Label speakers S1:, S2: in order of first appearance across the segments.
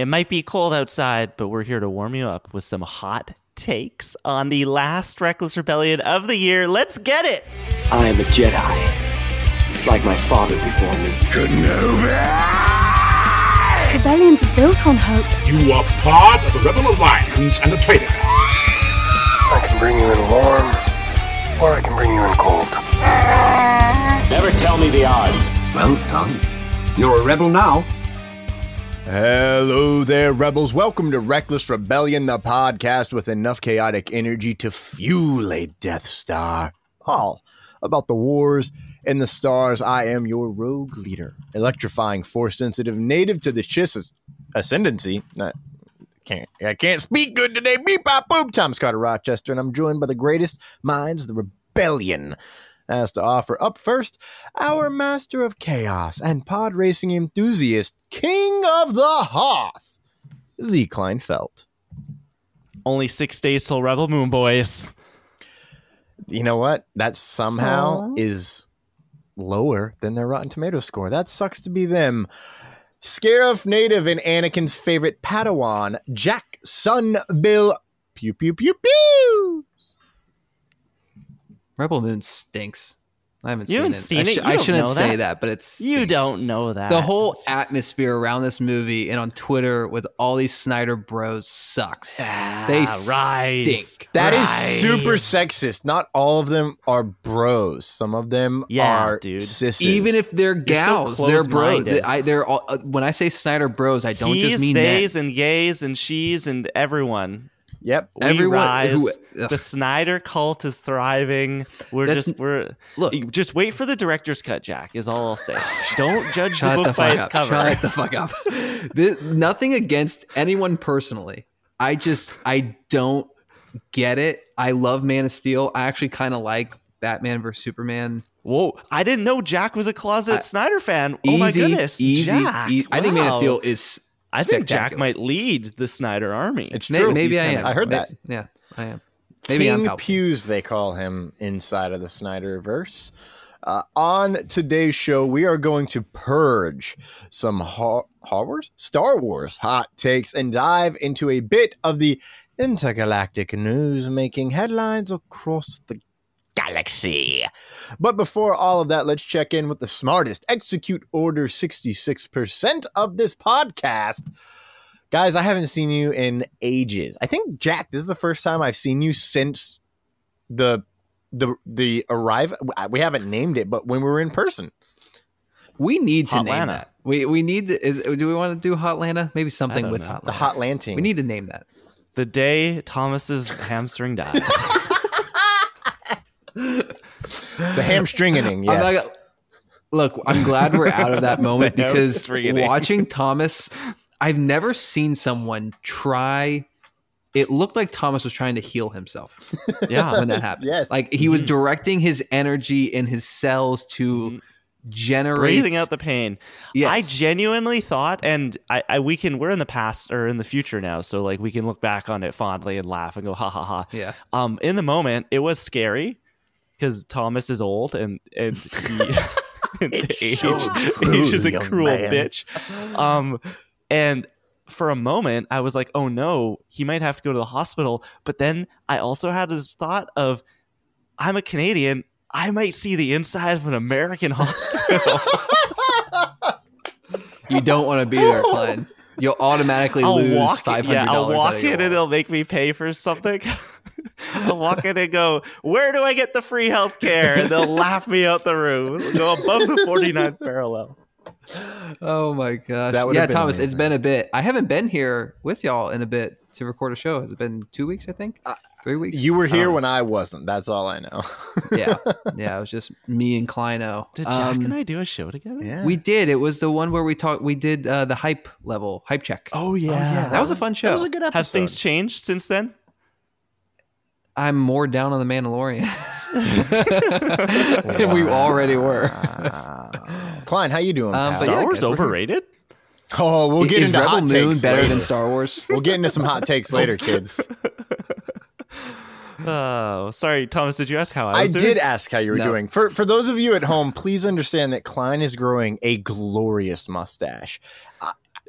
S1: It might be cold outside, but we're here to warm you up with some hot takes on the last Reckless Rebellion of the year. Let's get it!
S2: I am a Jedi, like my father before me. Good name!
S3: Rebellions are built on hope.
S4: You are part of the Rebel Alliance and a traitor.
S5: I can bring you in warm, or I can bring you in cold.
S4: Never tell me the odds.
S2: Well done. You're a rebel now.
S6: Hello there, rebels. Welcome to Reckless Rebellion, the podcast with enough chaotic energy to fuel a Death Star. All about the wars and the stars. I am your rogue leader, electrifying, force sensitive, native to the Chiss ascendancy. Not, can't I can't speak good today. Beep bop boop. Scott of Rochester, and I'm joined by the greatest minds of the rebellion has to offer. Up first, our master of chaos and pod racing enthusiast, king of the Hoth, the Kleinfelt.
S1: Only six days till Rebel Moon Boys.
S6: You know what? That somehow
S3: Aw.
S6: is lower than their Rotten Tomato score. That sucks to be them. Scarif native and Anakin's favorite Padawan, Jack Sunville. Pew pew pew pew.
S7: Rebel Moon stinks. I haven't
S1: You
S7: seen
S1: haven't
S7: it.
S1: seen
S7: I,
S1: it?
S7: sh-
S1: You
S7: I
S1: don't
S7: shouldn't
S1: know
S7: say
S1: that.
S7: that, but it's
S1: You don't know that.
S7: The whole atmosphere around this movie and on Twitter with all these Snyder Bros sucks.
S1: Ah,
S7: they
S1: rise.
S7: stink.
S6: That is
S1: Rise.
S6: super sexist. Not all of them are bros. Some of them
S1: Yeah,
S6: are
S1: dude.
S6: sisses.
S7: Even if they're
S1: so
S7: gals, they're bros.
S1: close-minded.
S7: I, they're all, uh, when I say Snyder Bros, I don't
S1: He's,
S7: just mean men.
S1: theys, and yays, and she's, and everyone.
S6: Yep.
S1: We
S7: Everyone
S1: rise.
S7: who-
S1: the Snyder cult is thriving. We're
S7: That's-
S1: just we're
S7: look.
S1: just wait for the director's cut, Jack. Is all I'll say. Don't judge
S7: Shut
S1: the
S7: the
S1: book by
S7: fuck
S1: its
S7: up.
S1: cover.
S7: Shut the fuck up. This- nothing against anyone personally. I just I don't get it. I love Man of Steel. I actually kind of like Batman versus Superman.
S1: Whoa! I didn't know Jack was a closet
S7: I-
S1: Snyder fan. Oh my
S7: Easy,
S1: goodness,
S7: easy.
S1: Jack.
S7: e- I think Man of. Steel is.
S1: I think Jack might lead the Snyder army.
S6: It's
S7: May-
S6: true.
S7: Maybe
S6: He's
S7: I
S6: kinda-
S7: am.
S6: I heard that.
S7: That's- Yeah, I am. Maybe I'm
S6: King Pues, they call him inside of the Snyderverse. Uh, on today's show, we are going to purge some ho- horrors, Star Wars hot takes, and dive into a bit of the intergalactic news making headlines across the galaxy. But before all of that, let's check in with the smartest. Execute Order 66% of this podcast. Guys, I haven't seen you in ages. I think Jack, this is the first time I've seen you since the the the arrival. We haven't named it, but when we were in person.
S7: We need to name
S1: Hotlanta.
S7: that. We we need to. Is do we want to do Hotlanta? Maybe something with
S1: know.
S7: Hotlanta.
S6: The Hot Lanting.
S7: We need to name that.
S1: the day Thomas's hamstring died.
S6: the hamstringing,
S7: I'm not
S6: yes.
S7: gonna- look, I'm glad we're out of that moment because watching Thomas, I've never seen someone try. It looked like Thomas was trying to heal himself
S1: yeah,
S7: when that happened.
S6: Yes.
S7: like he was directing his energy in his cells to generate
S1: breathing out the pain.
S7: Yes.
S1: I genuinely thought, and I, I we can we're in the past or in the future now, so like we can look back on it fondly and laugh and go ha ha ha.
S7: Yeah.
S1: Um, in the moment, it was scary because Thomas is old and and he and age,
S6: so true,
S1: age is a
S6: young
S1: cruel
S6: man.
S1: bitch. Um, and for a moment, I was like, oh no, he might have to go to the hospital. But then I also had this thought of, I'm a Canadian. I might see the inside of an American hospital.
S7: You don't want to be there, Klein. You'll automatically
S1: I'll
S7: lose
S1: walk,
S7: five hundred
S1: yeah, I'll walk in and they'll make me pay for something. I'll walk in and go, where do I get the free health care? And they'll laugh me out the room. Go above the 49th parallel.
S7: Oh my gosh!
S6: That
S7: yeah,
S6: have been
S7: Thomas, it's
S6: amazing.
S7: been a bit. I haven't been here with y'all in a bit to record a show. Has it been two weeks? I think three weeks.
S6: You were here
S7: Um,
S6: when I wasn't. That's all I know.
S7: yeah, yeah. It was just me and Kleino.
S1: Did Jack
S7: Um,
S1: and I do a show together?
S6: yeah.
S7: We did. It was the one where we talked. We did uh, the hype level, hype check.
S1: Oh, yeah. yeah.
S7: that was a fun show.
S6: That was a good episode.
S1: Have things changed since then?
S7: I'm more down on the Mandalorian than we already were.
S6: Klein, how you doing?
S7: Um,
S1: Star
S7: yeah,
S1: Wars
S7: guess we're here.
S1: overrated?
S6: oh, we'll get
S7: Is
S6: into
S7: Rebel
S6: hot
S7: Moon
S6: takes
S7: better
S6: later.
S7: than Star Wars?
S6: We'll get into some hot takes later, kids.
S1: Oh, sorry, Thomas. Did you ask how I
S6: I
S1: doing?
S6: did ask how you were
S7: No.
S6: doing. For for those of you at home, please understand that Klein is growing a glorious mustache.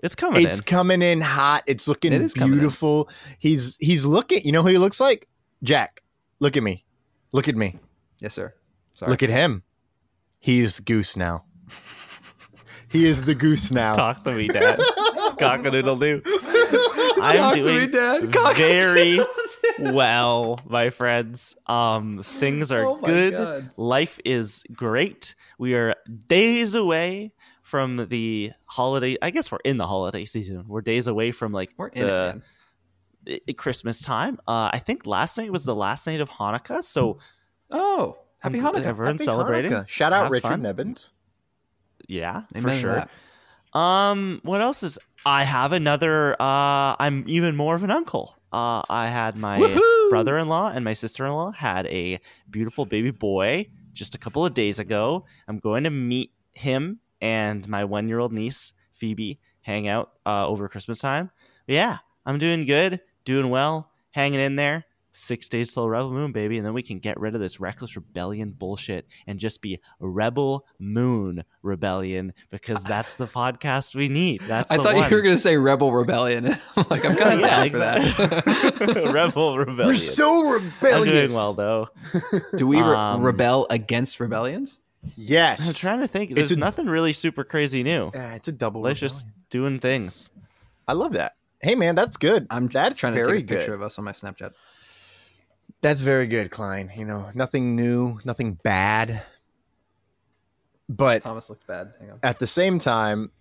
S1: It's coming
S6: It's
S1: in.
S6: coming in hot. It's looking
S7: It is coming in.
S6: beautiful. He's he's looking
S7: It is coming in.
S6: beautiful. He's he's looking. You know who he looks like? Jack. Look at me. Look at me.
S7: Yes, sir. Sorry.
S6: Look at him. He's Goose now. he is the Goose now.
S1: Talk to me, Dad. Cockadoodle doo. I'm
S7: Talk to
S1: doing
S7: me, Dad. Cock-
S1: very well, my friends. Um, things are
S7: Oh
S1: good.
S7: God.
S1: Life is great. We are days away from the holiday. I guess we're in the holiday season. We're days away from like
S7: We're in
S1: the
S7: it,
S1: Christmas time. Uh, I think last night was the last night of Hanukkah, so
S7: Oh, happy Hanukkah.
S1: Everyone
S6: Happy
S1: celebrating.
S6: Hanukkah. Shout out
S1: Have
S6: Richard
S1: fun.
S6: Nebbins.
S1: Yeah,
S7: Amen
S1: for sure. Um, what else is? I have another. Uh, I'm even more of an uncle. Uh, I had my
S7: Woohoo!
S1: brother-in-law and my sister-in-law had a beautiful baby boy just a couple of days ago. I'm going to meet him and my one-year-old niece Phoebe hang out uh, over Christmas time. Yeah, I'm doing good, doing well, hanging in there. Six days till Rebel Moon, baby, and then we can get rid of this reckless rebellion bullshit and just be Rebel Moon Rebellion because that's the podcast we need. That's
S7: I
S1: the
S7: thought
S1: one.
S7: you were going to say Rebel Rebellion. I'm like, I'm kind of
S1: yeah,
S7: down for that.
S1: exactly. Rebel Rebellion.
S6: We're so rebellious.
S1: I'm
S6: rebellious.
S1: doing well though.
S7: Do we re-
S1: Um,
S7: rebel against rebellions?
S6: Yes.
S1: I'm trying to think. There's
S6: a-
S1: nothing really super crazy new.
S6: Yeah, it's a double.
S1: Life's just
S6: rebellion.
S1: Just doing things.
S6: I love that. Hey man, that's good.
S7: I'm
S6: that's
S7: trying to take a picture
S6: good.
S7: of us on my Snapchat.
S6: That's very good, Klein. You know, nothing new, nothing bad. But
S7: Thomas looked bad. Hang on.
S6: at the same time,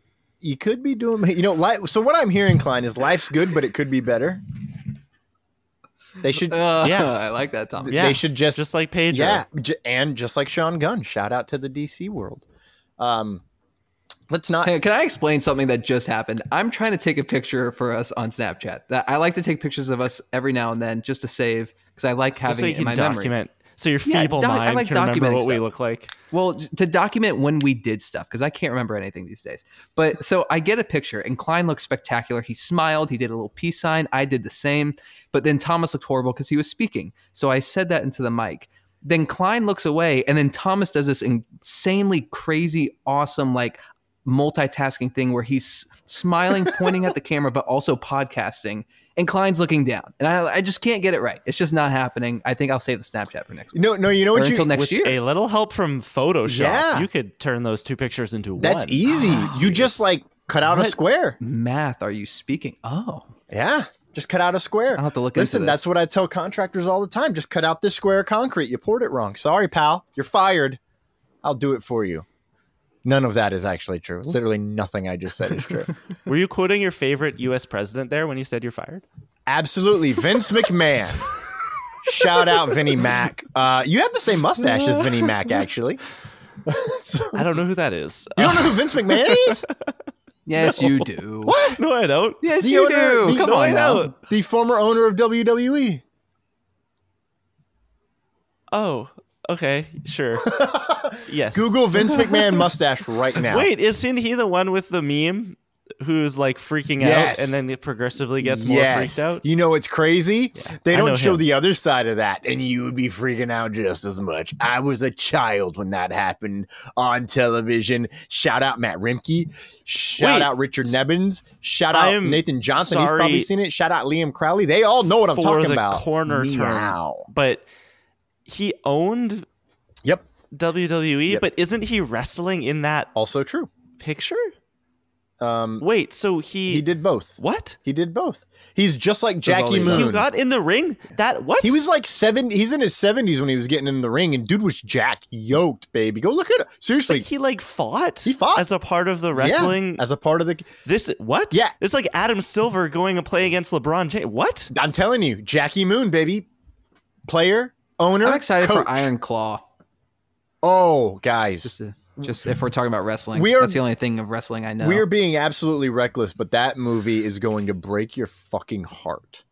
S6: you could be doing. You know, life. So what I'm hearing, Klein, is life's good, but it could be better. They should.
S7: Uh,
S1: Yes.
S7: I like that, Thomas.
S1: Yeah,
S6: they should just,
S1: Just like Pedro.
S6: yeah, and just like Sean Gunn. Shout out to the DC world. Um, let's not.
S7: Hey, can I explain something that just happened? I'm trying to take a picture for us on Snapchat. That I like to take pictures of us every now and then just to save because I like
S1: Just
S7: having
S1: so you
S7: it in my
S1: can
S7: memory.
S1: document. So your
S7: Yeah,
S1: feeble
S7: doc- I like
S1: can remember
S7: documenting
S1: what we look like.
S7: Well, to document when we did stuff because I can't remember anything these days. But so I get a picture and Klein looks spectacular. He smiled. He did a little peace sign. I did the same. But then Thomas looked horrible because he was speaking. So I said that into the mic. Then Klein looks away, and then Thomas does this insanely crazy, awesome, like multitasking thing where he's smiling, pointing at the camera, but also podcasting. And Klein's looking down, and I, I just can't get it right. It's just not happening. I think I'll save the Snapchat for next week
S6: No, no. You know
S7: or
S6: what you?
S7: until next
S1: With
S7: year.
S1: a little help from Photoshop,
S6: Yeah.
S1: you could turn those two pictures into
S6: That's
S1: one.
S6: That's easy. Ah, you just like cut out a square.
S7: math are you speaking? Oh,
S6: Yeah. Just cut out a square.
S7: I'll have to look into
S6: Listen,
S7: this.
S6: that's what I tell contractors all the time. Just cut out this square of concrete. You poured it wrong. Sorry, pal. You're fired. I'll do it for you. None of that is actually true. Literally nothing I just said is true.
S1: Were you quoting your favorite U.S. president there when you said you're fired?
S6: Absolutely. Vince McMahon. Shout out Vinnie Mac. Uh, you have the same mustache as Vinnie Mac, actually.
S1: I don't know who that is.
S6: You don't know who Vince McMahon is?
S7: yes, you do.
S6: What?
S1: no, I don't.
S7: Yes,
S6: The
S7: you
S6: owner-
S7: do.
S6: the-
S7: Come
S1: No,
S7: on
S1: I
S7: now.
S1: don't.
S6: The former owner of. WWE.
S1: Oh, okay, sure. Yes.
S6: Google Vince McMahon mustache right now.
S1: Wait, isn't he the one with the meme who's like freaking
S6: Yes.
S1: out and then it progressively gets more freaked out?
S6: You know what's crazy? They don't show
S1: him.
S6: the other side of that, and you would be freaking out just as much. I was a child when that happened on television. Shout out Matt Rimke. Shout
S1: Wait.
S6: out Richard Nebbins. Shout out Nathan Johnson. He's probably seen it. Shout out Liam Crowley. They all know what I'm talking
S1: the
S6: about.
S1: corner.
S6: Meow.
S1: But he owned
S6: Yep.
S1: WWE,
S6: Yep.
S1: but isn't he wrestling in that
S6: Also true.
S1: picture?
S6: Um,
S1: Wait, so he
S6: he did both.
S1: what?
S6: He did both. He's just like Jackie
S7: he.
S6: Moon.
S1: He got in the ring? That what?
S6: He was like seven. He's in his seventies when he was getting in the ring, and dude was jack yoked, baby. Go look at it. Seriously,
S1: Like, he like fought.
S6: He fought.
S1: as a part of the
S6: Yeah,
S1: wrestling.
S6: as a part of the.
S1: this what?
S6: Yeah.
S1: it's like Adam Silver going to play against LeBron James. What?
S6: I'm telling you, Jackie Moon, baby, player, owner.
S7: I'm excited
S6: coach.
S7: for Iron Claw.
S6: Oh, guys,
S7: Just, to, just if we're talking about wrestling,
S6: We are-
S7: that's the only thing of wrestling I know.
S6: we are being absolutely reckless, but that movie is going to break your fucking heart.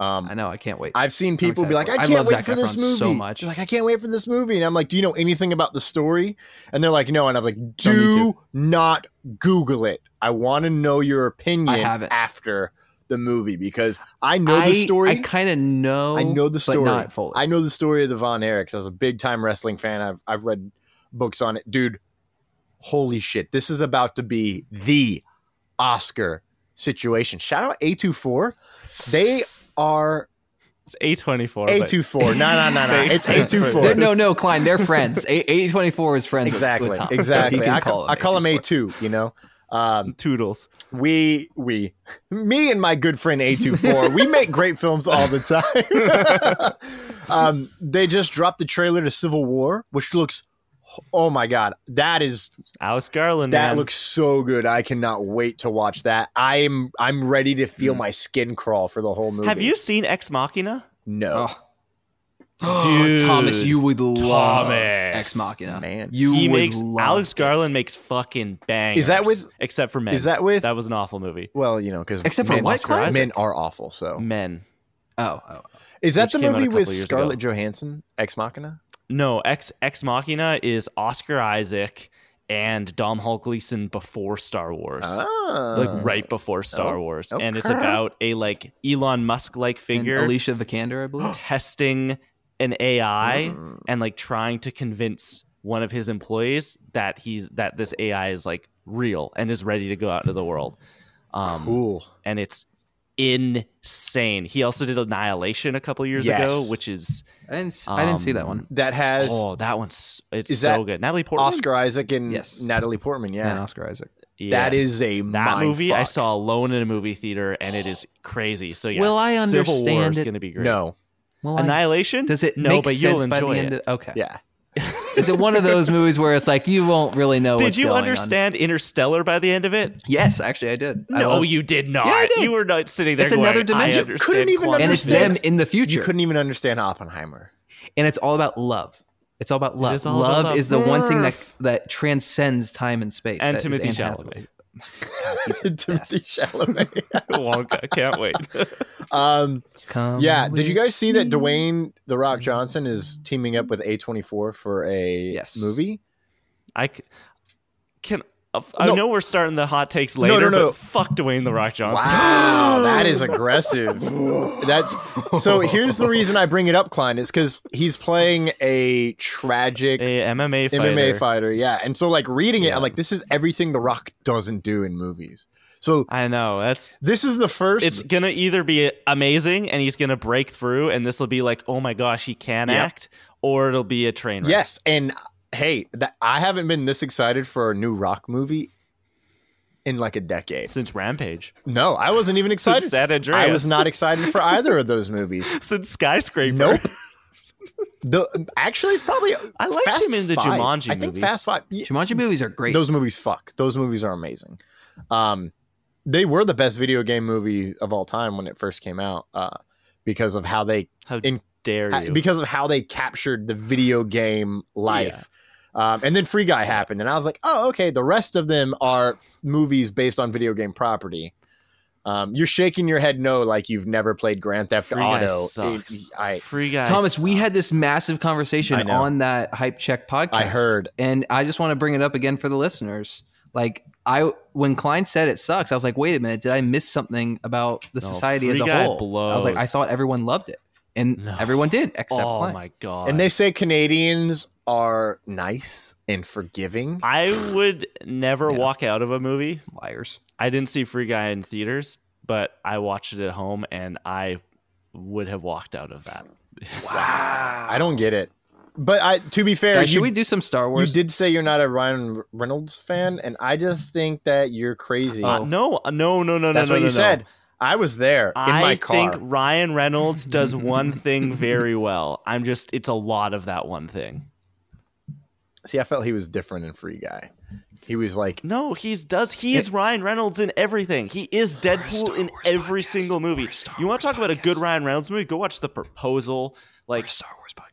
S6: Um,
S7: I know. I can't wait.
S6: I've seen people be like, "I.
S7: I
S6: can't
S7: love
S6: wait
S7: Zac
S6: for this
S7: Efron
S6: movie."
S7: so much.
S6: They're like, "I can't wait for this movie," and I'm like, "Do you know anything about the story?" And they're like, "No," and I'm like, "Do not Google it. I want to know your opinion
S7: I
S6: after the movie because I know
S7: I,
S6: the story.
S7: I kind of know.
S6: I know the story.
S7: but not fully.
S6: I know the story of the Von Erichs. As a big time wrestling fan, I've I've read books on it, dude. Holy shit! This is about to be the Oscar situation. Shout out A24. They are
S1: It's A24. but-
S6: A24. No, no, no, no.
S1: They
S6: It's
S1: stand for-
S6: A24.
S7: They're- no, no, Klein, they're friends. A twenty four is friends
S6: exactly.
S7: with, Tom. so he
S6: exactly.
S7: can
S6: I,
S7: call
S6: ca- I call him A2, you know? Um,
S1: Toodles.
S6: We we me and my good friend A24, we make great films all the time. um, they just dropped the trailer to Civil War, which looks oh my god, that is
S1: Alex Garland.
S6: that
S1: man.
S6: looks so good. I cannot wait to watch that. I'm I'm ready to
S7: Mm.
S6: feel my skin crawl for the whole movie.
S1: Have you seen Ex Machina?
S6: No.
S7: Oh.
S1: Dude,
S7: Thomas, you would love
S1: Thomas.
S7: Ex Machina.
S6: Man.
S7: you
S1: he
S7: would
S1: makes
S7: love
S1: Alex
S7: it.
S1: Garland makes fucking bangers.
S6: Is that with-
S1: except for men?
S6: is that with-
S1: that was an awful movie.
S6: Well, you know, because
S7: Except for what,
S1: Oscar
S6: men are awful. So
S1: Men.
S7: Oh, oh,
S6: is that
S1: Which
S6: the
S1: came out a
S6: movie with Scarlett
S1: ago.
S6: Johansson, Ex Machina?
S1: No, Ex Ex Machina is Oscar Isaac and Domhnall Gleeson before Star Wars.
S6: Ah.
S1: like right before Star
S6: Oh,
S1: Wars, and it's about a like Elon Musk like
S7: and
S1: figure
S7: Alicia Vikander, I believe.
S1: testing an AI
S6: Mm.
S1: and like trying to convince one of his employees that he's that this AI is like real and is ready to go out into the world. Um,
S6: Cool.
S1: and it's insane. He also did Annihilation a couple years
S6: Yes.
S1: ago, which is
S7: I didn't. s- I didn't see that
S1: Um,
S7: one.
S6: That has
S1: oh, that one's it's
S6: Is
S1: so
S6: that
S1: good. Natalie Portman,
S6: Oscar Isaac and
S7: Yes.
S6: Natalie Portman. Yeah,
S7: And Oscar Isaac.
S6: that
S1: Yes.
S6: is a
S1: that
S6: mind
S1: movie I saw alone in a movie theater, and it is crazy. So yeah,
S7: Will I understand
S1: Civil War
S7: understand
S1: is going to be great.
S6: No,
S7: Well, I-
S1: Annihilation.
S7: does it
S1: No,
S7: make
S1: but
S7: sense
S1: you'll
S7: by
S1: enjoy
S7: the end?
S1: it.
S7: Of, okay.
S6: yeah.
S7: Is it one of those movies where it's like you won't really know?
S1: Did
S7: what's
S1: you
S7: going on?
S1: understand Interstellar by the end of it?
S7: Yes, actually, I did. I
S1: No,
S7: love-
S1: you did not.
S7: Yeah, I did.
S1: You were not sitting there.
S7: It's
S1: going,
S7: another
S1: I
S7: dimension. You
S6: couldn't even
S1: quantum
S7: and it's
S6: understand-
S7: them in the future,
S6: You couldn't even understand Oppenheimer.
S7: and it's all about love. It's all about love.
S1: is all about
S7: love,
S1: love.
S7: is the one thing that that transcends time and space.
S1: And
S7: That is
S1: Timothée
S7: Anne
S1: Chalamet.
S7: Hathaway.
S6: Timothée Chalamet.
S1: Wonka. Can't wait.
S6: um,
S7: Come
S6: yeah. Did you guys see that. Dwayne the Rock Johnson is teaming up with A24 for a
S7: Yes.
S6: movie?
S1: I c- can. I
S6: No.
S1: know we're starting the hot takes later,
S6: no, no.
S1: but fuck Dwayne the Rock Johnson.
S6: Wow, that is aggressive. That's so. Here's the reason I bring it up, Klein, is because he's playing a tragic
S1: A MMA fighter.
S6: MMA fighter. Yeah, and so like reading it,
S1: Yeah.
S6: I'm like, this is everything The Rock doesn't do in movies. So
S1: I know that's.
S6: this is the first.
S1: It's gonna either be amazing and he's gonna break through, and this will be like, oh my gosh, he can
S6: Yep.
S1: act, or it'll be a train wreck.
S6: yes, and hey, that I haven't been this excited for a new Rock movie in like a decade.
S1: Since Rampage,
S6: No, I wasn't even excited.
S1: since San Andreas,
S6: I was not excited for either of those movies.
S1: since Skyscraper.
S6: Nope. The actually, it's probably
S1: I liked
S6: Fast
S1: him in the
S6: Five.
S1: Jumanji
S6: I think
S1: movies.
S6: Fast Five. yeah,
S7: Jumanji movies are great.
S6: Those movies fuck. Those movies are amazing. Um, they were the best video game movie of all time when it first came out, uh, because of how they
S1: How
S6: in-
S1: dare you?
S6: because of how they captured the video game life. Um, and then Free Guy happened, and I was like, oh, okay. The rest of them are movies based on video game property. Um, you're shaking your head no, like you've never played Grand Theft
S1: Free Guy
S6: Auto.
S1: sucks.
S6: It- I
S1: Free guy.
S7: Thomas, we had this massive conversation on that Hype Check podcast.
S6: I heard.
S7: and I just want to bring it up again for the listeners. Like I, when Klein said it sucks, I was like, wait a minute, did I miss something about the
S1: No,
S7: society as a
S1: Guy
S7: whole? I was like, I thought everyone loved it, and
S1: No.
S7: everyone did except
S1: Oh
S7: Klein.
S1: my god!
S6: and they say Canadians are nice and forgiving.
S1: I would never
S7: Yeah.
S1: walk out of a movie.
S7: Liars.
S1: I didn't see Free Guy in theaters, but I watched it at home, and I would have walked out of that.
S6: Wow i don't get it. But I, to be fair,
S7: Guys, should
S6: you,
S7: we do some Star Wars?
S6: you did say you're not a Ryan Reynolds fan, and I just think that you're crazy.
S1: Uh, no, no, no, no,
S6: That's
S1: no,
S6: what
S1: no,
S6: you
S1: no.
S6: said. I was there in
S1: I
S6: my car.
S1: think Ryan Reynolds does one thing very well. I'm just, it's a lot of that one thing.
S6: See, I felt he was different in Free Guy. He was like,
S1: No, he's does. He is Ryan Reynolds in everything. He is Deadpool in every single movie. You want to talk about a good Ryan Reynolds movie? Go watch The Proposal. Like
S7: Star Wars podcast.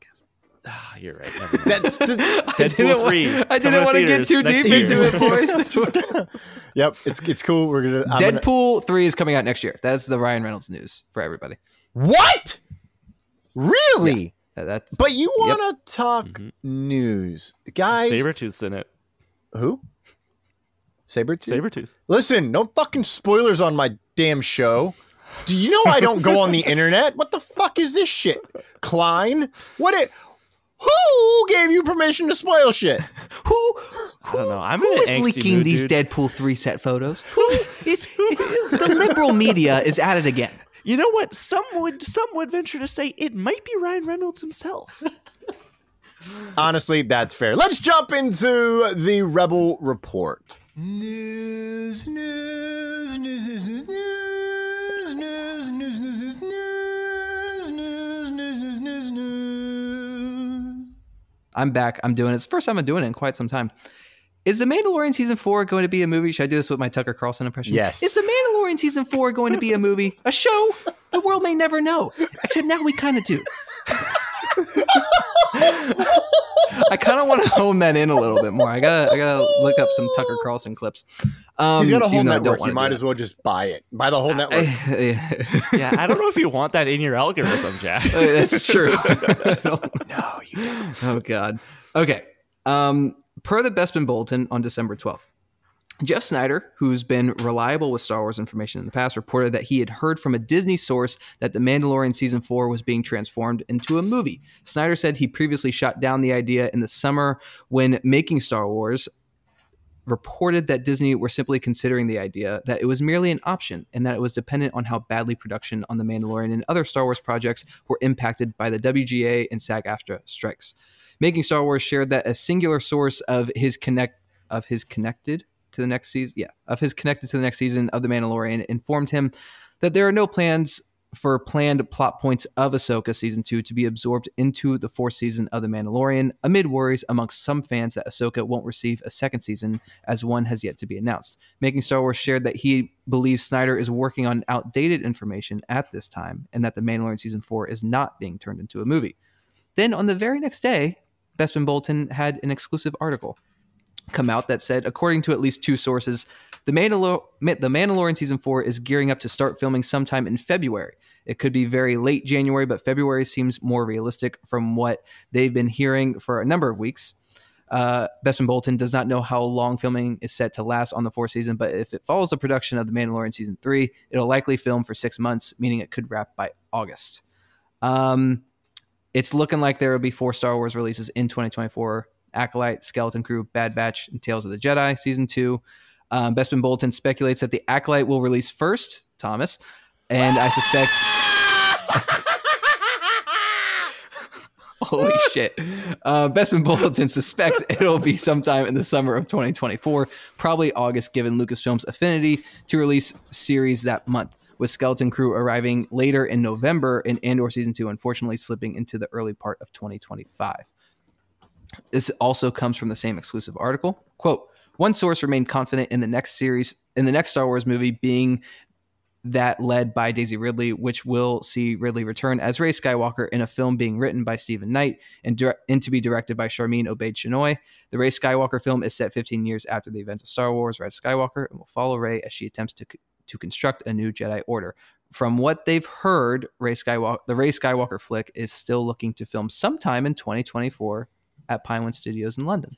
S1: Ah, you're right.
S6: that's the,
S1: Deadpool three.
S7: I didn't want to get too deep
S1: year.
S7: into it, boys.
S6: yep. It's it's cool. We're gonna I'm gonna-
S7: Deadpool three is coming out next year. That's the Ryan Reynolds news for everybody.
S6: what? Really?
S7: That, that's
S6: But you want to talk
S1: Mhm.
S6: news, guys?
S1: Sabretooth's in it.
S6: Who? Sabretooth?
S1: Sabretooth.
S6: Listen, no fucking spoilers on my damn show. Do you know I don't go on the internet? What the fuck is this shit? Klein? What it Who gave you permission to spoil shit?
S7: Who,
S1: I don't know. I'm
S7: who
S1: in
S7: is
S1: angsty
S7: leaking
S1: mood,
S7: these
S1: dude.
S7: Deadpool three set photos? Who is, is- the liberal media is at it again?
S1: You know what? Some would some would venture to say it might be Ryan Reynolds himself.
S6: Honestly, that's fair. Let's jump into the Rebel Report. News, news, news, news, news, news,
S7: I'm back. I'm doing it. It's the first time I'm doing it in quite some time. Is The Mandalorian season four going to be a movie? Should I do this with my Tucker Carlson impression?
S6: Yes.
S7: Is The Mandalorian season four going to be a movie? A show? The world may never know. Except now we kind of do. I kind of want to hone that in a little bit more. I gotta, I gotta look up some Tucker Carlson clips. Um,
S6: He's got a whole
S7: even though I don't
S6: network. You might as well just buy it. Buy the whole network.
S7: that.
S1: yeah, I don't know if you want that in your algorithm, Jack.
S7: Uh, That's true. no, you don't. Oh God. Okay. Um, per the Bespin Bulletin on December 12th, Jeff Sneider, who's been reliable with Star Wars information in the past, reported that he had heard from a Disney source that The Mandalorian season four was being transformed into a movie. Sneider said he previously shot down the idea in the summer when making Star Wars reported that Disney were simply considering the idea that it was merely an option and that it was dependent on how badly production on The Mandalorian and other Star Wars projects were impacted by the WGA and SAG AFTRA strikes. Making Star Wars shared that a singular source of his connect of his connected to the next season, yeah, of his connected to the next season of The Mandalorian informed him that there are no plans for planned plot points of Ahsoka season two to be absorbed into the fourth season of The Mandalorian, amid worries amongst some fans that Ahsoka won't receive a second season, as one has yet to be announced. Making Star Wars shared that he believes Sneider is working on outdated information at this time, and that The Mandalorian season four is not being turned into a movie. Then on the very next day, Bespin Bulletin had an exclusive article come out that said, according to at least two sources, the, Mandalor- the Mandalorian season four is gearing up to start filming sometime in February. It could be very late January, but February seems more realistic from what they've been hearing for a number of weeks. Uh, Bespin Bulletin does not know how long filming is set to last on the fourth season, but if it follows the production of The Mandalorian season three, it'll likely film for six months, meaning it could wrap by August. Um, it's looking like there will be four Star Wars releases in 2024 Acolyte, Skeleton Crew, Bad Batch, and Tales of the Jedi Season 2. Um, Bespin Bulletin speculates that the Acolyte will release first, Thomas, and I suspect. Holy shit. Uh, Bespin Bulletin suspects it'll be sometime in the summer of 2024, probably August, given Lucasfilm's affinity to release series that month, with Skeleton Crew arriving later in November and Andor Season 2 unfortunately slipping into the early part of 2025. This also comes from the same exclusive article. Quote, one source remained confident in the next series, in the next Star Wars movie being that led by Daisy Ridley, which will see Ridley return as Rey Skywalker in a film being written by Steven Knight and, dire- and to be directed by Sharmeen Obaid-Chinoy. The Rey Skywalker film is set 15 years after the events of Star Wars Rise Skywalker and will follow Rey as she attempts to, to construct a new Jedi Order. From what they've heard, Rey Skywalker, the Rey Skywalker flick is still looking to film sometime in 2024 at Pinewood Studios in London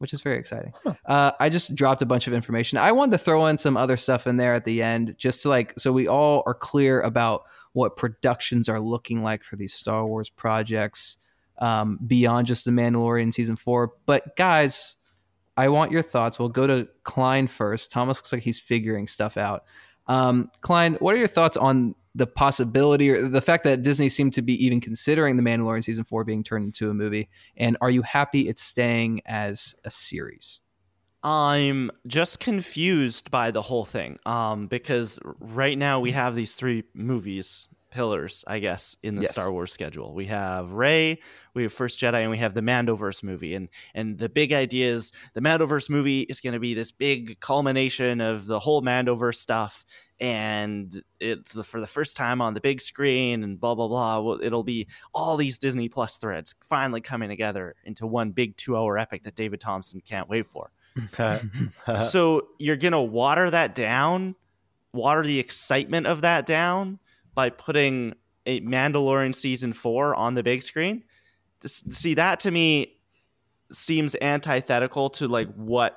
S7: which is very exciting. Uh, I just dropped a bunch of information. I wanted to throw in some other stuff in there at the end, just to like, so we all are clear about what productions are looking like for these Star Wars projects um, beyond just the Mandalorian season four. But guys, I want your thoughts. We'll go to Klein first. Thomas looks like he's figuring stuff out. Um, Klein, what are your thoughts on the possibility or the fact that Disney seemed to be even considering the Mandalorian season four being turned into a movie? And are you happy it's staying as a series?
S1: I'm just confused by the whole thing. Um, because right now we have these three movies, pillars, I guess, in the
S7: Yes.
S1: Star Wars schedule. We have Rey, we have First Jedi, and we have the Mandoverse movie. And and the big idea is the Mandoverse movie is going to be this big culmination of the whole Mandoverse stuff, and it's the, for the first time on the big screen, and blah blah blah. Well, it'll be all these Disney Plus threads finally coming together into one big two-hour epic that David Thompson can't wait for so you're gonna water that down, water the excitement of that down by putting a Mandalorian season four on the big screen. See that to me seems antithetical to like what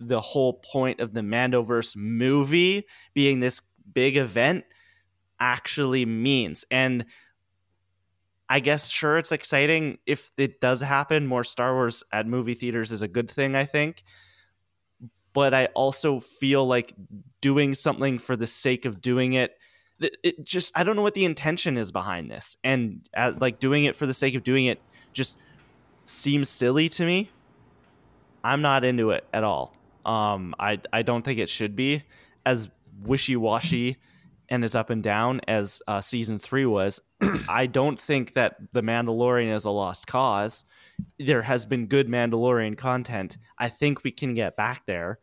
S1: the whole point of the Mandoverse movie being this big event actually means. And I guess sure it's exciting if it does happen. More Star Wars at movie theaters is a good thing, I think. But I also feel like doing something for the sake of doing it it just I don't know what the intention is behind this. And uh, like doing it for the sake of doing it just seems silly to me. I'm not into it at all. Um I I don't think it should be as wishy-washy and as up and down as uh, season three was. I don't think that the Mandalorian is a lost cause. There has been good Mandalorian content. I think we can get back there.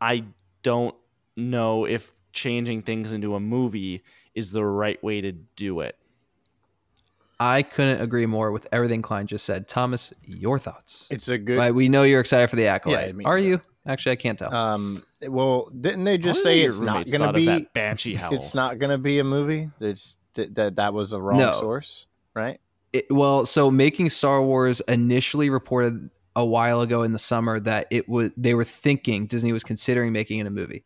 S1: I don't know if changing things into a movie is the right way to do it.
S7: I couldn't agree more with everything Klein just said. Thomas, your thoughts?
S6: It's a good.
S7: Right, we know you're excited for the Acolyte.
S6: Yeah, I mean-
S7: Are you? Actually, I can't tell.
S6: Um. Well, didn't they just say it's not going to be?
S1: that banshee howl.
S6: It's not going to be a movie. It's, that that that was a wrong
S7: No.
S6: source, right?
S7: It- well, so making Star Wars initially reported a while ago in the summer that it was they were thinking Disney was considering making it a movie,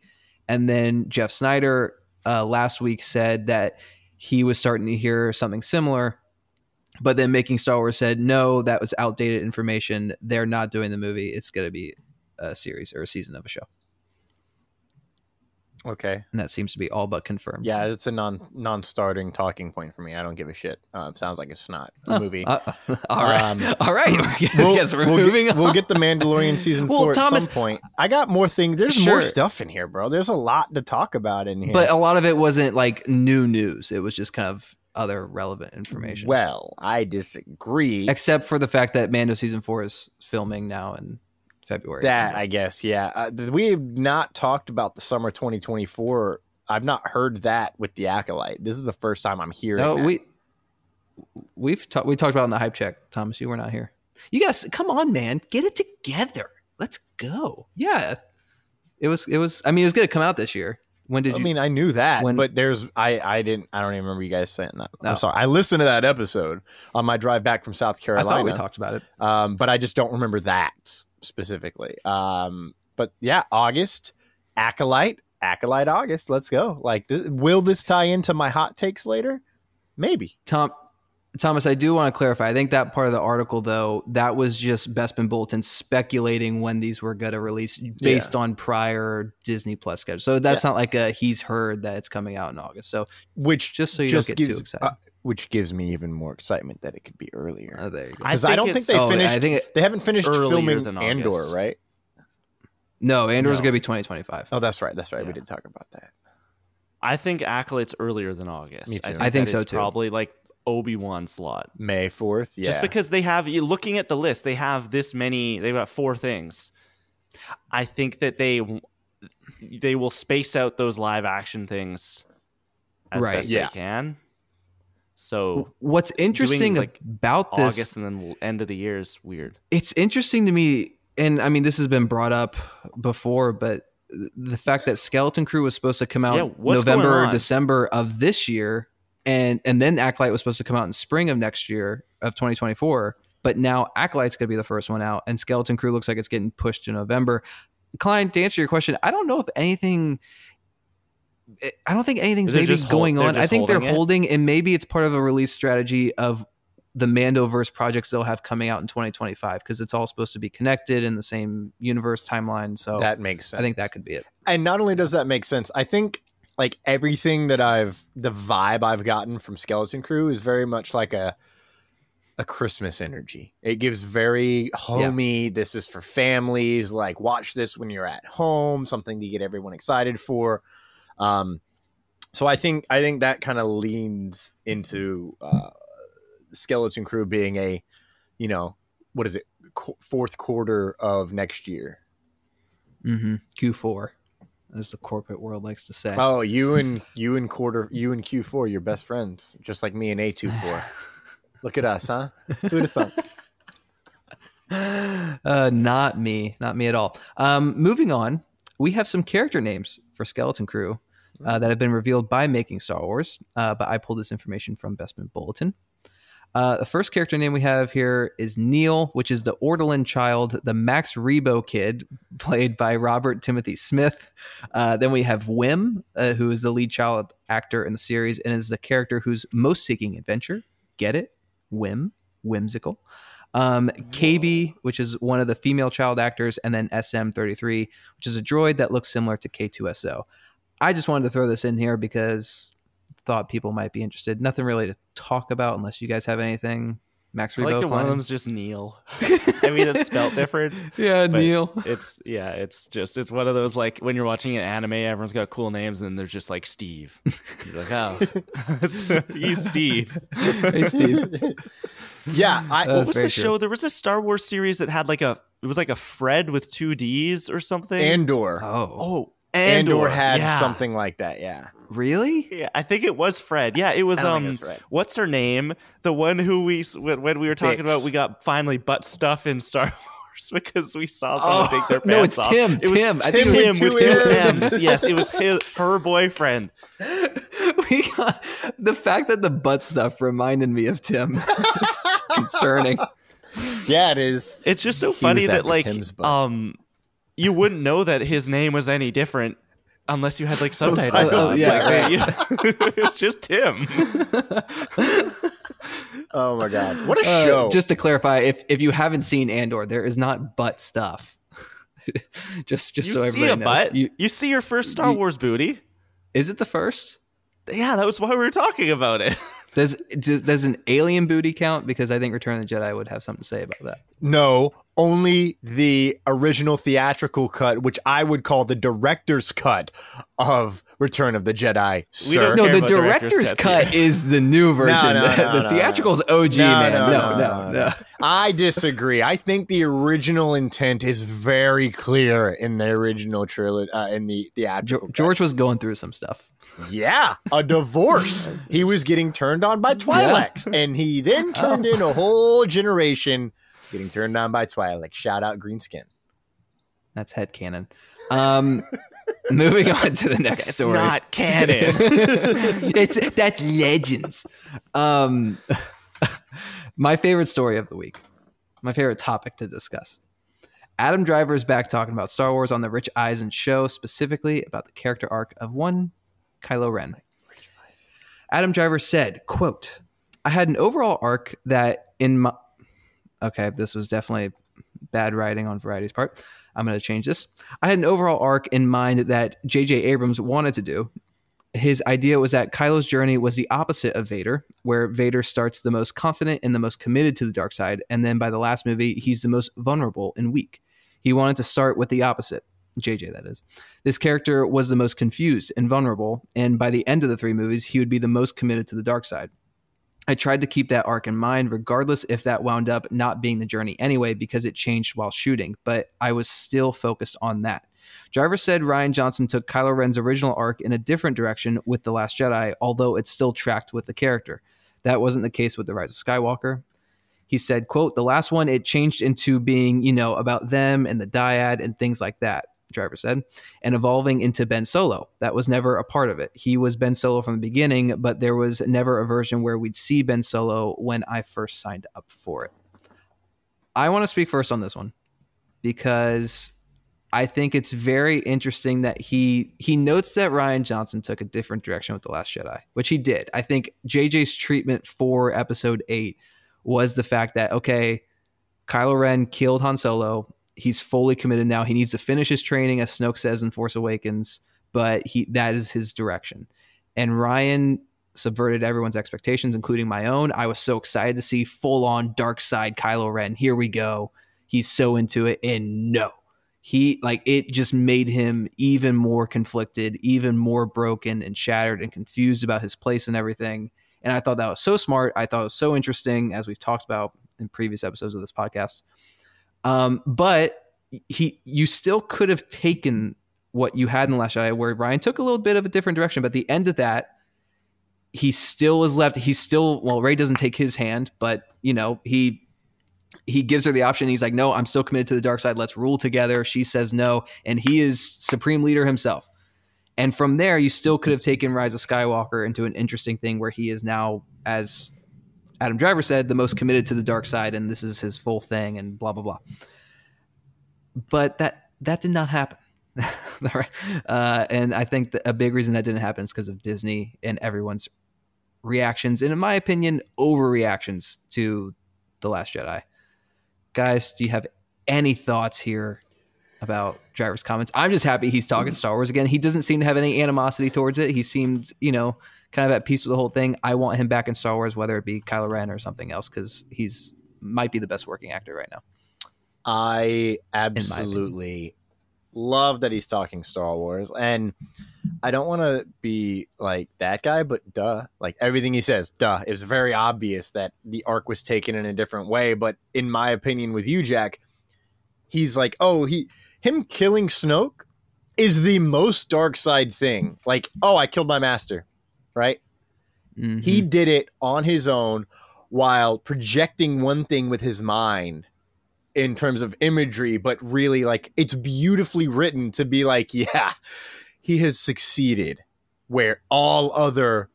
S7: and then Jeff Sneider uh, last week said that he was starting to hear something similar, but then making Star Wars said no, that was outdated information. They're not doing the movie. It's going to be a series or a season of a show,
S6: Okay.
S7: and that seems to be all but confirmed.
S6: Yeah, it's a non non-starting talking point for me. I don't give a shit. Uh, it sounds like it's not a
S7: Oh,
S6: movie.
S7: uh, all right,
S6: Um,
S7: all right.
S6: We'll,
S7: Guess we're
S6: we'll
S7: moving
S6: get,
S7: on.
S6: we'll get the Mandalorian season
S7: Well,
S6: four
S7: Thomas-
S6: at some point. I got more things. There's more stuff in here, bro. There's a lot to talk about in here.
S7: But a lot of it wasn't like new news. It was just kind of other relevant information.
S6: well, I disagree.
S7: Except for the fact that Mando season four is filming now in February.
S6: that I guess, yeah. Uh, we have not talked about the summer 2024. I've not heard that with the acolyte. This is the first time I'm hearing.
S7: no,
S6: that.
S7: we we've ta- we talked about it in the hype check. Thomas, you were not here. You guys, come on, man, get it together. Let's go. Yeah, it was. It was. I mean, it was going to come out this year. When did
S6: I
S7: you?
S6: I mean, I knew that,
S7: when-
S6: but there's I I didn't I don't even remember you guys saying that.
S7: Oh.
S6: I'm sorry. I listened to that episode on my drive back from South
S7: I
S6: Carolina.
S7: thought we talked about it.
S6: um, but I just don't remember that specifically. Um, but yeah, August acolyte, acolyte August. Let's go. Like, th- will this tie into my hot takes later? Maybe.
S7: Tom, Thomas, I do want to clarify. I think that part of the article, though, that was just Bespin Bulletin speculating when these were going to release based on prior Disney Plus schedule. So that's not like a he's heard that it's coming out in August. So
S6: Which
S7: Just so you
S6: just
S7: don't get too excited.
S6: uh, which gives me even more excitement that it could be earlier.
S7: Ah, there you go.
S1: I
S6: Because I, don't think they
S7: Oh, I
S6: finished.
S7: think it-
S6: they haven't finished filming Andor, right?
S7: no, Andor's
S1: No.
S7: going to be 2025.
S6: Oh, that's right. That's right. We
S1: Yeah.
S6: did talk about that.
S1: I think Acolyte's earlier than August.
S6: Me too.
S7: I think
S1: that
S7: so,
S1: it's
S7: too.
S1: Probably like Obi Wan slot.
S6: May fourth. Yeah.
S1: Just because they have you looking at the list, they have this many. They've got four things. I think that they they will space out those live action things as
S7: Right.
S1: best
S6: Yeah.
S1: they can. So
S7: What's interesting
S1: like,
S7: about this
S1: August and then end of the year is weird.
S7: it's interesting to me and i mean this has been brought up before but the fact that skeleton crew was supposed to come out
S1: Yeah,
S7: november or december of this year and and then acolyte was supposed to come out in spring of next year of 2024 but now acolyte's going to be the first one out and skeleton crew looks like it's getting pushed to november klein to answer your question i don't know if anything I don't think anything's
S1: They're
S7: maybe
S1: just
S7: going
S1: they're
S7: on. I
S1: just
S7: think they're
S1: holding it?
S7: holding, and maybe it's part of a release strategy of the Mandoverse projects they'll have coming out in 2025 because it's all supposed to be connected in the same universe timeline. So
S6: that makes sense.
S7: I think that could be it.
S6: and not only does that make sense, I think like everything that I've the vibe I've gotten from Skeleton Crew is very much like a a Christmas energy. It gives very homey. This is for families. Like watch this when you're at home. Something to get everyone excited for. Um, so I think I think that kind of leans into uh, Skeleton Crew being a, you know, what is it, qu- fourth quarter of next year.
S7: Mm-hmm. Q4, as the corporate world likes to say.
S6: Oh, you and you and quarter you and Q four, you're best friends, just like me and A 24 Look at us, huh? Who'd have thought?
S7: uh, not me, not me at all. Um, moving on, we have some character names for Skeleton Crew uh, that have been revealed by Making Star Wars, uh, but I pulled this information from Bespin Bulletin. Uh, the first character name we have here is Neil, which is the Ortolan child, the Max Rebo kid, played by Robert Timothy Smith. Uh, then we have Wim, uh, who is the lead child actor in the series and is the character who's most seeking adventure, Get It, Wim, Whimsical, um, KB, which is one of the female child actors, and then SM33, which is a droid that looks similar to K2SO. I just wanted to throw this in here because thought people might be interested. Nothing really to talk about unless you guys have anything. Max
S1: I like that one of
S7: Klein?
S1: them's just Neil. I mean, it's spelled different.
S7: yeah, Neil.
S1: It's yeah, it's just it's one of those like when you're watching an anime, everyone's got cool names, and then there's just like Steve. You're like, oh, he's Steve.
S7: hey, Steve.
S6: Yeah, I,
S1: What was the
S7: true.
S1: show? There was a Star Wars series that had like a it was like a Fred with two D's or something.
S6: Andor.
S7: Oh,
S1: oh,
S6: Andor,
S1: Andor,
S6: had
S1: yeah.
S6: something like that. Yeah.
S7: really?
S1: Yeah, I think it was Fred. Yeah, it was
S6: I don't think
S1: um
S6: it was
S1: what's her name? The one who we s- when, when we were talking
S6: Bix.
S1: about we got finally butt stuff in Star Wars because we saw someone
S7: Oh,
S1: take their pants. off.
S7: no, it's
S1: off.
S7: Tim,
S1: It was
S7: Tim. I
S1: Tim,
S7: think it
S6: was
S1: with
S6: two
S1: two
S6: M's.
S1: M's. Yes, it was his, her boyfriend.
S7: we got, the fact that the butt stuff reminded me of Tim. Concerning.
S6: Yeah, it is.
S1: It's just so
S6: He
S1: funny that like
S6: Tim's butt.
S1: um you wouldn't know that his name was any different unless you had like subtitles.
S6: Subtitles.
S7: Oh, yeah,
S1: Like,
S7: right.
S1: you- it's just Tim.
S6: Oh my god, what a
S7: Uh,
S6: show!
S7: Just to clarify, if if you haven't seen Andor, there is not butt stuff. just just
S1: You
S7: so
S1: see
S7: everybody
S1: a
S7: knows.
S1: butt.
S7: You,
S1: You, see your first Star
S7: you-
S1: Wars booty.
S7: is it the first?
S1: Yeah, that was why we were talking about it.
S7: Does, does does an alien booty count? Because I think Return of the Jedi would have something to say about that.
S6: no, only the original theatrical cut, which I would call the director's cut of Return of the Jedi. Sir,
S1: don't
S7: No, the
S1: director's
S7: director's cut is the new version.
S6: no,
S7: the
S6: no,
S7: the
S6: no,
S7: theatrical's OG,
S6: No,
S7: man.
S6: no,
S7: No,
S6: no,
S7: no,
S6: no,
S7: no.
S6: I disagree. I think the original intent is very clear in the original trilogy, uh, in the theatrical.
S7: Jo-
S6: cut.
S7: George was going through some stuff.
S6: Yeah, a divorce. he was getting turned on by Twi'leks, and he then turned in a whole generation getting turned on by Twi'leks. Shout out Greenskin.
S7: That's headcanon. Um, moving on to the next
S1: It's
S7: story.
S1: not canon.
S7: it's that's legends. Um, my favorite story of the week, my favorite topic to discuss. Adam Driver is back talking about Star Wars on the Rich Eisen show, specifically about the character arc of one Kylo Ren. Adam Driver said, "quote I had an overall arc that in my okay, this was definitely bad writing on Variety's part. I'm going to change this. I had an overall arc in mind that J.J. Abrams wanted to do. His idea was that Kylo's journey was the opposite of Vader, where Vader starts the most confident and the most committed to the dark side, and then by the last movie, he's the most vulnerable and weak. He wanted to start with the opposite. JJ, that is. This character was the most confused and vulnerable, and by the end of the three movies, he would be the most committed to the dark side. I tried to keep that arc in mind, regardless if that wound up not being the journey anyway, because it changed while shooting, but I was still focused on that. Driver said Rian Johnson took Kylo Ren's original arc in a different direction with The Last Jedi, although it still tracked with the character. That wasn't the case with The Rise of Skywalker. He said, quote, the last one, it changed into being, you know, about them and the dyad and things like that, Driver said, and evolving into Ben Solo. That was never a part of it. He was Ben Solo from the beginning, but there was never a version where we'd see Ben Solo when I first signed up for it. I want to speak first on this one because I think it's very interesting that he he notes that Rian Johnson took a different direction with the Last Jedi, which he did. I think JJ's treatment for Episode Eight was the fact that okay, Kylo Ren killed Han Solo. He's fully committed now. He needs to finish his training, as Snoke says in Force Awakens, but he that is his direction. And Rian subverted everyone's expectations, including my own. I was so excited to see full on dark side Kylo Ren. Here we go. He's so into it. And no, he like it just made him even more conflicted, even more broken and shattered and confused about his place and everything. And I thought that was so smart. I thought it was so interesting, as we've talked about in previous episodes of this podcast. Um, but he, you still could have taken what you had in the Last Jedi, where Rian took a little bit of a different direction. But the end of that, he still is left. He's still well. Rey doesn't take his hand, but you know he he gives her the option. He's like, no, I'm still committed to the dark side. Let's rule together. She says no, and he is supreme leader himself. And from there, you still could have taken Rise of Skywalker into an interesting thing where he is now, as Adam Driver said, the most committed to the dark side, and this is his full thing, and blah blah blah. But that that did not happen. uh, and I think a big reason that didn't happen is because of Disney and everyone's reactions, and in my opinion, overreactions to The Last Jedi. Guys, do you have any thoughts here about Driver's comments? I'm just happy he's talking Star Wars again. He doesn't seem to have any animosity towards it. He seemed, you know, kind of at peace with the whole thing. I want him back in Star Wars, whether it be Kylo Ren or something else, because he's might be the best working actor right now.
S6: I absolutely love that he's talking Star Wars. And I don't want to be like that guy, but duh. Like everything he says, duh. It was very obvious that the arc was taken in a different way. But in my opinion, with you, Jack, he's like, oh, he him killing Snoke is the most dark side thing. Like, oh, I killed my master, right?
S7: Mhm.
S6: He did it on his own while projecting one thing with his mind in terms of imagery, but really like it's beautifully written to be like, yeah, he has succeeded where all other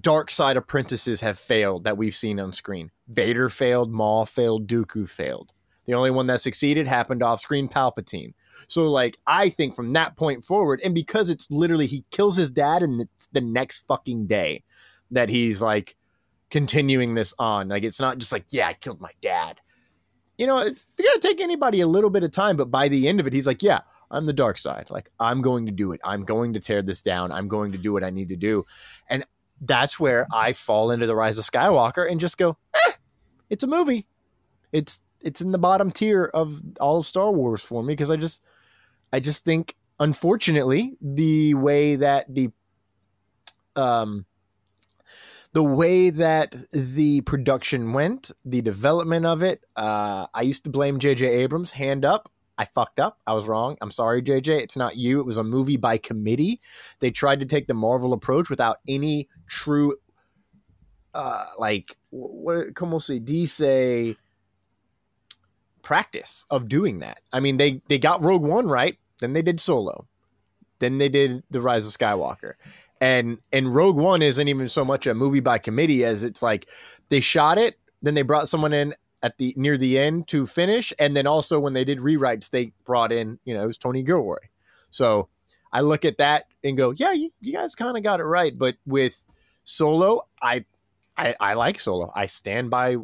S6: dark side apprentices have failed that we've seen on screen. Vader failed, Maul failed, Dooku failed. The only one that succeeded happened off screen, Palpatine. So, like, I think from that point forward, and because it's literally he kills his dad and it's the next fucking day that he's like continuing this on. Like, it's not just like, yeah, I killed my dad. You know, it's gonna take anybody a little bit of time, but by the end of it, he's like, yeah, I'm the dark side. Like, I'm going to do it. I'm going to tear this down. I'm going to do what I need to do. And that's where I fall into the Rise of Skywalker and just go, eh, it's a movie. It's it's in the bottom tier of all of Star Wars for me because I just I just think unfortunately the way that the um the way that the production went, the development of it, uh, I used to blame J.J. Abrams. Hand up, I fucked up. I was wrong. I'm sorry, JJ. It's not you. It was a movie by committee. They tried to take the Marvel approach without any true, uh, like what? Como se dice? Practice of doing that. I mean, they they got Rogue One right. Then they did Solo. Then they did The Rise of Skywalker. And and Rogue One isn't even so much a movie by committee as it's like they shot it, then they brought someone in at the near the end to finish, and then also when they did rewrites, they brought in you know it was Tony Gilroy. So I look at that and go, yeah, you, you guys kind of got it right. But with Solo, I, I I like Solo. I stand by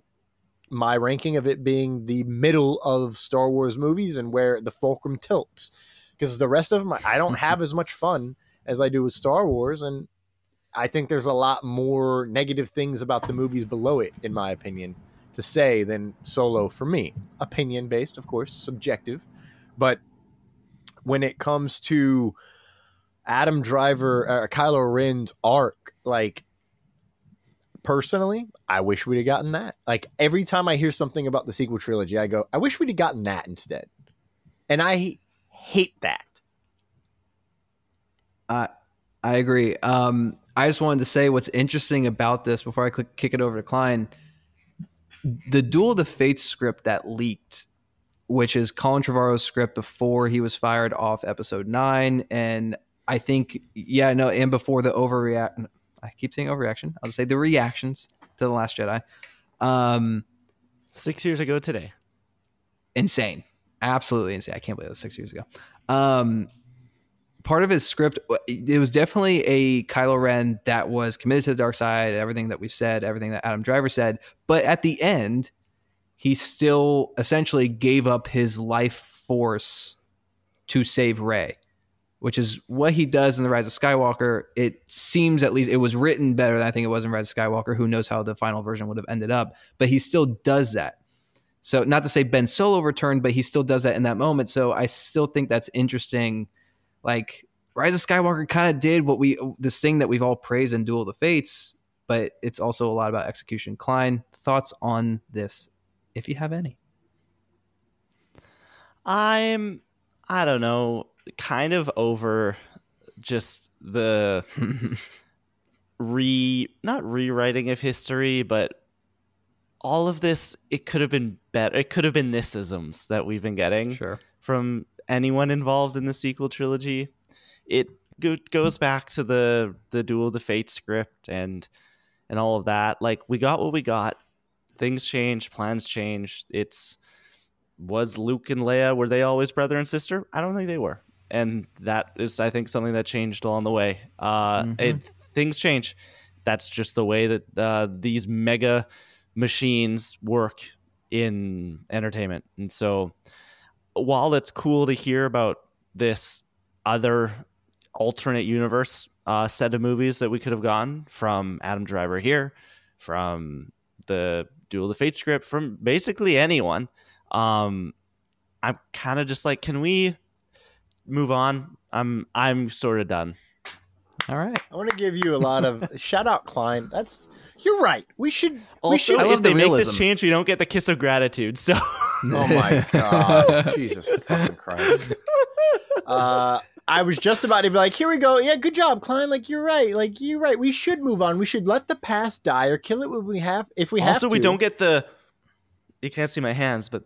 S6: my ranking of it being the middle of Star Wars movies and where the fulcrum tilts. Because the rest of them, I don't have as much fun as I do with Star Wars, and I think there's a lot more negative things about the movies below it, in my opinion, to say than Solo for me. Opinion based, of course, subjective, but when it comes to Adam Driver, uh, Kylo Ren's arc, like personally, I wish we'd have gotten that. Like every time I hear something about the sequel trilogy, I go, I wish we'd have gotten that instead. And I hate that.
S7: I I agree. Um, I just wanted to say what's interesting about this before I click, kick it over to Klein. The Duel of the Fates script that leaked, which is Colin Trevorrow's script before he was fired off episode nine, and I think yeah no, and before the overreact. I keep saying overreaction. I'll just say the reactions to the Last Jedi. Um,
S1: Six years ago today.
S7: insane absolutely insane i can't believe that was six years ago um part of his script it was definitely a kylo ren that was committed to the dark side everything that we've said everything that adam driver said but at the end he still essentially gave up his life force to save Rey, which is what he does in the Rise of Skywalker. It seems at least it was written better than I think it was in Rise of Skywalker. Who knows how the final version would have ended up? But he still does that. So not to say Ben Solo returned, but he still does that in that moment. So I still think that's interesting. Like Rise of Skywalker kind of did what we this thing that we've all praised in Duel of the Fates, but it's also a lot about execution. Klein, thoughts on this, if you have any?
S1: I'm I don't know, kind of over just the re not rewriting of history, but all of this it could have been better. It could have been thisisms that we've been getting
S7: Sure.
S1: from anyone involved in the sequel trilogy. It go- goes back to the the Duel of the Fate script and and all of that. Like we got what we got. Things changed, plans changed. It's was Luke and Leia were they always brother and sister? I don't think they were. And that is I think something that changed along the way. Uh
S7: Mhm.
S1: it things change. That's just the way that uh, these mega machines work in entertainment. And so, while it's cool to hear about this other alternate universe uh, set of movies that we could have gone from Adam Driver here, from the Duel of the Fate script, from basically anyone, um, I'm kind of just like, can we move on? I'm I'm sort of done.
S7: All right.
S6: I want to give you a lot of shout out, Klein. That's you're right. We should. we
S1: Also,
S6: should.
S7: I love
S1: if they
S7: the
S1: make this
S7: realism.
S1: change, we don't get the kiss of gratitude. So
S6: Oh my god, Jesus fucking Christ. Uh, I was just about to be like, here we go. Yeah, good job, Klein. Like you're right. Like you're right. We should move on. We should let the past die or kill it when we have. If we have
S1: also we don't get the. You can't see my hands, but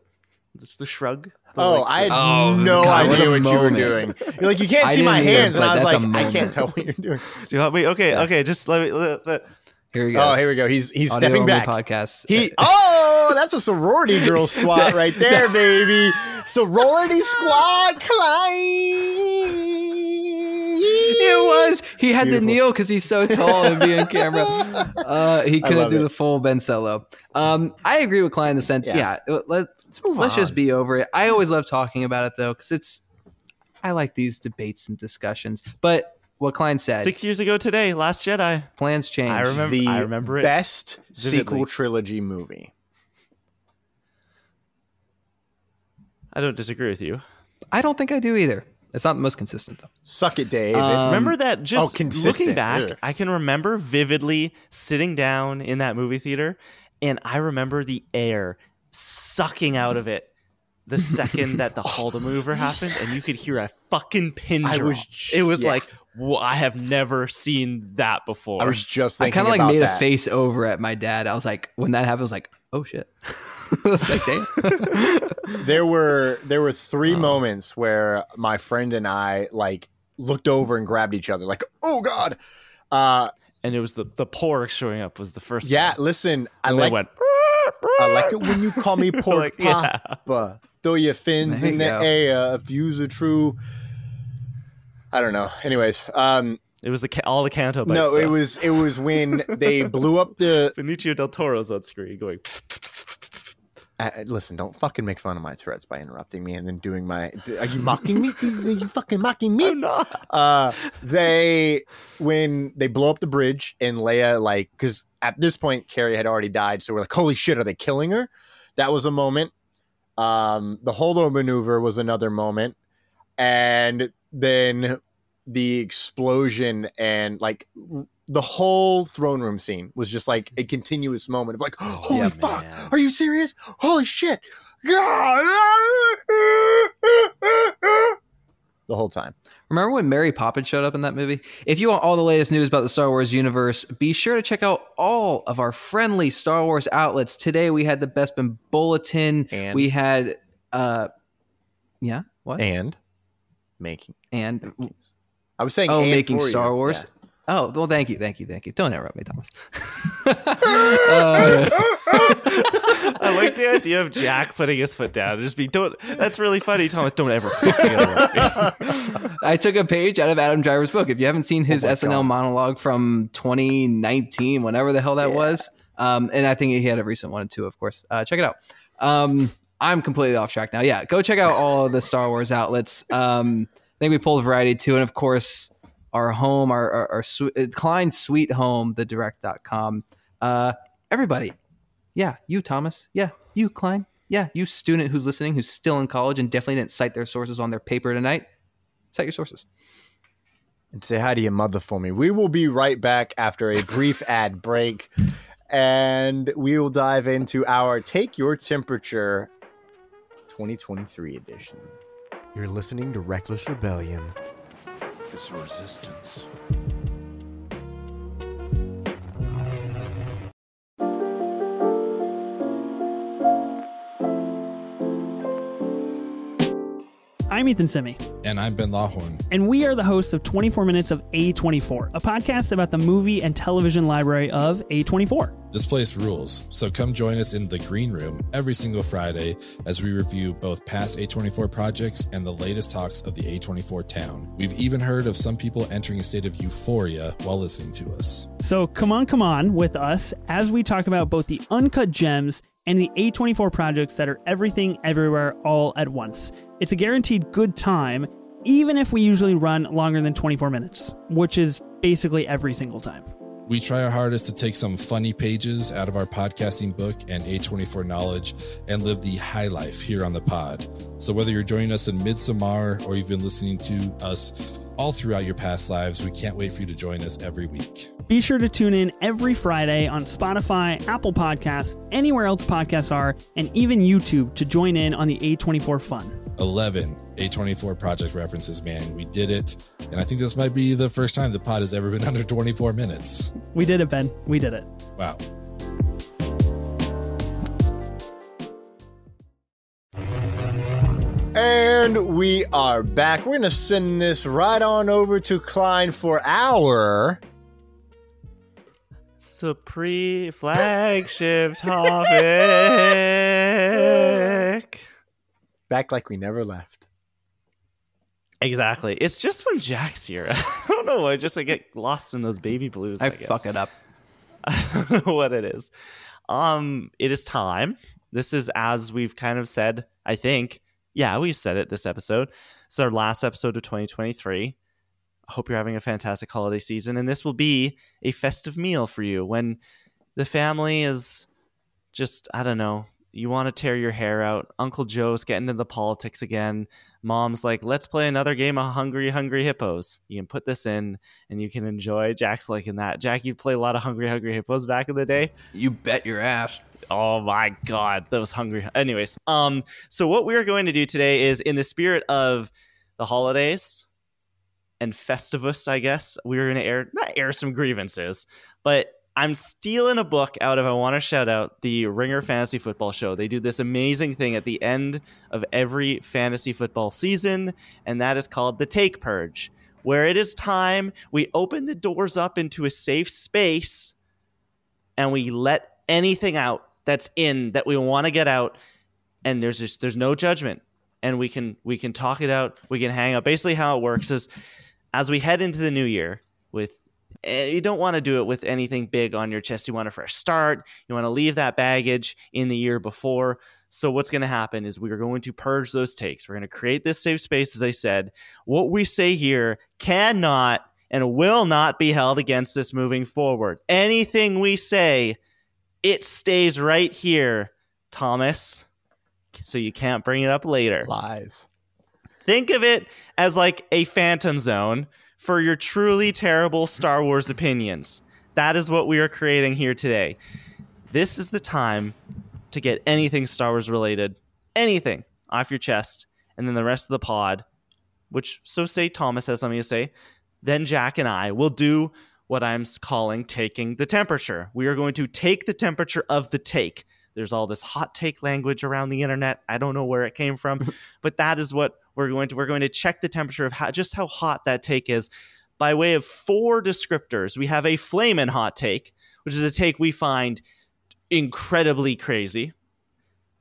S1: it's the shrug. The,
S6: Oh,
S1: like,
S6: I had
S7: Oh,
S6: no
S7: God, what
S6: idea
S7: a
S6: what, you were doing. You're like, you can't see my
S7: didn't either,
S6: hands, and I was like, I can't tell what you're doing.
S1: Do you want me? Okay, okay. Just let me. Let, let-
S7: Here he goes.
S6: Oh, here we go. He's he's
S7: Audio
S6: stepping back.
S7: Podcast.
S6: He oh, that's a sorority girl SWAT right there, baby. Sorority squad, Klein.
S7: It was. He had
S6: Beautiful.
S7: to kneel because he's so tall and be on camera. Uh, he couldn't do
S6: it.
S7: the full Ben Solo. Um, I agree with Klein in the sense,
S6: Yeah.
S7: yeah. let,
S6: Let's move
S7: let's
S6: on.
S7: just be over it. I always love talking about it though because it's. I like these debates and discussions, but what Klein said,
S1: Six years ago today, Last Jedi.
S7: plans change.
S1: I remember.
S6: the
S1: I remember it.
S6: best
S1: vividly.
S6: sequel trilogy movie.
S1: I don't disagree with you.
S7: I don't think I do either. It's not the most consistent though.
S6: Suck it, Dave.
S7: Um,
S1: remember that? Just
S6: oh,
S1: looking back,
S6: Ugh.
S1: I can remember vividly sitting down in that movie theater, and I remember the air sucking out of it the second that the Holdo maneuver happened, and you could hear a fucking pin
S6: I
S1: drop.
S6: was j-
S1: it was
S6: yeah.
S1: like whoa, I have never seen that before.
S6: I was just
S7: I kind of like made
S6: that.
S7: a face over at my dad. I was like, when that happened, I was like, oh shit. Like, damn.
S6: There were there were three
S1: Oh.
S6: moments where my friend and I like looked over and grabbed each other, like, oh god. Uh,
S1: and it was the the pork showing up was the first.
S6: yeah.
S1: one.
S6: Listen, I
S1: and they
S6: like
S1: went.
S6: I like it when you call me pork
S1: Like, yeah.
S6: papa. Throw your fins
S7: There
S6: in
S7: you
S6: the
S7: go.
S6: air if you's a true. I don't know. Anyways, um,
S1: It was the all the Canto bites.
S6: no, it was it was when they blew up the.
S1: Benicio del Toro's on screen going.
S6: Uh, listen, don't fucking make fun of my Tourette's by interrupting me and then doing my. Are you mocking me? Are you fucking mocking me?
S1: I'm not.
S6: uh they when they blow up the bridge and Leia like because at this point Carrie had already died, so we're like, holy shit, are they killing her? That was a moment. Um, the Holdo maneuver was another moment, and then the explosion and like the whole throne room scene was just like a continuous moment of like, holy
S7: Yeah,
S6: fuck,
S1: man.
S6: are you serious? Holy shit! The whole time.
S7: Remember when Mary Poppins showed up in that movie? If you want all the latest news about the Star Wars universe, be sure to check out all of our friendly Star Wars outlets. Today we had the Bespin Bulletin.
S6: And-
S7: we had uh yeah, what?
S6: and making.
S7: And
S6: I was saying,
S7: oh, making
S6: for you.
S7: Star Wars.
S6: Yeah.
S7: Oh, well thank you, thank you, thank you. Don't interrupt me, Thomas. Uh,
S1: I like the idea of Jack putting his foot down and just be don't. That's really funny, Thomas. Don't ever fucking interrupt me.
S7: I took a page out of Adam Driver's book. If you haven't seen his
S6: Oh
S7: SNL
S6: God.
S7: monologue from 2019, whenever the hell that was, um, and I think he had a recent one too, of course. Uh, check it out. Um, I'm completely off track now. Yeah, go check out all of the Star Wars outlets. Um, I think we pulled variety too, and of course, our home, our our, our swe- uh, Klein Sweet Home, the direct.com. Uh, everybody, yeah, you Thomas, yeah, you Klein, yeah, you student who's listening, who's still in college and definitely didn't cite their sources on their paper tonight. Cite your sources.
S6: And say hi to your mother for me. We will be right back after a brief ad break, and we will dive into our Take Your Temperature 2023 edition. You're listening to Reckless Rebellion.
S8: It's resistance.
S9: I'm Ethan Simi. And I'm Ben Lawhorn.
S10: And we are the hosts of 24 Minutes of A24, a podcast about the movie and television library of A24.
S9: This place rules, so come join us in the green room every single Friday as we review both past A24 projects and the latest talks of the A24 town. We've even heard of some people entering a state of euphoria while listening to us.
S10: So come on, come on with us as we talk about both the uncut gems and the A24 projects that are everything everywhere all at once. It's a guaranteed good time, even if we usually run longer than 24 minutes, which is basically every single time.
S9: We try our hardest to take some funny pages out of our podcasting book and A24 knowledge and live the high life here on the pod. So whether you're joining us in Midsommar or you've been listening to us all throughout your past lives, we can't wait for you to join us every week.
S10: Be sure to tune in every Friday on Spotify, Apple Podcasts, anywhere else podcasts are, and even YouTube to join in on the A24 fun.
S9: 11 A24 project references, man. We did it. And I think this might be the first time the pod has ever been under 24 minutes.
S10: We did it, Ben. We did it.
S9: Wow.
S6: And we are back. We're going to send this right on over to Klein for our
S1: Supreme flagship topic.
S6: back like we never left.
S1: Exactly. It's just when Jack's here. I don't know. I just I get lost in those baby blues. I,
S7: I
S1: guess.
S7: fuck it up.
S1: I don't know what it is. Um, it is time. This is as we've kind of said. I think, yeah, we've said it this episode. It's our last episode of 2023. I hope you're having a fantastic holiday season, and this will be a festive meal for you when the family is just I don't know. You want to tear your hair out. Uncle Joe's getting into the politics again. Mom's like, let's play another game of Hungry Hungry Hippos. You can put this in and you can enjoy. Jack's liking that. Jack, you play a lot of Hungry Hungry Hippos back in the day.
S7: You bet your ass.
S1: Oh my god, those hungry. Anyways, um, so what we're going to do today is in the spirit of the holidays and Festivus, I guess we're going to air not air some grievances, but I'm stealing a book out of. I want to shout out the Ringer Fantasy Football Show. They do this amazing thing at the end of every fantasy football season, and that is called the Take Purge, where it is time we open the doors up into a safe space and we let anything out that's in that we want to get out and there's just there's no judgment. And we can we can talk it out we can hang out. Basically how it works is as we head into the new year with eh, you don't want to do it with anything big on your chest. You want a fresh start. You want to leave that baggage in the year before. So what's going to happen is we're going to purge those takes. We're going to create this safe space as i said. What we say here cannot and will not be held against us moving forward. Anything we say it stays right here, Thomas. So you can't bring it up later.
S6: Lies.
S1: Think of it as like a phantom zone for your truly terrible Star Wars opinions. That is what we are creating here today. This is the time to get anything Star Wars related, anything off your chest, and then the rest of the pod, which so say Thomas has something to say, then Jack and I will do what I'm calling taking the temperature. We are going to take the temperature of the take. There's all this hot take language around the internet. I don't know where it came from, but that is what we're going to we're going to check the temperature of how, just how hot that take is by way of four descriptors. We have a flamin' hot take, which is a take we find incredibly crazy.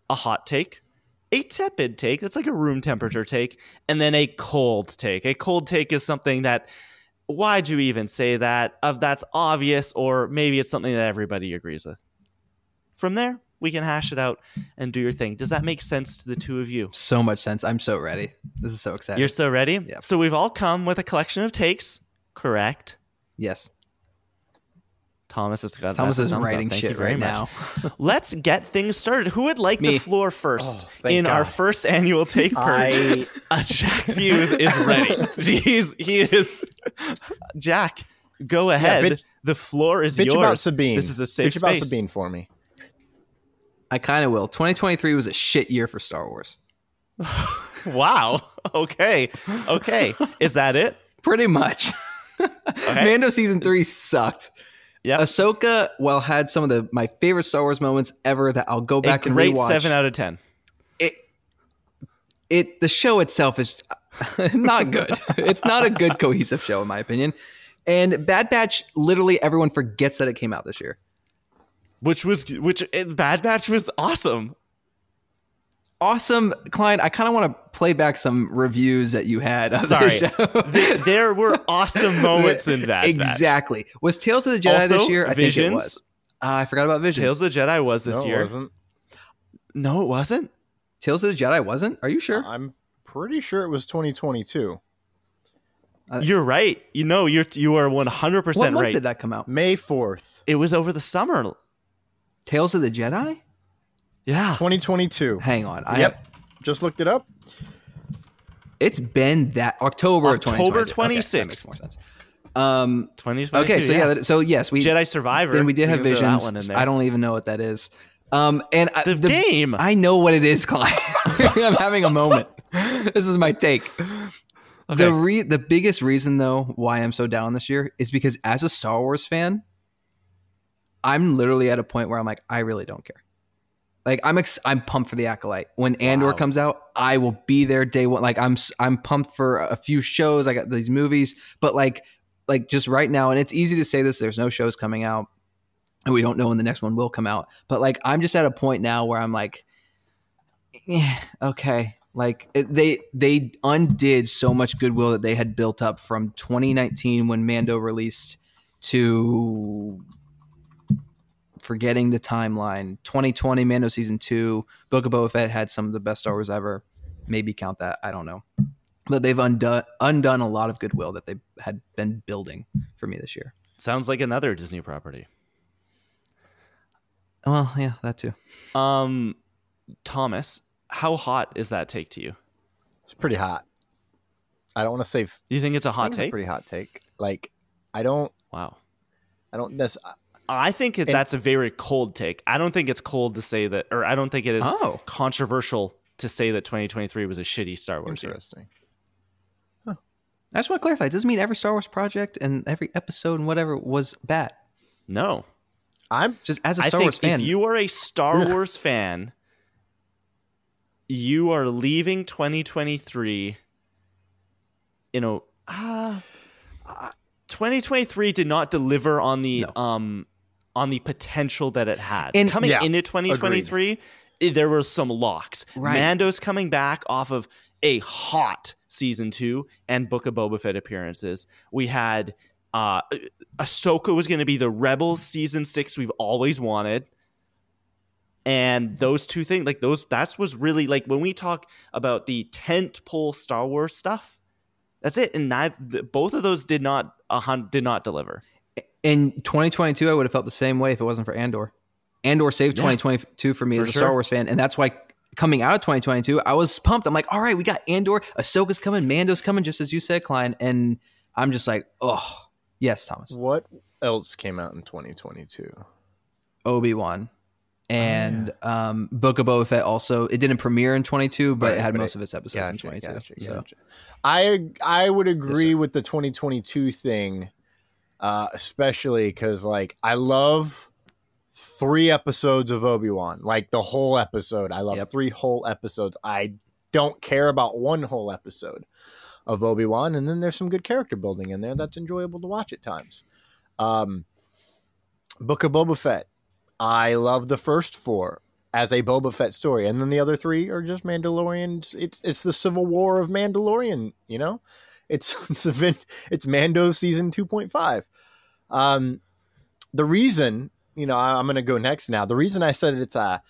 S1: A hot take, a tepid take, that's like a room temperature take, and then a cold take. A cold take is something that why'd you even say that? Of that's obvious, or maybe it's something that everybody agrees with. From there, we can hash it out and do your thing. Does that make sense to the two of you?
S7: So much sense. I'm so ready. This is so exciting.
S1: You're so ready?
S7: Yep.
S1: So we've all come with a collection of takes, correct?
S7: yes.
S1: Thomas has got
S7: Thomas is writing shit right
S1: much.
S7: now.
S1: Let's get things started. Who would like
S7: Me.
S1: the floor first
S6: Oh,
S1: in our first annual take?
S6: I
S1: Uh, Jack Pues is ready. He's he is. Jack, go ahead.
S6: bitch-
S1: the floor is
S6: bitch
S1: yours.
S6: about Sabine.
S1: This is a safe space.
S6: bitch about. Sabine for me.
S7: I kind of will. 2023 was a shit year for Star Wars.
S1: Wow. Okay. Okay. Is that it?
S7: Pretty much.
S1: Okay.
S7: Mando season three sucked.
S1: Yep.
S7: Ahsoka, well, had some of the my favorite Star Wars moments ever that I'll go
S1: A
S7: back and
S1: great
S7: rewatch.
S1: seven out of ten.
S7: It, it the show itself is not good. it's not a good cohesive show in my opinion. And Bad Batch, literally everyone forgets that it came out this year.
S1: which was which it, Bad Batch was awesome.
S7: Awesome, Klein. I kind of want to play back some reviews that you had. Of
S1: Sorry,
S7: the show.
S1: There were awesome moments in Bad Batch.
S7: exactly. Was Tales of the Jedi
S1: Also,
S7: this year? I think it
S1: Visions.
S7: was. Uh, I forgot about Visions.
S1: Tales of the Jedi was this
S6: No, it
S1: year.
S6: wasn't.
S1: No, it wasn't.
S7: Tales of the Jedi wasn't. Are you sure?
S6: I'm pretty sure it was 2022.
S1: You're right. You know, you're you are 100
S7: what
S1: percent
S7: month
S1: right.
S7: did that come out?
S6: May 4th,
S1: It was over the summer.
S7: Tales of the Jedi.
S1: Yeah.
S6: 2022.
S7: Hang on. I
S6: Yep. Just looked it up.
S7: It's been that October of
S1: October
S7: 2022. Okay, that
S1: 26th.
S7: makes more sense. Um,
S1: 2022.
S7: okay, so yeah. that- so yes, we
S1: Jedi Survivor.
S7: Then we did have
S1: throw
S7: visions.
S1: one in there.
S7: I don't even know what that is. Um, and I-
S1: The game.
S7: I know what it is, Clyde. I'm having a moment. This is my take. The re- the biggest reason though why I'm so down this year is because as a Star Wars fan, I'm literally at a point where I'm like, I really don't care. Like I'm ex- I'm pumped for the acolyte. When Andor
S1: Wow.
S7: comes out, I will be there day one. Like I'm I'm pumped for a few shows. I got these movies, but like like just right now, and it's easy to say this. There's no shows coming out, and we don't know when the next one will come out. But like I'm just at a point now where I'm like, yeah, okay. Like it, they they undid so much goodwill that they had built up from 2019 when Mando released to forgetting the timeline. 2020 Mando season two, Book of Boba Fett had some of the best Star Wars ever. Maybe count that. I don't know. But they've undone undone a lot of goodwill that they had been building for me this year.
S1: Sounds like another Disney property.
S7: Well, yeah, that too.
S1: Um, Thomas, how hot is that take to you?
S6: It's pretty hot. I don't want to say f-
S1: you think it's a hot
S6: think it's a
S1: take?
S6: pretty hot take. Like I don't
S1: Wow.
S6: I don't this
S1: I think it,
S6: And-
S1: that's a very cold take. I don't think it's cold to say that, or I don't think it is
S7: Oh.
S1: controversial to say that 2023 was a shitty Star Wars year.
S6: interesting.
S7: I just want to clarify. It doesn't mean every Star Wars project and every episode and whatever was bad.
S1: No,
S6: I'm
S7: Just as a
S1: I
S7: Star
S1: think
S7: Wars fan,
S1: if you are a Star Wars fan, you are leaving 2023 in a ah 2023 did not deliver on the
S7: No.
S1: um on the potential that it had.
S7: And-
S1: coming
S6: Yeah,
S1: into 2023, eh, there were some locks.
S7: Right.
S1: Mando's coming back off of a hot season 2 and Book of Boba Fett appearances. We had uh Ahsoka was going to be the Rebels season 6 we've always wanted. And those two things like those that's was really like when we talk about the tent pole Star Wars stuff, that's it and both of those did not hun- did not deliver.
S7: in 2022, I would have felt the same way if it wasn't for Andor. Andor saved
S1: Yeah.
S7: 2022 for me
S1: For
S7: as a
S1: sure.
S7: Star Wars fan, and that's why coming out of 2022, I was pumped. I'm like, all right, we got Andor, Ahsoka's coming, Mando's coming, just as you said, Klein, and I'm just like, oh, yes, Thomas,
S6: what else came out in 2022?
S7: Obi Wan. And um, Book of Boba Fett also it didn't premiere in 22, but
S6: Right,
S7: it had
S6: but
S7: most
S6: it-
S7: of its episodes in
S6: Gotcha,
S7: 22.
S6: gotcha,
S7: so.
S6: gotcha. I I would agree with the 2022 thing, uh, especially because like I love three episodes of Obi Wan, like the whole episode. I love
S7: Yep.
S6: three whole episodes. I don't care about one whole episode of Obi Wan, and then there's some good character building in there that's enjoyable to watch at times. Um, Book of Boba Fett. I love the first four as a Boba Fett story, and then the other three are just Mandalorians. It's it's the Civil War of Mandalorian. You know, it's it's Vin, it's Mando season two point five. Um, the reason you know I, I'm going to go next now. The reason I said it's a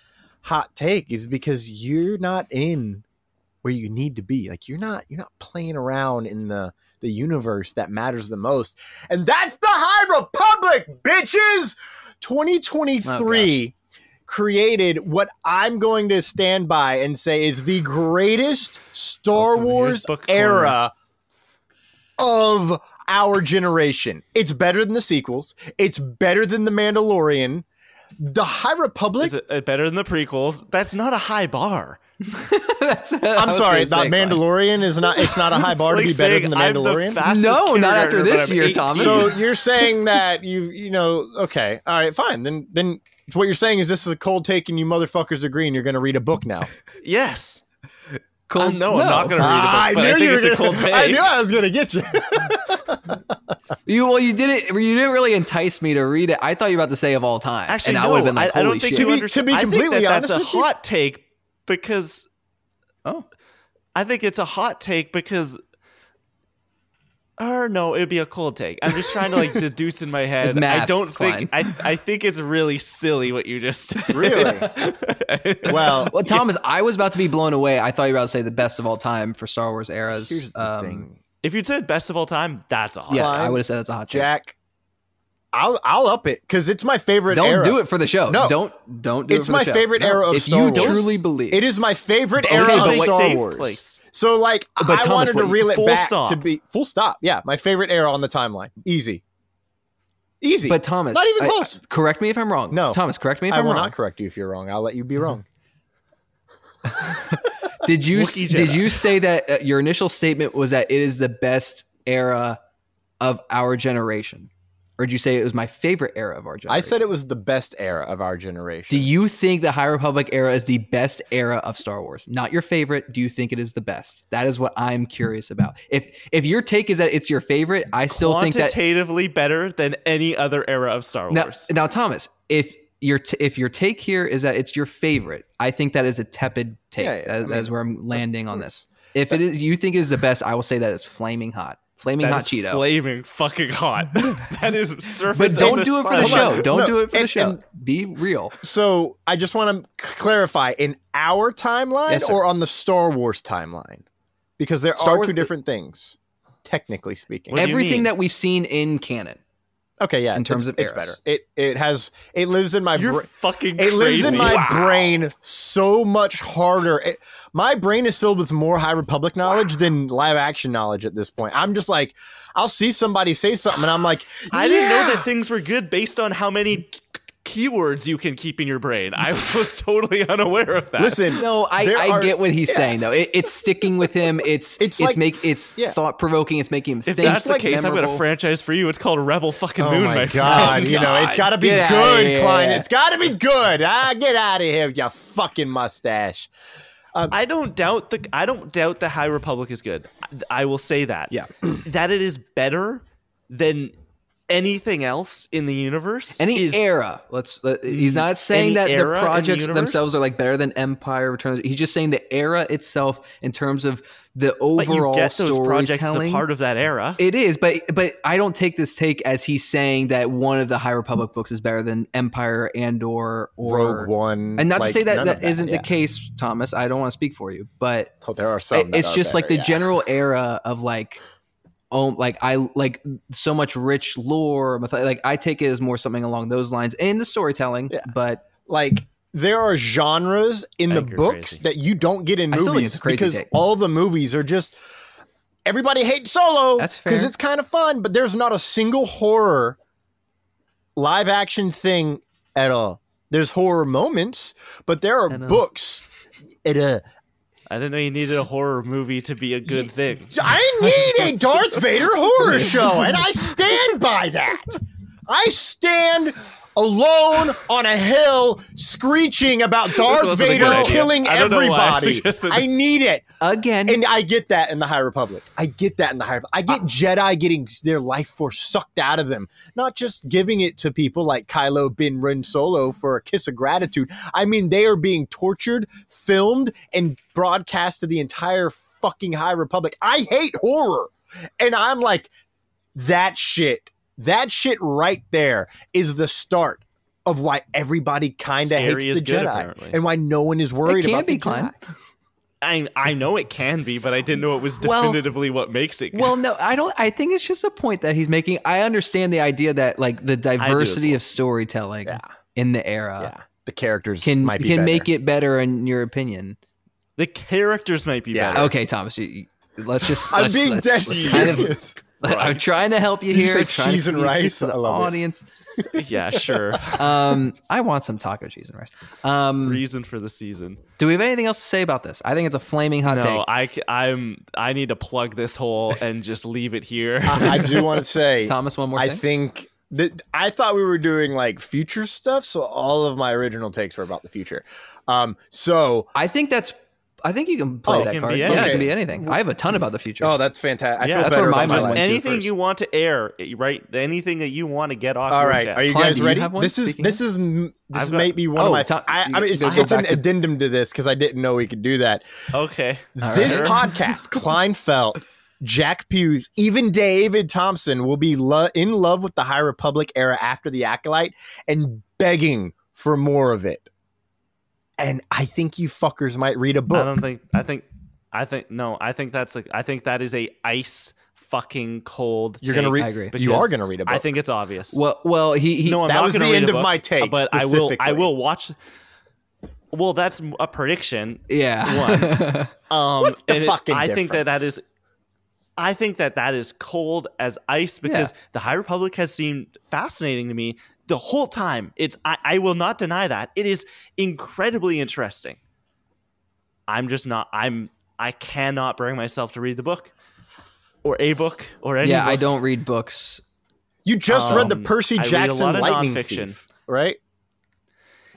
S6: hot take is because you're not in where you need to be. Like you're not you're not playing around in the the universe that matters the most, and that's the High Republic, bitches. 2023 created what I'm going to stand by and say is the greatest Star
S1: Welcome
S6: Wars
S1: Book Corner.
S6: era of our generation. It's better than the sequels. It's better than The Mandalorian. The High Republic.
S1: Is it uh, better than the prequels? That's not a high bar.
S7: That's,
S6: I'm sorry, the Mandalorian is not. It's not a high bar to be better than the Mandalorian.
S1: fastest
S7: No, not after this year,
S1: 18.
S7: Thomas.
S6: so you're saying that you you know okay all right fine then then what you're saying is this is a cold take and you motherfuckers agree and you're going to read a book now
S1: yes.
S7: Cold,
S1: Uh, no, I'm not going to read
S6: Ah,
S1: it, but I, think
S6: you were
S1: a cold
S6: gonna-
S1: take.
S6: I knew I was gonna get you.
S7: You well, you did it. You didn't really entice me to read it. I thought you were about to say of all time,
S1: Actually,
S7: and
S1: no,
S7: I would have been like,
S1: I, I
S7: "Holy
S1: don't think
S7: shit!"
S6: To be- to be
S1: I think
S6: completely
S1: that that's
S6: honest
S1: a hot take because
S7: oh,
S1: I think it's a hot take because. Or no, it'd be a cold take. I'm just trying to like deduce in my head.
S7: It's math,
S1: I don't
S7: Klein.
S1: think I. I think it's really silly what you just said.
S6: Really? well,
S7: well, Thomas, I was about to be blown away. I thought you were about to say the best of all time for Star Wars eras.
S6: here's the
S7: Um,
S6: thing,
S1: If you'd said best of all time, that's a hot.
S7: Yeah,
S6: Klein,
S7: I would have said that's a hot take.
S6: I'll I'll up it because it's my favorite.
S7: Don't
S6: era.
S7: do it for the show.
S6: No.
S7: don't don't do
S6: It's
S7: it for
S6: my
S7: the show.
S6: favorite
S7: No.
S6: era of
S7: if
S6: Star
S7: you truly believe
S6: It is my favorite
S7: Okay,
S6: era of Star Wars.
S1: place.
S6: So like,
S7: But
S6: I
S7: Thomas,
S6: wanted to reel it
S1: full
S6: back
S1: stop.
S6: to be full stop. Yeah, my favorite era on the timeline. Easy, easy.
S7: But Thomas,
S6: not even
S7: I-
S6: close.
S7: correct me if I'm wrong.
S6: No.
S7: Thomas, correct me if
S6: I
S7: am wrong.
S6: I will not correct you if you're wrong. I'll let you be wrong.
S7: Did you did you say that uh, your initial statement was that it is the best era of our generation, or did you say it was my favorite era of our generation?
S6: I said it was the best era of our generation.
S7: Do you think the High Republic era is the best era of Star Wars? Not your favorite. Do you think it is the best? That is what I'm curious about. If if your take is that it's your favorite, I still think that
S1: quantitatively better than any other era of Star Wars.
S7: now Thomas, if your t- if your take here is that it's your favorite, I think that is a tepid take.
S6: Yeah, yeah,
S7: that,
S6: I mean-
S7: is where I'm landing on this. If it is you think it is the best, I will say that is flaming hot, flaming
S1: That
S7: hot
S1: is
S7: Cheeto.
S1: flaming fucking hot. that is surface.
S7: but don't do it for the
S1: sun.
S6: Hold
S7: show. Don't
S6: No,
S7: do it for the show.
S6: and-
S7: Be real.
S6: So I just want to clarify in our timeline
S7: Yes,
S6: or on the Star Wars timeline, because there
S7: Star
S6: are
S7: Wars-
S6: two different things, technically speaking.
S1: What do you
S7: Everything
S1: mean?
S7: that we've seen in canon.
S6: Okay, yeah.
S7: in terms
S6: it's,
S7: of
S6: it's better. It it has it lives in my
S1: You're
S6: bra-
S1: fucking
S6: it lives in my
S1: Wow.
S6: brain so much harder. It, my brain is filled with more High Republic knowledge than live action knowledge at this point. I'm just like, I'll see somebody say something, and I'm like,
S1: I didn't know that things were good based on how many keywords you can keep in your brain. I was totally unaware of that.
S6: Listen,
S7: No, I, I
S6: are-
S7: get what he's
S6: yeah.
S7: saying though. It, it's sticking with him. It's
S6: It's
S7: it's,
S6: like-
S7: make it's
S6: yeah.
S7: thought provoking. It's making him
S1: if
S7: think.
S1: that's the
S6: like
S1: case, I've got a franchise for you. It's called Rebel Fucking
S6: Oh
S1: Moon,
S6: my,
S1: my
S6: god!
S1: friend.
S6: You know it's got to be
S7: Get
S6: good,
S7: here.
S6: Klein. It's got to be good. Ah, get out of here, with your fucking mustache.
S1: I don't doubt the I don't doubt the High Republic is good. I, I will say that.
S7: Yeah.
S1: that it is better than anything else in the universe.
S7: Any
S1: is,
S7: era. Let's. Let, he's not saying that the
S1: in the
S7: projects themselves are like better than Empire Returns. He's just saying the era itself in terms of the
S1: but you
S7: overall
S1: get those projects as
S7: storytelling.
S1: part of that era.
S7: It is, but but I don't take this take as he's saying that one of the High Republic books is better than Empire and or or
S6: Rogue One,
S7: And not
S6: like,
S7: to say that
S6: none
S7: that
S6: of
S7: isn't
S6: yeah.
S7: the case, Thomas. I don't want to speak for you, but
S6: Oh, there are some.
S7: it- it's
S6: are
S7: just like the
S6: yeah.
S7: general era of like oh like i like so much rich lore like i take it as more something along those lines in the storytelling
S6: Yeah.
S7: but
S6: like there are genres in
S1: I
S6: the books
S1: crazy.
S6: that you don't get in
S7: I still think
S6: movies
S7: crazy
S6: because
S7: take.
S6: all the movies are just everybody hates solo
S7: That's
S6: because it's kind of fun but there's not a single horror live action thing at all there's horror moments but there are books at a
S1: I didn't know you needed a horror movie to be a good thing.
S6: I need a Darth Vader horror show, and I stand by that. I stand alone on a hill screeching about Darth Vader killing
S1: I don't know why I
S6: everybody. I need it.
S7: again
S6: And I get that in the High Republic. I get that in the High Republic. I get uh, Jedi getting their life force sucked out of them, not just giving it to people like Kylo Ben Ren Solo for a kiss of gratitude. I mean, they are being tortured, filmed, and broadcast to the entire fucking High Republic. I hate horror. And I'm like, that shit, that shit right there is the start of why everybody kind of hates the
S1: good,
S6: Jedi
S1: apparently.
S6: and why no one is worried
S7: It can
S6: about
S7: be,
S6: the
S7: Klein.
S6: Jedi.
S1: I I know it can be, but I didn't know it was
S7: Well-
S1: definitively what makes it. good.
S7: well no i don't i think it's just a point that he's making i understand the idea that like the diversity of storytelling
S6: Yeah.
S7: in the era
S6: yeah, the characters
S7: can
S6: might be
S7: can
S6: better.
S7: make it better in your opinion
S1: the characters might be
S6: Yeah.
S1: better.
S7: okay thomas you, you- let's just
S6: I'm
S7: let's,
S6: being
S7: let's-
S6: dead
S7: let's kind of
S6: serious.
S7: I'm trying to help you
S6: Did you
S7: here.
S6: say cheese and rice?
S7: to the
S6: I love it.
S7: audience.
S1: Yeah, sure.
S7: Um, I want some taco cheese and rice. Um,
S1: Reason for the season.
S7: do we have anything else to say about this? I think it's a flaming hot
S1: No,
S7: take.
S1: I c- I'm I need to plug this hole and just leave it here.
S6: I, I do want to say,
S7: Thomas, one more
S6: I
S7: thing.
S6: think that I thought we were doing like future stuff, so all of my original takes were about the future. Um, so
S7: I think that's I think you can play
S6: Oh,
S7: that
S1: can
S7: card.
S1: be
S7: Yeah, it can be anything. I have a ton about the future.
S6: Oh, that's fantastic. I
S1: Yeah,
S6: feel
S7: that's
S6: better
S7: where my mind went to
S1: anything you want to air, right? Anything that you want to get off.
S6: All right,
S1: your
S6: are you guys
S7: do
S6: ready?
S7: have one,
S6: this is this is this
S1: I've got-
S6: might be one
S7: Oh,
S6: of my.
S7: Tom-
S6: I, I mean, it's, it's an
S7: to-
S6: addendum to this because I didn't know we could do that.
S1: Okay.
S6: this
S1: right.
S6: podcast, Kleinfelt, Jack Pues, even David Thompson will be lo- in love with the High Republic era after the Acolyte and begging for more of it. And I think you fuckers might read a book.
S1: I don't think. I think. I think no. I think that's like I think that is a ice fucking cold.
S6: You're gonna read.
S7: I agree.
S6: You are gonna read a book.
S1: I think it's obvious.
S7: Well, well, he, he
S1: no, I'm
S6: that
S1: not
S6: was
S1: gonna
S6: the end
S1: a
S6: of my take,
S1: But I will. I will watch. Well, that's a prediction.
S7: yeah.
S1: Um,
S6: What's the
S1: and it-
S6: fucking
S1: I think that that is. I think that that is cold as ice because the High Republic has seemed fascinating to me the whole time. It's I, I will not deny that it is incredibly interesting. I'm just not. I'm. I cannot bring myself to read the book, or a book, or any.
S7: yeah, I don't read books.
S6: you just read the
S1: Um,
S6: Percy
S1: I read a
S6: Jackson
S1: lot of
S6: Lightning
S1: nonfiction.
S6: Thief, right?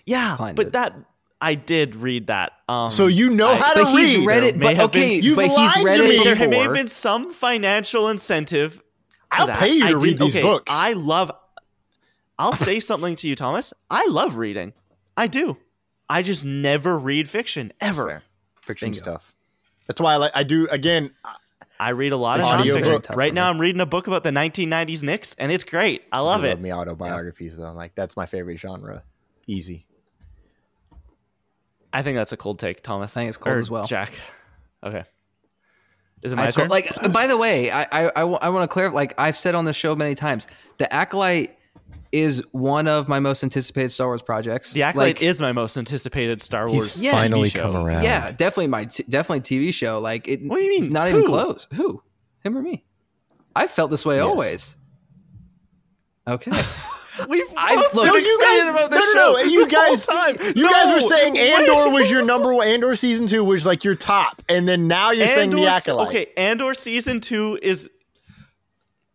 S1: Yeah,
S7: Klein
S1: but
S7: did.
S1: that I did read that. Um,
S6: So you know
S1: I-
S6: how to
S7: But he's
S6: read.
S7: read it. But okay,
S1: been-
S6: You've
S7: but he's
S6: lied
S7: read
S6: to
S7: it
S6: me.
S1: There may have been some financial incentive. to
S6: I'll
S1: that.
S6: pay you
S1: I
S6: to read
S1: did-
S6: these
S1: okay,
S6: books.
S1: I love. I'll say something to you, Thomas. I love reading. I do. I just never read fiction ever.
S6: Fiction
S7: Bingo.
S6: stuff. That's why I like. I do again.
S1: I read a lot of
S6: Audio
S1: nonfiction.
S6: book.
S1: Right now,
S7: me.
S1: I'm reading a book about the 1990s Knicks, and it's great. I love
S6: I
S1: it.
S6: love me autobiographies though. Like that's my favorite genre. Easy.
S1: I think that's a cold take, Thomas.
S7: I think it's cold
S1: Or
S7: as well.
S1: Jack. Okay. Is it my
S7: I
S1: turn?
S7: like. By the way, I I, I, want to clarify. Like I've said on the show many times, the Acolyte is one of my most anticipated Star Wars projects.
S1: the Acolyte
S7: Like,
S1: is my most anticipated Star Wars.
S6: He's
S7: Yeah.
S6: finally
S1: TV show.
S6: come around.
S7: Yeah, definitely my t- definitely TV show. Like it.
S1: What do you mean?
S7: It's not even close. Who? Him or me? I felt this way always. Okay.
S1: We've
S7: I-
S1: both
S7: look-
S1: been
S6: No, you
S1: excited
S6: guys.
S1: about
S6: No,
S1: this
S6: no, no.
S1: show
S6: You
S1: the whole
S6: guys. You
S1: No,
S6: guys were saying
S1: wait.
S6: Andor was your number one. Andor season two was like your top, and then now you're saying the
S1: Andor-
S6: acolyte.
S1: Okay, Andor season two is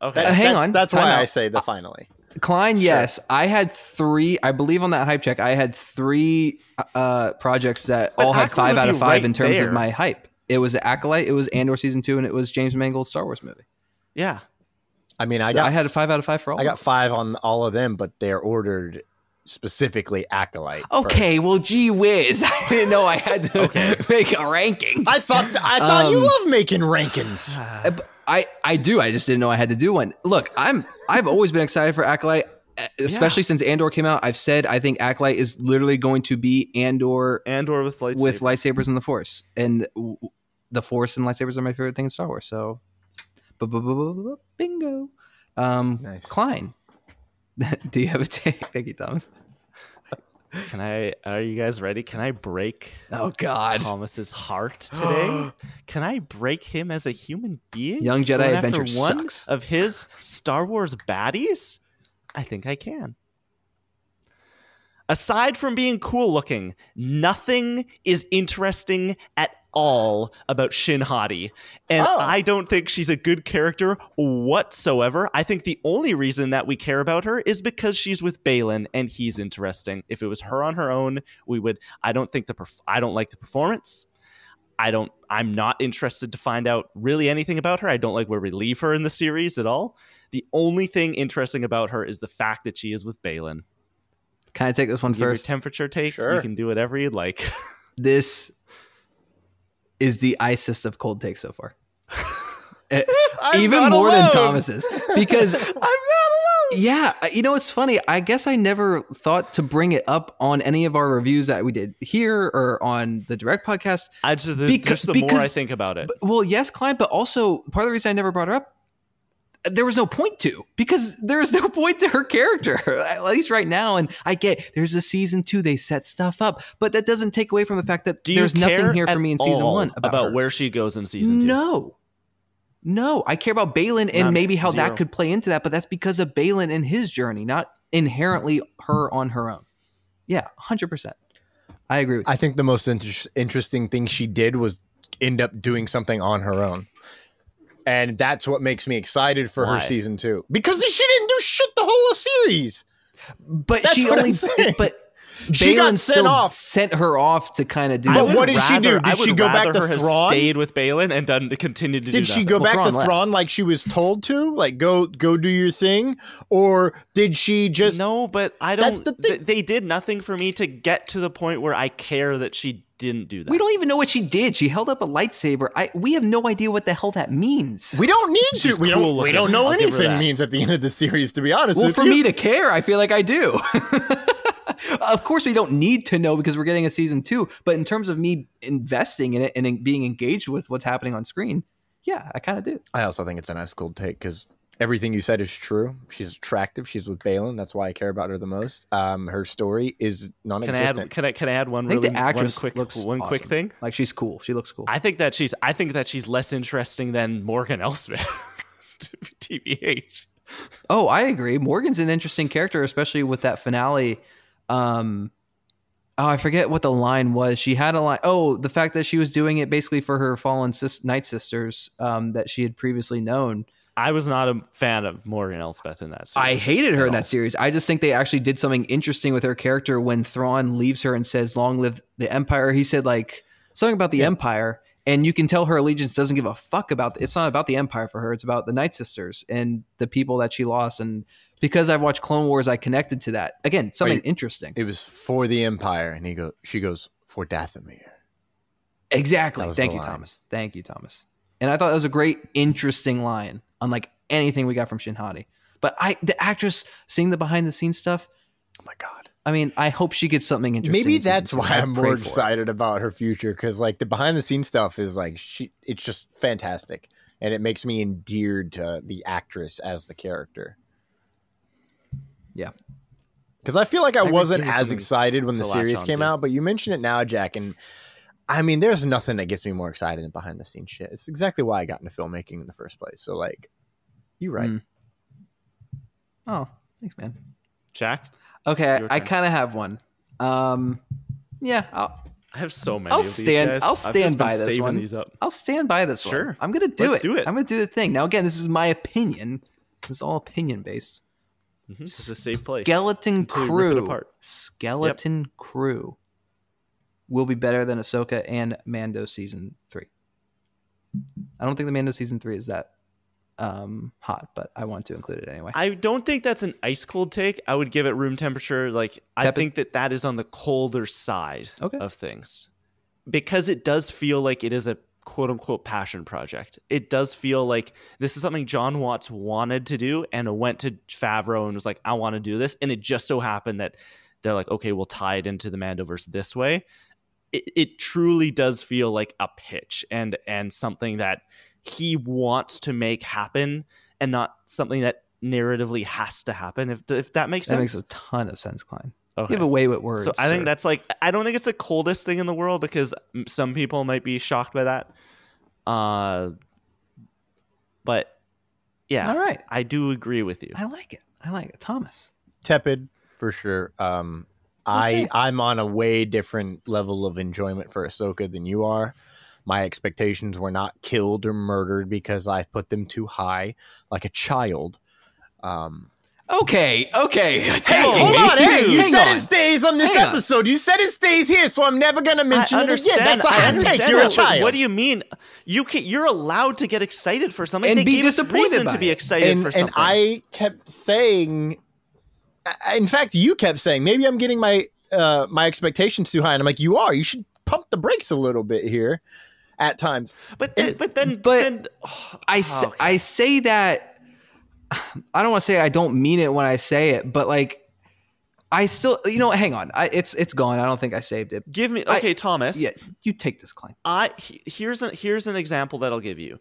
S1: okay.
S7: Uh, hang
S6: that's,
S7: on,
S6: That's
S7: time
S6: why I
S7: out.
S6: say the finally.
S7: Klein, yes, I had three. I believe on that hype check, I had three uh, projects that
S1: But
S7: all had
S1: Acolyte
S7: five out of five
S1: right
S7: in terms
S1: there.
S7: of my hype. It was Acolyte, it was Andor season two, and it was James Mangold's Star Wars movie.
S1: yeah.
S6: I mean, I got.
S7: I had a five out of five for all.
S6: I got five on all of them, but they're ordered specifically acolyte.
S7: Okay,
S6: first.
S7: well, gee whiz, I didn't know I had to make a ranking.
S6: I thought I thought you
S7: Um,
S6: love making rankings.
S7: Uh, but I I do. I just didn't know I had to do one. Look, I'm I've always been excited for Acolyte, especially since Andor came out. I've said I think Acolyte is literally going to be Andor
S1: Andor with lightsabers.
S7: with lightsabers and the Force, and the Force and lightsabers are my favorite thing in Star Wars. So, bingo. Um,
S6: Nice.
S7: Klein, do you have a take? Thank you, Thomas.
S1: Can I? Are you guys ready? Can I break
S7: Oh God,
S1: Thomas's heart today? Can I break him as a human being?
S7: Young Jedi
S1: Going after
S7: Adventure
S1: one
S7: sucks.
S1: of his Star Wars baddies? I think I can. Aside from being cool looking, nothing is interesting at all about Shin Hati. And
S6: Oh.
S1: I don't think she's a good character whatsoever. I think the only reason that we care about her is because she's with Baylan and he's interesting. If it was her on her own, we would I don't think the perf- I don't like the performance. I don't I'm not interested to find out really anything about her. I don't like where we leave her in the series at all. The only thing interesting about her is the fact that she is with Baylan.
S7: can I take this one
S1: Give your
S7: first?
S1: temperature take.
S6: Sure.
S1: You can do whatever you'd like.
S7: this is the icest of cold takes so far. Eh, Even more
S1: alone.
S7: than Thomas's. Because
S1: I'm not alone.
S7: yeah, you know it's funny. I guess I never thought to bring it up on any of our reviews that we did here or on the direct podcast.
S1: I just, the,
S7: Because-
S1: just the more I think about it.
S7: But, well, yes, Klein, but also part of the reason I never brought her up, there was no point to because there is no point to her character, at least right now. And I get there's a season two, they set stuff up, but that doesn't take away from the fact that there's nothing here for me in season one about, her.
S1: where she goes in season two?
S7: No. No, I care about Baylan and
S1: None.
S7: maybe how
S1: Zero.
S7: that could play into that, but that's because of Baylan and his journey, not inherently her on her own. Yeah, 100%. I agree with you.
S6: I think the most inter- interesting thing she did was end up doing something on her own. And that's what makes me excited for
S1: Why?
S6: her season two. Because she didn't do shit the whole series.
S7: But
S6: That's
S7: she only but
S6: She got
S7: Baylan
S6: sent off.
S7: sent her off to kind of do.
S6: But
S1: I
S7: that.
S1: would
S6: what did she do? Did she go back to Thrawn?
S1: Stayed with Baylan and done continue to do
S6: Did she go
S7: Well,
S6: back
S7: Thrawn
S6: to
S7: left.
S6: Thrawn like she was told to? Like go go do your thing, or did she just?
S1: no, but I don't.
S6: That's the thing.
S1: th- they did nothing for me to get to the point where I care that she didn't do that.
S7: we don't even know what she did. She held up a lightsaber. I we have no idea what the hell that means.
S6: We don't need to. We
S1: cool
S6: don't. We don't know
S1: I'll
S6: anything means at the end of the series. To be honest,
S7: well,
S6: with
S7: for
S6: you.
S7: me to care, I feel like I do. of course, we don't need to know because we're getting a season two. But in terms of me investing in it and in being engaged with what's happening on screen, yeah, I kind of do.
S6: I also think it's a nice cool take because everything you said is true. She's attractive. She's with Baylan. That's why I care about her the most. Um, her story is
S1: Can I
S6: non-existent.
S1: add? Can I? Can I add one
S7: I think
S1: really
S7: the actress
S1: one quick
S7: looks
S1: one quick thing?
S7: Like she's cool. She looks cool.
S1: I think that she's. I think that she's less interesting than Morgan Elsbeth. to be TBH.
S7: Oh, I agree. Morgan's an interesting character, especially with that finale. Um, oh, I forget what the line was. She had a line. Oh, the fact that she was doing it basically for her fallen sis- night sisters um, that she had previously known.
S1: I was not a fan of Morgan Elsbeth in that. Series
S7: I hated her in that series. I just think they actually did something interesting with her character when Thrawn leaves her and says, "Long live the Empire." He said like something about the Empire, and you can tell her allegiance doesn't give a fuck about. It's not about the Empire for her. It's about the Night Sisters and the people that she lost. And because I've watched Clone Wars, I connected to that. Again, something
S6: Wait.
S7: interesting.
S6: it was for the Empire, and he go. She goes for Dathomir.
S7: Exactly.
S6: That was
S7: Thank you,
S6: line.
S7: Thomas. Thank you, Thomas. And I thought that was a great, interesting line, unlike anything we got from Shin Hati. But I, the actress seeing the behind the scenes stuff.
S6: Oh my god.
S7: I mean, I hope she gets something interesting.
S6: Maybe that's why
S7: I
S6: I'm more
S7: for it.
S6: excited about her future because like the behind the scenes stuff is like she it's just fantastic and it makes me endeared to the actress as the character.
S7: Yeah.
S6: Because I feel like I,
S1: agree,
S6: wasn't as excited when the series came out, but you mention it now, Jack, and I mean, there's nothing that gets me more excited than behind the scenes shit. It's exactly why I got into filmmaking in the first place. So like, you right.
S7: Mm. Oh, thanks, man.
S1: Jack.
S7: Okay, I kind of have one. Um, yeah, I'll,
S1: I have so many.
S7: I'll
S1: of these
S7: stand.
S1: guys.
S7: I'll stand by this one.
S1: These up.
S7: I'll stand by this one.
S1: Sure.
S7: I'm gonna do
S1: Let's
S7: it.
S1: do it.
S7: I'm gonna do the thing. Now, again, this is my opinion. This is all opinion based.
S1: Mhm, This is a safe place.
S7: Skeleton
S1: Until you rip it
S7: Crew.
S1: apart.
S7: Skeleton Crew will be better than Ahsoka and Mando season three. I don't think the Mando season three is that um, hot, but I want to include it anyway.
S1: I don't think that's an ice cold take. I would give it room temperature. Like I think that that is on the colder side
S7: Okay.
S1: of things because it does feel like it is a quote unquote passion project. It does feel like this is something Jon Watts wanted to do and went to Favreau and was like, I want to do this. And it just so happened that they're like, okay, we'll tie it into the Mandoverse this way. It, it truly does feel like a pitch and and something that he wants to make happen and not something that narratively has to happen. If if that makes
S7: that
S1: sense.
S7: That makes a ton of sense, Klein.
S1: Okay.
S7: You have a way with words.
S1: So I think
S7: sir.
S1: that's like I don't think it's the coldest thing in the world because some people might be shocked by that. Uh, but yeah,
S7: all right.
S1: I do agree with you.
S7: I like it. I like it, Thomas.
S6: tepid for sure. Um, I I'm on a way different level of enjoyment for Ahsoka than you are. My expectations were not killed or murdered because I put them too high, like a child. Um,
S7: Okay, okay.
S6: hey,
S7: Take it.
S6: hold on! Hey, you
S7: Hang
S6: said
S7: on.
S6: it stays on this
S7: Hang on.
S6: episode. You said it stays here, so I'm never gonna mention
S1: I
S6: it again.
S1: understand.
S6: That's a
S1: I
S6: hot take. You're a child.
S1: What do you mean? You can, You're allowed to get excited for something
S7: And
S1: They
S7: be
S1: gave
S7: disappointed by
S1: to be excited
S6: and,
S1: for something. and.
S6: I kept saying, I- in fact, you kept saying maybe I'm getting my uh, my expectations too high, and I'm like, you are. You should pump the brakes a little bit here, at times.
S1: but then, but then,
S7: But
S1: then,
S7: I, s-
S1: okay.
S7: I say that I don't want to say I don't mean it when I say it, but like I still you know hang on I, it's it's gone I don't think I saved it
S1: give me
S7: I-
S1: okay, Thomas.
S7: yeah you take this Klein
S1: I here's a, here's an example that I'll give you.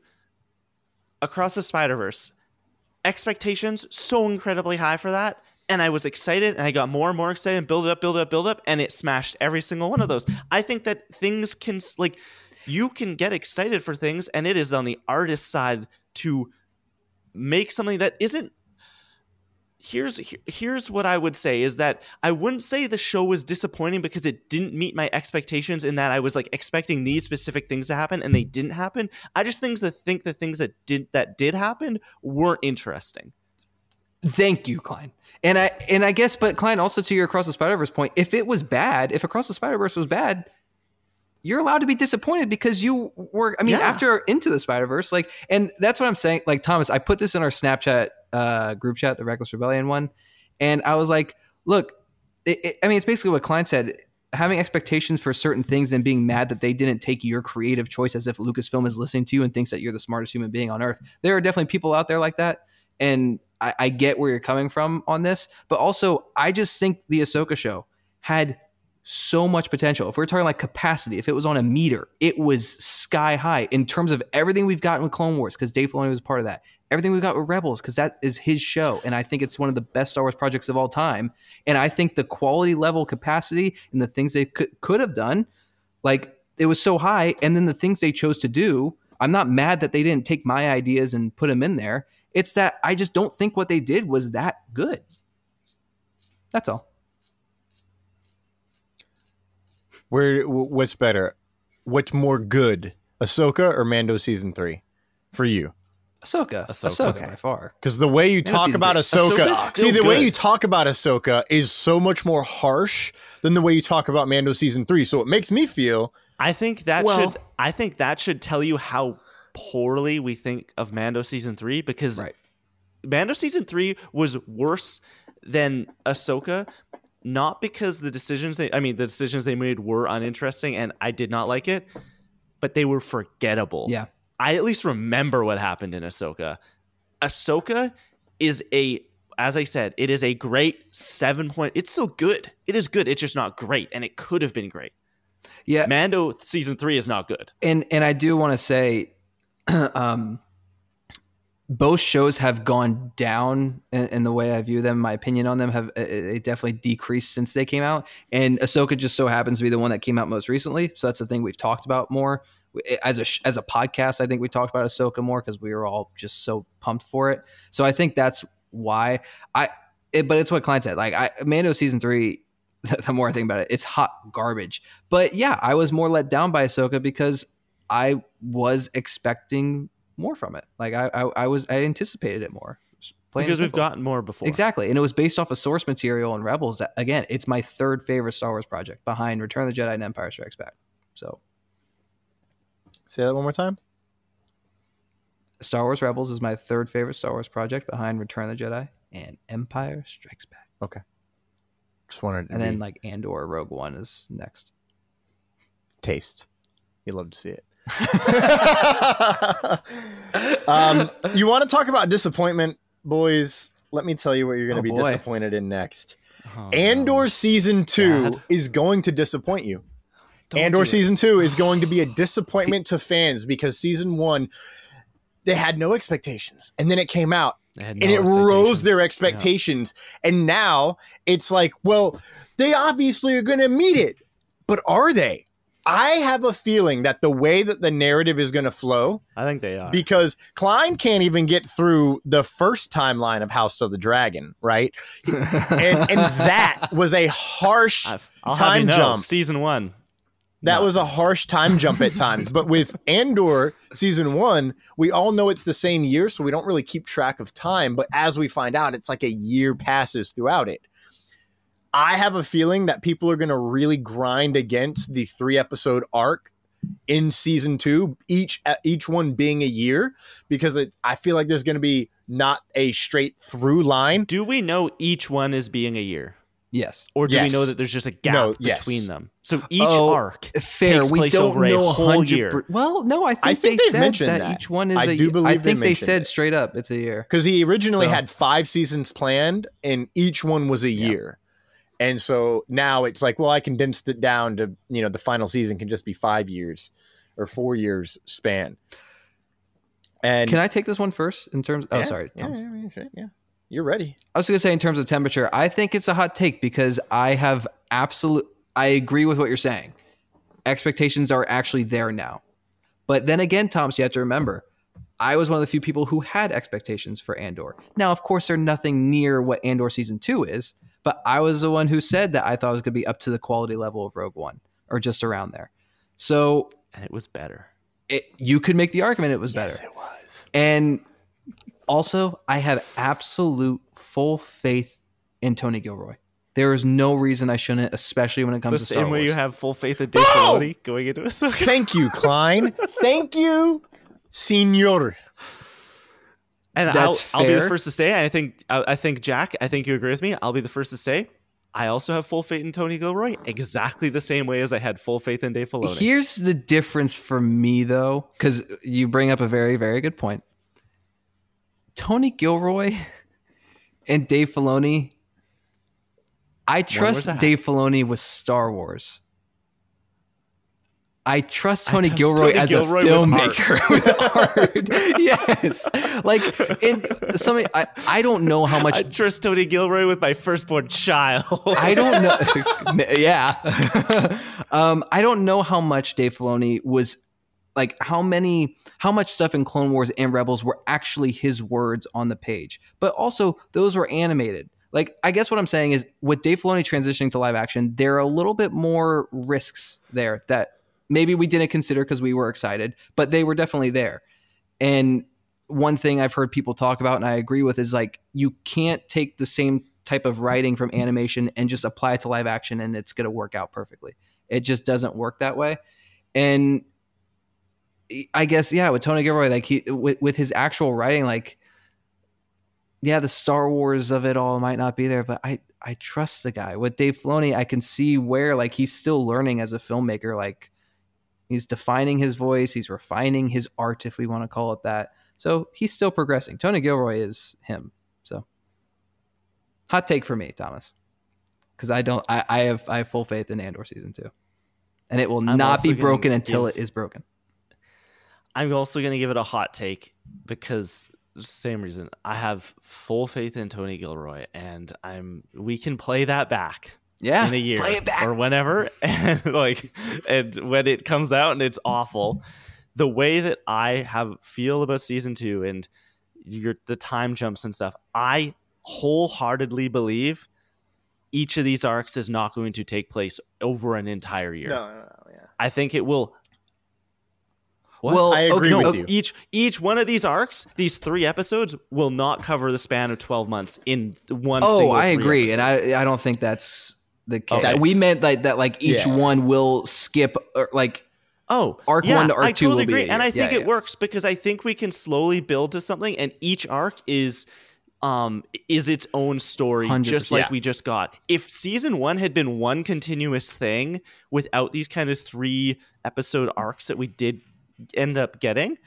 S1: Across the Spider Verse, expectations so incredibly high for that, and I was excited, and I got more and more excited, and build it up, build it up, build up, and it smashed every single one of those. I think that things can like you can get excited for things, and it is on the artist side to make something that isn't here's here's what I would say is that I wouldn't say the show was disappointing because it didn't meet my expectations in that I was like expecting these specific things to happen and they didn't happen. I just things that think the things that did that did happen weren't interesting.
S7: thank you Klein And I and I guess, but Klein, also to your Across the Spider Verse point, if it was bad, if Across the Spider Verse was bad, you're allowed to be disappointed because you were. I mean,
S1: Yeah.
S7: after Into the Spider Verse, like, and that's what I'm saying. Like Thomas, I put this in our Snapchat uh, group chat, the Reckless Rebellion one, and I was like, look, it, it, I mean, it's basically what Klein said. Having expectations for certain things and being mad that they didn't take your creative choice as if Lucasfilm is listening to you and thinks that you're the smartest human being on earth. There are definitely people out there like that. And I, I get where you're coming from on this. But also, I just think the Ahsoka show had so much potential. If we're talking like capacity, if it was on a meter, it was sky high in terms of everything we've gotten with Clone Wars, because Dave Filoni was part of that. Everything we've got with Rebels, because that is his show. And I think it's one of the best Star Wars projects of all time. And I think the quality level capacity and the things they could, could have done, like it was so high. And then the things they chose to do, I'm not mad that they didn't take my ideas and put them in there. It's that I just don't think what they did was that good. That's all.
S6: Where what's better? What's more good, Ahsoka or Mando season three, for you?
S7: Ahsoka.
S1: Ahsoka.
S7: Ahsoka, by far.
S6: Because the way you talk about
S7: three.
S6: Ahsoka,
S1: Ahsoka's
S6: see
S1: still
S6: the way you talk about Ahsoka is so much more harsh than the way you talk about Mando season three. So it makes me feel
S1: I think that
S7: Well-
S1: should I think that should tell you how poorly we think of Mando season three because
S7: Right.
S1: Mando season three was worse than Ahsoka, not because the decisions they I mean the decisions they made were uninteresting and I did not like it, but they were forgettable.
S7: Yeah.
S1: I at least remember what happened in Ahsoka. Ahsoka is a as I said, it is a great seven point. It's still good. It is good. It's just not great, and it could have been great.
S7: Yeah.
S1: Mando season three is not good.
S7: and and I do want to say, um, both shows have gone down in, in the way I view them. My opinion on them have uh, it definitely decreased since they came out. And Ahsoka just so happens to be the one that came out most recently, so that's the thing we've talked about more as a as a podcast. I think we talked about Ahsoka more because we were all just so pumped for it. So I think that's why I. It, but it's what Klein said. Like I, Mando season three the more I think about it, it's hot garbage. But yeah, I was more let down by Ahsoka because I was expecting more from it. Like I, I, I was, I anticipated it more.
S1: Because we've gotten more before.
S7: exactly, and it was based off of source material and Rebels. That again, it's my third favorite Star Wars project behind Return of the Jedi and Empire Strikes Back. So
S6: say that one more time.
S7: Star Wars Rebels is my third favorite Star Wars project behind Return of the Jedi and Empire Strikes Back.
S6: Okay, just wanted to
S7: And then
S6: be
S7: like Andor Rogue One is next.
S6: taste. You love to see it. Um, you want to talk about disappointment, boys? Let me tell you what you're going to
S7: Oh,
S6: be
S7: boy.
S6: disappointed in next.
S1: Oh,
S6: Andor season two
S1: Bad.
S6: is going to disappoint you.
S1: Don't
S6: Andor
S1: do it.
S6: season two is going to be a disappointment to fans because season one they had no expectations, and then it came out
S1: had
S6: and it rose their expectations, and now it's like, well, they obviously are going to meet it, but are they? I have a feeling that the way that the narrative is going to flow
S1: I think they are.
S6: because Klein can't even get through the first timeline of House of the Dragon, right? and, and that was a harsh
S1: I've- I'll you
S6: time
S1: know,
S6: jump.
S1: Season one.
S6: That
S1: No.
S6: was a harsh time jump at times. But with Andor season one, we all know it's the same year, so we don't really keep track of time. But as we find out, it's like a year passes throughout it. I have a feeling that people are going to really grind against the three episode arc in season two, each uh, each one being a year, because it, I feel like there's going to be not a straight through line.
S1: Do we know each one is being a year?
S7: Yes.
S1: Or do
S6: Yes.
S1: we know that there's just a gap
S6: No, yes.
S1: between them? So each
S7: Oh,
S1: arc
S7: fair.
S1: takes
S7: we
S1: place
S7: don't
S1: over a whole year.
S7: per- Well, no, I think,
S6: I think
S7: they said
S6: mentioned
S7: that,
S6: that.
S7: each one is
S6: I
S7: a
S6: do
S7: year.
S6: believe
S7: I
S6: they
S7: think they
S6: mentioned
S7: said
S6: it.
S7: straight up it's a year.
S6: because he originally
S7: So-
S6: had five seasons planned and each one was a year and so now it's like well i condensed it down to you know the final season can just be five years or four years span and
S7: Can I take this one first in terms? Oh,
S6: Yeah,
S7: sorry.
S6: yeah, yeah, yeah, you're ready
S7: I was going to say in terms of temperature, I think it's a hot take because I have absolute. I agree with what you're saying. Expectations are actually there now, but then again, Thomas, you have to remember, I was one of the few people who had expectations for Andor. Now, of course, they're nothing near what Andor season two is, but I was the one who said that I thought it was going to be up to the quality level of Rogue One or just around there. So
S1: and it was better.
S7: it, you could make the argument it was better.
S6: Yes, it was
S7: And also, I have absolute full faith in Tony Gilroy. There is no reason I shouldn't, especially when it comes
S1: The
S7: to Star
S1: same way
S7: Wars.
S1: you have full faith in Dave
S6: No!
S1: Filoni going into a Ahsoka.
S6: Thank you, Klein. Thank you, Senor.
S1: And I'll,
S7: That's
S1: I'll be the first to say. I think I, I think Jack. I think you agree with me. I'll be the first to say. I also have full faith in Tony Gilroy, exactly the same way as I had full faith in Dave Filoni.
S7: Here's the difference for me, though, because you bring up a very, very good point. Tony Gilroy and Dave Filoni. I trust? Dave Filoni with Star Wars. I trust Tony
S1: trust
S7: Gilroy
S1: Tony
S7: as
S1: Gilroy
S7: a
S1: with
S7: filmmaker with art. yes, like in something. I, I don't know how much
S1: I trust Tony Gilroy with my firstborn child.
S7: I don't know. yeah. um, I don't know how much Dave Filoni was like how many how much stuff in Clone Wars and Rebels were actually his words on the page. But also those were animated. Like I guess what I'm saying is with Dave Filoni transitioning to live action, there are a little bit more risks there that maybe we didn't consider because we were excited, but they were definitely there. And one thing I've heard people talk about and I agree with is like you can't take the same type of writing from animation and just apply it to live action and it's going to work out perfectly. It just doesn't work that way. And I guess yeah, with Tony Gilroy like he with with his actual writing like yeah, the Star Wars of it all might not be there, but I I trust the guy. With Dave Filoni, I can see where like he's still learning as a filmmaker like he's defining his voice, he's refining his art if we want to call it that. So he's still progressing. Tony Gilroy is him. So hot take for me, Thomas. Because I don't I, I have I have full faith in Andor season two. And it will
S1: I'm
S7: not be broken until
S1: give-
S7: it is broken.
S1: I'm also going to give it a hot take because same reason. I have full faith in Tony Gilroy, and I'm we can play that back.
S7: Yeah.
S1: in a year
S7: play it back.
S1: or whenever, and like, and when it comes out and it's awful, the way that I have feel about season two and your the time jumps and stuff, I wholeheartedly believe each of these arcs is not going to take place over an entire year.
S6: No, no, no, yeah.
S1: I think it will. What?
S7: Well,
S6: I agree
S7: okay,
S6: with
S7: no,
S6: you.
S1: Each each one of these arcs, these three episodes, will not cover the span of twelve months in one.
S7: Oh,
S1: single
S7: I
S1: three
S7: agree, and. I I don't think that's the case.
S1: that's-
S7: we meant like that, like each
S6: Yeah.
S7: one will skip, or like
S1: Oh,
S7: Arc
S1: yeah,
S7: one to arc
S1: I
S7: two
S1: totally
S7: will be
S1: agree,
S7: a
S1: and I think
S7: Yeah,
S1: it
S7: yeah.
S1: works because I think we can slowly build to something, and each arc is um is its own story,
S7: 100%.
S1: just like
S6: Yeah.
S1: we just got. If season one had been one continuous thing without these kind of three episode arcs that we did end up getting.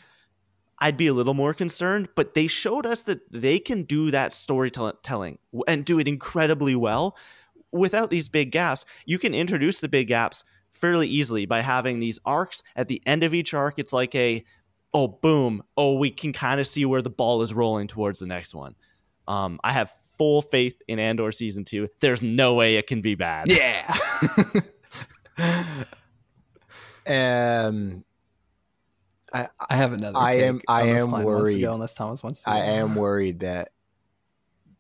S1: I'd be a little more concerned, but they showed us that they can do that storytelling and do it incredibly well without these big gaps. You can introduce the big gaps fairly easily by having these arcs. At the end of each arc, it's like a, oh, boom, oh, we can kind of see where the ball is rolling towards the next one. Um, I have full faith in Andor season two. There's no way it can be bad.
S7: yeah.
S6: Um, I
S7: I have another.
S6: I
S7: take
S6: am- I
S7: unless
S6: am
S7: Klein
S6: worried.
S7: unless Thomas wants to.
S6: I am worried that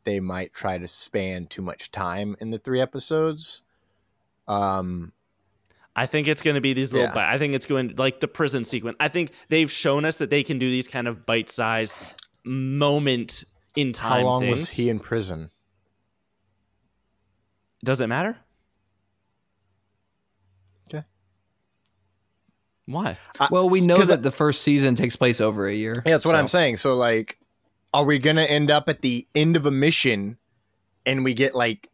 S6: they might try to span too much time in the three episodes. Um,
S1: I think it's going to be these little.
S6: Yeah.
S1: bi- I think it's going like the prison sequence. I think they've shown us that they can do these kind of bite-sized moment in time.
S6: how long
S1: things.
S6: was he in prison?
S1: Does it matter?
S6: Okay.
S1: Why?
S7: Well, we know that the first season takes place over a year.
S6: Yeah, that's what
S7: so-
S6: I'm saying. So, like, are we gonna end up at the end of a mission, and we get like,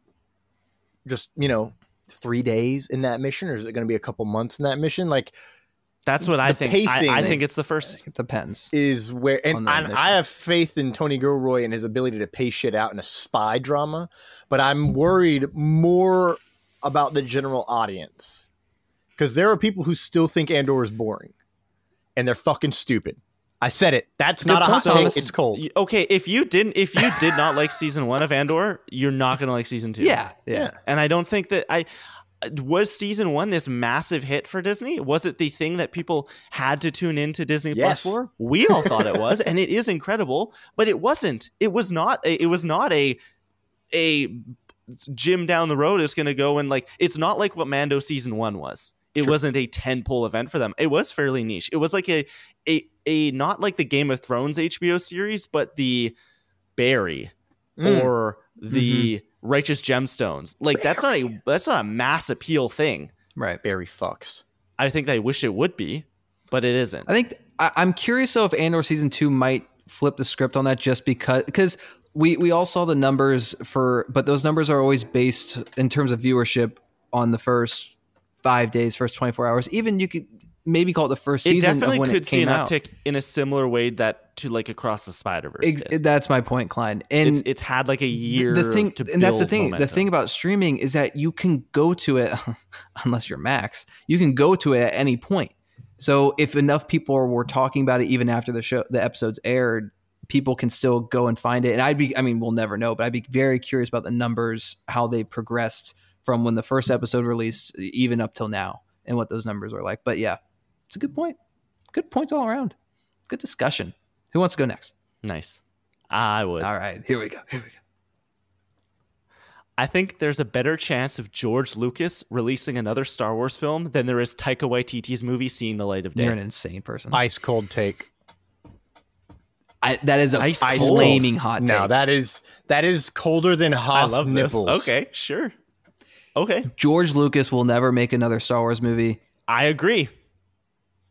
S6: just you know, three days in that mission, or is it gonna be a couple months in that mission? Like,
S1: That's what I think.
S6: pacing-
S1: I, I think it's the first.
S7: It depends.
S6: is where and, and. I have faith in Tony Gilroy and his ability to pace shit out in a spy drama, but I'm worried more about the general audience because there are people who still think Andor is boring, and they're fucking stupid. I said it. That's
S7: Good
S6: not a hot take.
S7: Thomas.
S6: It's cold.
S1: Okay, if you didn't, if you did not like season one of Andor, you're not going to like season two.
S7: Yeah, yeah.
S1: and I don't think that I was season one this massive hit for Disney. Was it the thing that people had to tune into Disney
S6: Yes.
S1: Plus for? We all thought it was, and it is incredible, but it wasn't. It was not. A, it was not a a Jim down the road is going to go and like. It's not like what Mando season one was. It wasn't a ten pole event for them. It was fairly niche. It was like a a a not like the Game of Thrones HBO series, but the Barry
S6: Mm.
S1: or the righteous gemstones. Like that's not a that's not a mass appeal thing.
S7: Right.
S6: Barry fucks.
S1: I think they wish it would be, but it isn't.
S7: I think I, I'm curious though if Andor season two might flip the script on that just because because we we all saw the numbers for but those numbers are always based in terms of viewership on the first five days, first 24 hours. Even you could maybe call it the first season. It definitely
S1: could
S7: it
S1: see an
S7: out.
S1: uptick in a similar way that to like across the Spider Verse.
S7: Ex- that's my point, Klein. And
S1: it's it's had like a year.
S7: the thing
S1: to
S7: and that's the thing the thing about streaming is that you can go to it unless you're max you can go to it at any point so if enough people were talking about it even after the show the episodes aired people can still go and find it and i'd be i mean we'll never know but i'd be very curious about the numbers how they progressed from when the first episode released even up till now and what those numbers are like but yeah it's a good point good points all around good discussion who wants to go next
S1: Nice. I would.
S7: all right here we go here we go
S1: I think there's a better chance of George Lucas releasing another Star Wars film than there is Taika Waititi's movie seeing the light of day.
S7: you're an insane person
S6: Ice cold take.
S7: I, that is a
S1: Ice
S7: flaming hot take.
S6: No, that is that is colder than
S1: hot.
S6: I
S1: love
S6: nipples.
S1: this. Okay, sure. Okay,
S7: George Lucas will never make another Star Wars movie.
S1: I agree.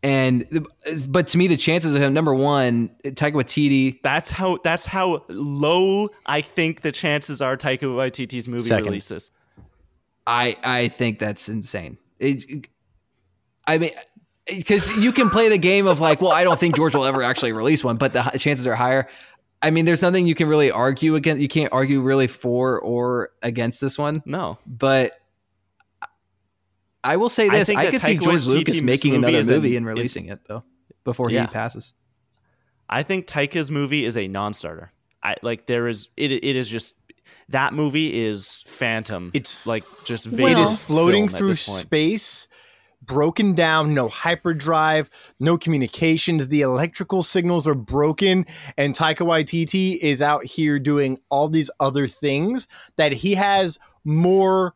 S7: And but to me, the chances of him number one, Taika Waititi.
S1: That's how that's how low I think the chances are Taika Waititi's movie
S6: Second.
S1: releases.
S7: I I think that's insane. It, I mean, because you can play the game of like, well, I don't think George will ever actually release one, but the chances are higher. I mean, there's nothing you can really argue against. You can't argue really for or against this one.
S1: No,
S7: But I will say this:
S1: think
S7: I,
S1: that
S7: could see
S1: Taika
S7: George Lucas making another
S1: is
S7: movie and
S1: is-
S7: releasing it though before
S1: Yeah.
S7: he passes.
S1: I think Taika's movie is a non-starter. I like there is it. It is just that movie is Phantom.
S6: It's
S1: like just
S6: it
S1: vague
S6: is floating through space, broken down, no hyperdrive, no communications. The electrical signals are broken, and Taika Waititi is out here doing all these other things that he has more.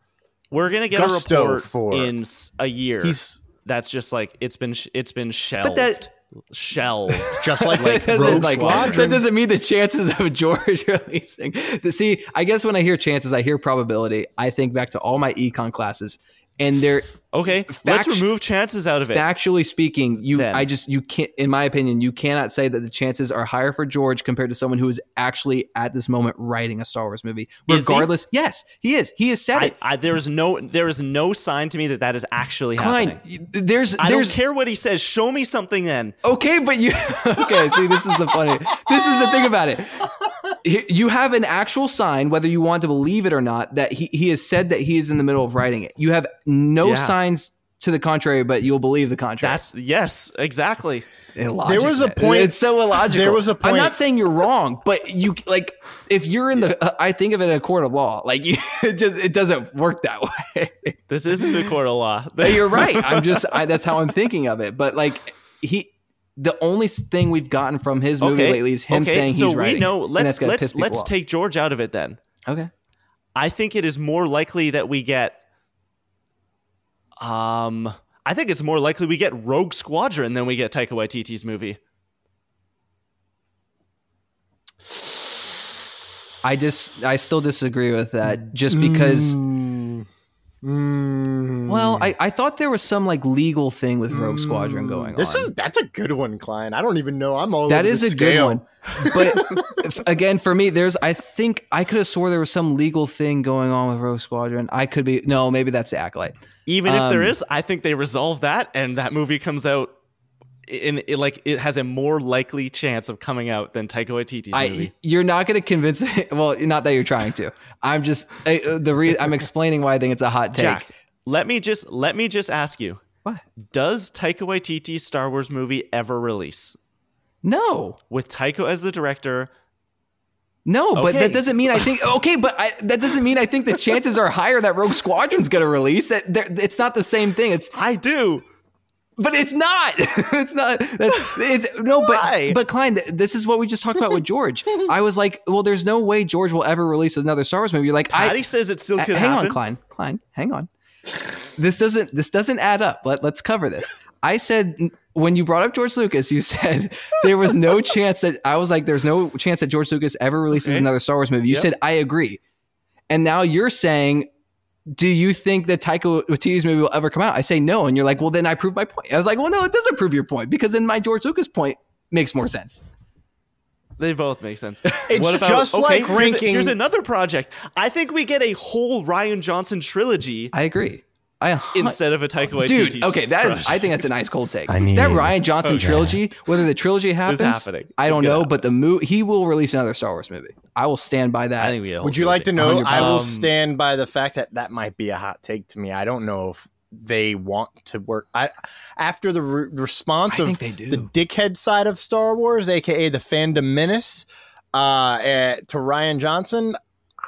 S1: We're gonna get
S6: gusto
S1: a report
S6: for.
S1: in a year.
S6: He's
S1: that's just like it's been sh- it's been shelved.
S7: that-
S1: shelved.
S6: just like,
S7: that doesn't,
S6: Rogue
S7: like,
S6: Squadron.
S7: that doesn't mean the chances of George releasing. The, see, I guess when I hear chances, I hear probability. I think back to all my econ classes, and they're
S1: okay, let's remove chances out of it.
S7: factually speaking, you
S1: Then.
S7: I just you can't in my opinion, you cannot say that the chances are higher for George compared to someone who is actually at this moment writing a Star Wars movie.
S1: Is he?
S7: Regardless, yes, he is. He has said
S1: I,
S7: it.
S1: I, there is no there is no sign to me that that is actually
S7: Klein,
S1: happening.
S7: there's
S1: I
S7: there's
S1: don't care what he says. Show me something then.
S7: Okay, but you okay? See, this is the funny. This is the thing about it. He- You have an actual sign, whether you want to believe it or not, that he he has said that he is in the middle of writing it. You have no
S1: Yeah.
S7: signs to the contrary, but you'll believe the contrary.
S1: That's yes, exactly.
S7: Illogic,
S6: There was a point-
S7: It's so illogical.
S6: there was a
S7: I'm not saying you're wrong, but you like if you're in the. uh, I think of it in a court of law. Like you, it just it doesn't work that way.
S1: This isn't a court of law.
S7: You're right. I'm just I, that's how I'm thinking of it. But like he, the only thing we've gotten from his movie
S1: okay.
S7: lately is him
S1: okay,
S7: saying
S1: so
S7: he's writing.
S1: we know. Let's let's let's
S7: off.
S1: take George out of it then.
S7: Okay.
S1: I think it is more likely that we get. Um, I think it's more likely we get Rogue Squadron than we get Taika Waititi's movie.
S7: I just I still disagree with that. Just because.
S6: Mm,
S7: Well, I, I thought there was some like legal thing with Rogue Squadron going
S6: this
S7: on.
S6: is that's a good one, Klein. I don't even know. I'm all
S7: That
S6: over
S7: is
S6: the
S7: a good one. But if- again, for me, there's I think I could have swore there was some legal thing going on with Rogue Squadron. I could be no, maybe that's the acolyte.
S1: Even if there
S7: Um,
S1: I think they resolve that, and that movie comes out. In it, like it has a more likely chance of coming out than Taika Waititi's
S7: I
S1: movie.
S7: you're not going to convince. Well, not that you're trying to. I'm just I, uh, the re, I'm explaining why I think it's a hot take.
S1: Jack, let me just let me just ask you:
S7: What?
S1: Does Taika Waititi's Star Wars movie ever release
S7: No,
S1: with Taika as the director?
S7: no, but
S1: Okay.
S7: that doesn't mean I think. Okay, but I, that doesn't mean I think the chances are higher that Rogue Squadron's going to release. It, it's not the same thing. It's
S1: I do.
S7: But it's not. it's not. That's it's no.
S1: Why?
S7: But but Klein, this is what we just talked about with George. I was like, well, there's no way George will ever release another Star Wars movie. You're like,
S1: Patty
S7: I
S1: says it still
S7: Uh,
S1: could
S7: hang
S1: happen.
S7: on, Klein. Klein, hang on. This doesn't. This doesn't add up. Let Let's cover this. I said when you brought up George Lucas, you said there was no chance that I was like, there's no chance that George Lucas ever releases
S1: Okay.
S7: another Star Wars movie. You
S1: Yep.
S7: said I agree. And now you're saying, do you think that Taika Waititi's movie will ever come out? I say no, and you're like, well, then I prove my point. I was like, well, no, it doesn't prove your point because then my George Lucas point makes more sense.
S1: They both make sense.
S6: It's just like
S1: here's a-
S6: ranking-
S1: Here's, another project. I think we get a whole Rian Johnson trilogy
S7: I agree. I
S1: instead of a Taika Waititi.
S7: Dude, okay, that is.
S1: project.
S7: I think that's a nice cold take.
S6: I need-
S7: that Rian Johnson
S1: Okay.
S7: trilogy, whether the trilogy happens. I don't
S1: It's gonna
S7: know, but the movie he will release another Star Wars movie. I will stand by that.
S1: I think we. get
S6: Would you like to
S1: trilogy.
S6: know? I will stand by the fact that that might be a hot take to me. I don't know if they want to work. I after the re- response
S7: I
S6: of
S7: think they do.
S6: the dickhead side of Star Wars, aka the fandom menace, uh, eh, to Rian Johnson.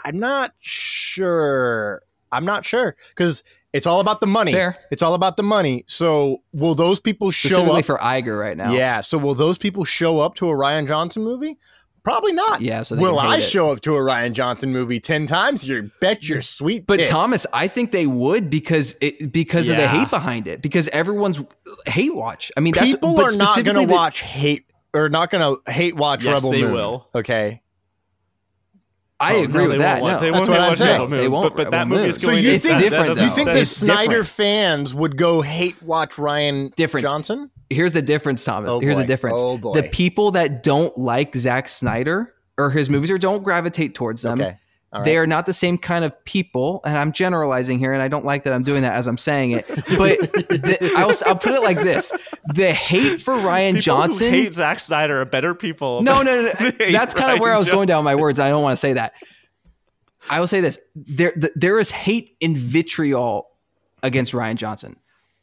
S6: I'm not sure. I'm not sure because it's all about the money.
S7: Fair.
S6: It's all about the money. So will those people show up?
S7: for Iger right now.
S6: Yeah. So will those people show up to a Rian Johnson movie? Probably not.
S7: Yeah, so they
S6: will I
S7: hate it.
S6: show up to a Rian Johnson movie ten times? You bet your sweet.
S7: But
S6: tits.
S7: Thomas, I think they would because it because of the hate behind it. Because everyone's hate watch. I mean, that's
S6: people
S7: but
S6: are not going to watch hate or not going to hate watch
S1: Yes,
S6: Rebel
S1: they
S6: Moon.
S1: will.
S6: Okay.
S7: I
S1: Oh,
S7: agree
S1: no,
S7: with that.
S1: won't
S7: No,
S1: they
S6: That's
S1: won't
S6: what
S1: hate
S6: I'm
S1: watch
S6: saying.
S1: Rebel
S7: They won't
S1: But, but that movie is
S7: Moon.
S6: So
S1: going.
S6: you
S1: it's
S6: think-
S1: that-
S7: different,
S1: that
S7: though.
S6: You think the Snyder
S7: different.
S6: fans would go hate watch Rian
S7: Difference.
S6: Johnson?
S7: Here's the difference, Thomas.
S6: Oh,
S7: Here's the difference.
S6: Oh, boy.
S7: The people that don't like Zack Snyder or his movies or don't gravitate towards them,
S6: Okay. All
S7: they are not the same kind of people. And I'm generalizing here, and I don't like that I'm doing that as I'm saying it. But the, I'll, I'll put it like this: the hate for Rian
S1: People
S7: Johnson.
S1: hate Zack Snyder are better people.
S7: no, no, no. no. That's kind of where I was going down my words. I don't want to say that. I will say this: there, th- there is hate and vitriol against Rian Johnson.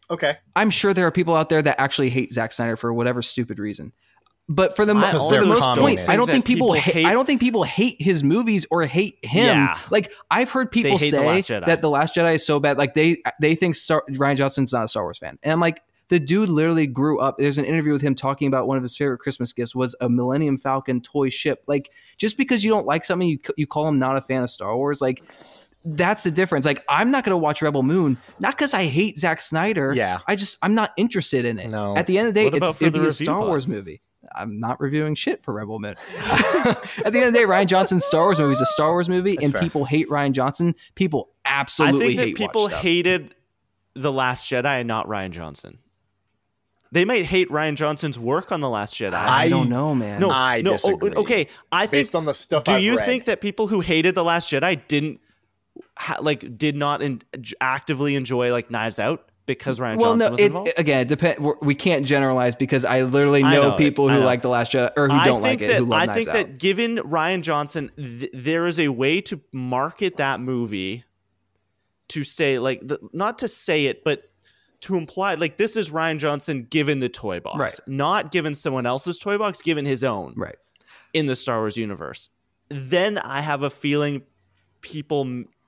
S6: Okay.
S7: I'm sure there are people out there that actually hate Zack Snyder for whatever stupid reason. But for the, mo- for the most point, I don't think people.
S1: people
S7: ha-
S1: hate-
S7: I don't think people hate his movies or hate him.
S1: Yeah.
S7: Like I've heard people
S1: hate The
S7: say that the Last Jedi is so bad. Like they they think Star- Rian Johnson's not a Star Wars fan, and I'm like, the dude literally grew up. There's an interview with him talking about one of his favorite Christmas gifts was a Millennium Falcon toy ship. Like just because you don't like something, you you call him not a fan of Star Wars. Like that's the difference. Like I'm not going to watch Rebel Moon not because I hate Zack Snyder.
S6: Yeah.
S7: I just I'm not interested in it.
S6: No.
S7: At the end of the day, it's it'd
S1: the
S7: be a Star
S1: pod?
S7: Wars movie. I'm not reviewing shit for Rebel Moon. At the end of the day, Rian Johnson's Star Wars movie is a Star Wars movie, and
S6: fair.
S7: people hate Rian Johnson. People
S1: I
S7: absolutely
S1: think that
S7: hate
S1: people hated the Last Jedi and not Rian Johnson. They might hate Rian Johnson's work on the Last Jedi.
S7: I don't know, man.
S1: no,
S6: I
S1: no. oh,
S6: disagree.
S1: okay, I think
S6: Based on the stuff
S1: Do
S6: I've
S1: you
S6: read.
S1: think that people who hated the Last Jedi didn't ha- like did not in- actively enjoy like Knives Out because Rian
S7: well,
S1: Johnson
S7: no.
S1: was
S7: It,
S1: involved?
S7: again, it depend. we're- can't generalize because I literally
S1: I
S7: know,
S1: know it.
S7: people who
S1: know.
S7: like the Last Jedi or who don't like it,
S1: that,
S7: who love
S1: I
S7: Knives
S1: think
S7: Out.
S1: that given Rian Johnson, th- there is a way to market that movie to say like the, not to say it, but to imply like this is Rian Johnson given the toy box,
S7: Right.
S1: not given someone else's toy box, given his own
S7: right.
S1: in the Star Wars universe. Then I have a feeling people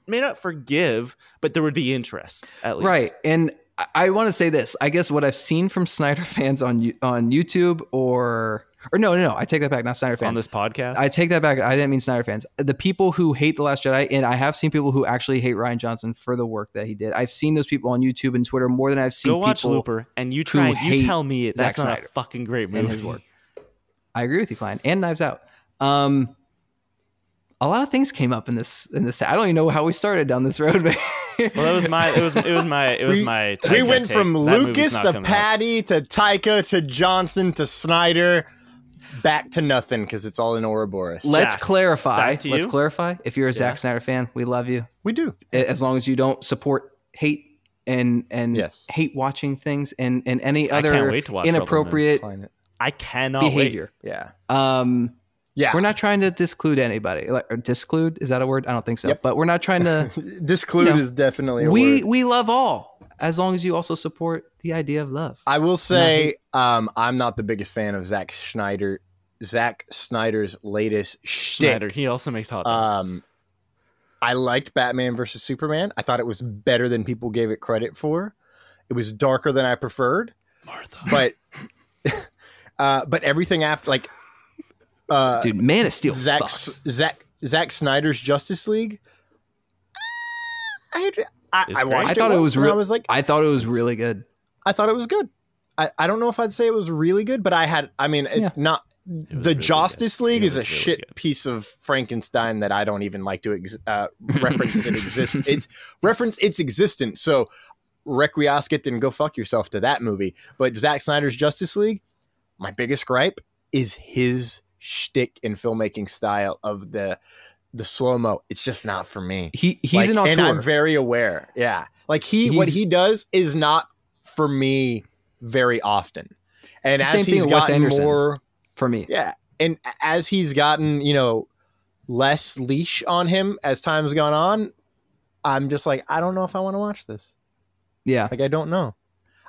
S1: may not forgive, but there would be interest at least.
S7: Right. And I, I want to say this. I guess what I've seen from Snyder fans on on YouTube or or no, no, no. I take that back. Not Snyder fans.
S1: on this podcast.
S7: I take that back. I didn't mean Snyder fans. The people who hate The Last Jedi, and I have seen people who actually hate Rian Johnson for the work that he did. I've seen those people on YouTube and Twitter more than I've seen
S1: Go watch
S7: people.
S1: Looper, and you try. You tell me. That's
S7: Zack
S1: not a fucking great movie.
S7: and his work. I agree with you, Klein, and Knives Out. Um, a lot of things came up in this in this. I don't even know how we started down this road. but-
S1: Well, it was my. It was. It was my. It was
S6: we,
S1: my.
S6: we went
S1: take.
S6: from
S1: That
S6: Lucas to
S1: coming out.
S6: Patty to Taika to Johnson to Snyder, back to nothing because it's all in Ouroboros.
S7: Let's
S1: Zach,
S7: clarify.
S1: back to
S7: Let's clarify. If you're a Zack Snyder fan, we love you.
S6: we do.
S7: as long as you don't support hate and and
S6: Yes.
S7: hate watching things and and any
S1: I can't
S7: other
S1: wait to watch
S7: inappropriate
S1: I cannot
S7: behavior.
S6: Yeah.
S7: Um,
S6: Yeah.
S7: we're not trying to disclude anybody. Like or disclude is that a word? I don't think so.
S6: Yep.
S7: But we're not trying to.
S6: Disclude
S7: No.
S6: is definitely a
S7: we
S6: word.
S7: we love all as long as you also support the idea of love.
S6: I will say um, I'm not the biggest fan of Zack Schneider. Zack Snyder's latest
S1: Wait.
S6: shtick.
S1: Schneider. He also makes hot dogs.
S6: Um, I liked Batman versus Superman. I thought it was better than people gave it credit for. It was darker than I preferred. Martha. But uh, but everything after like uh,
S7: Dude, Man of Steel
S6: Zack
S7: fucks.
S6: Zack Zack Snyder's Justice League. I I, I watched
S7: I thought it
S6: once
S7: was
S6: and
S7: real.
S6: I was like,
S7: I thought it was really good.
S6: I thought it was good. I, I don't know if I'd say it was really good, but I had I mean it's
S7: Yeah.
S6: not
S1: was
S6: the
S1: really
S6: Justice
S1: good.
S6: League
S1: It
S6: is a
S1: really
S6: shit
S1: good.
S6: piece of Frankenstein that I don't even like to ex- uh, reference it exists. It's reference its existence. So requiescat and go fuck yourself to that movie. But Zack Snyder's Justice League, my biggest gripe is his shtick and filmmaking style of the the slow mo. It's just not for me.
S7: He he's
S6: Like,
S7: an
S6: and I'm very aware. Yeah, like he what he does is not for me very often. And as he's gotten more
S7: for me.
S6: yeah. And as he's gotten, you know, less leash on him as time's gone on, I'm just like, I don't know if I want to watch this.
S7: Yeah.
S6: Like, I don't know.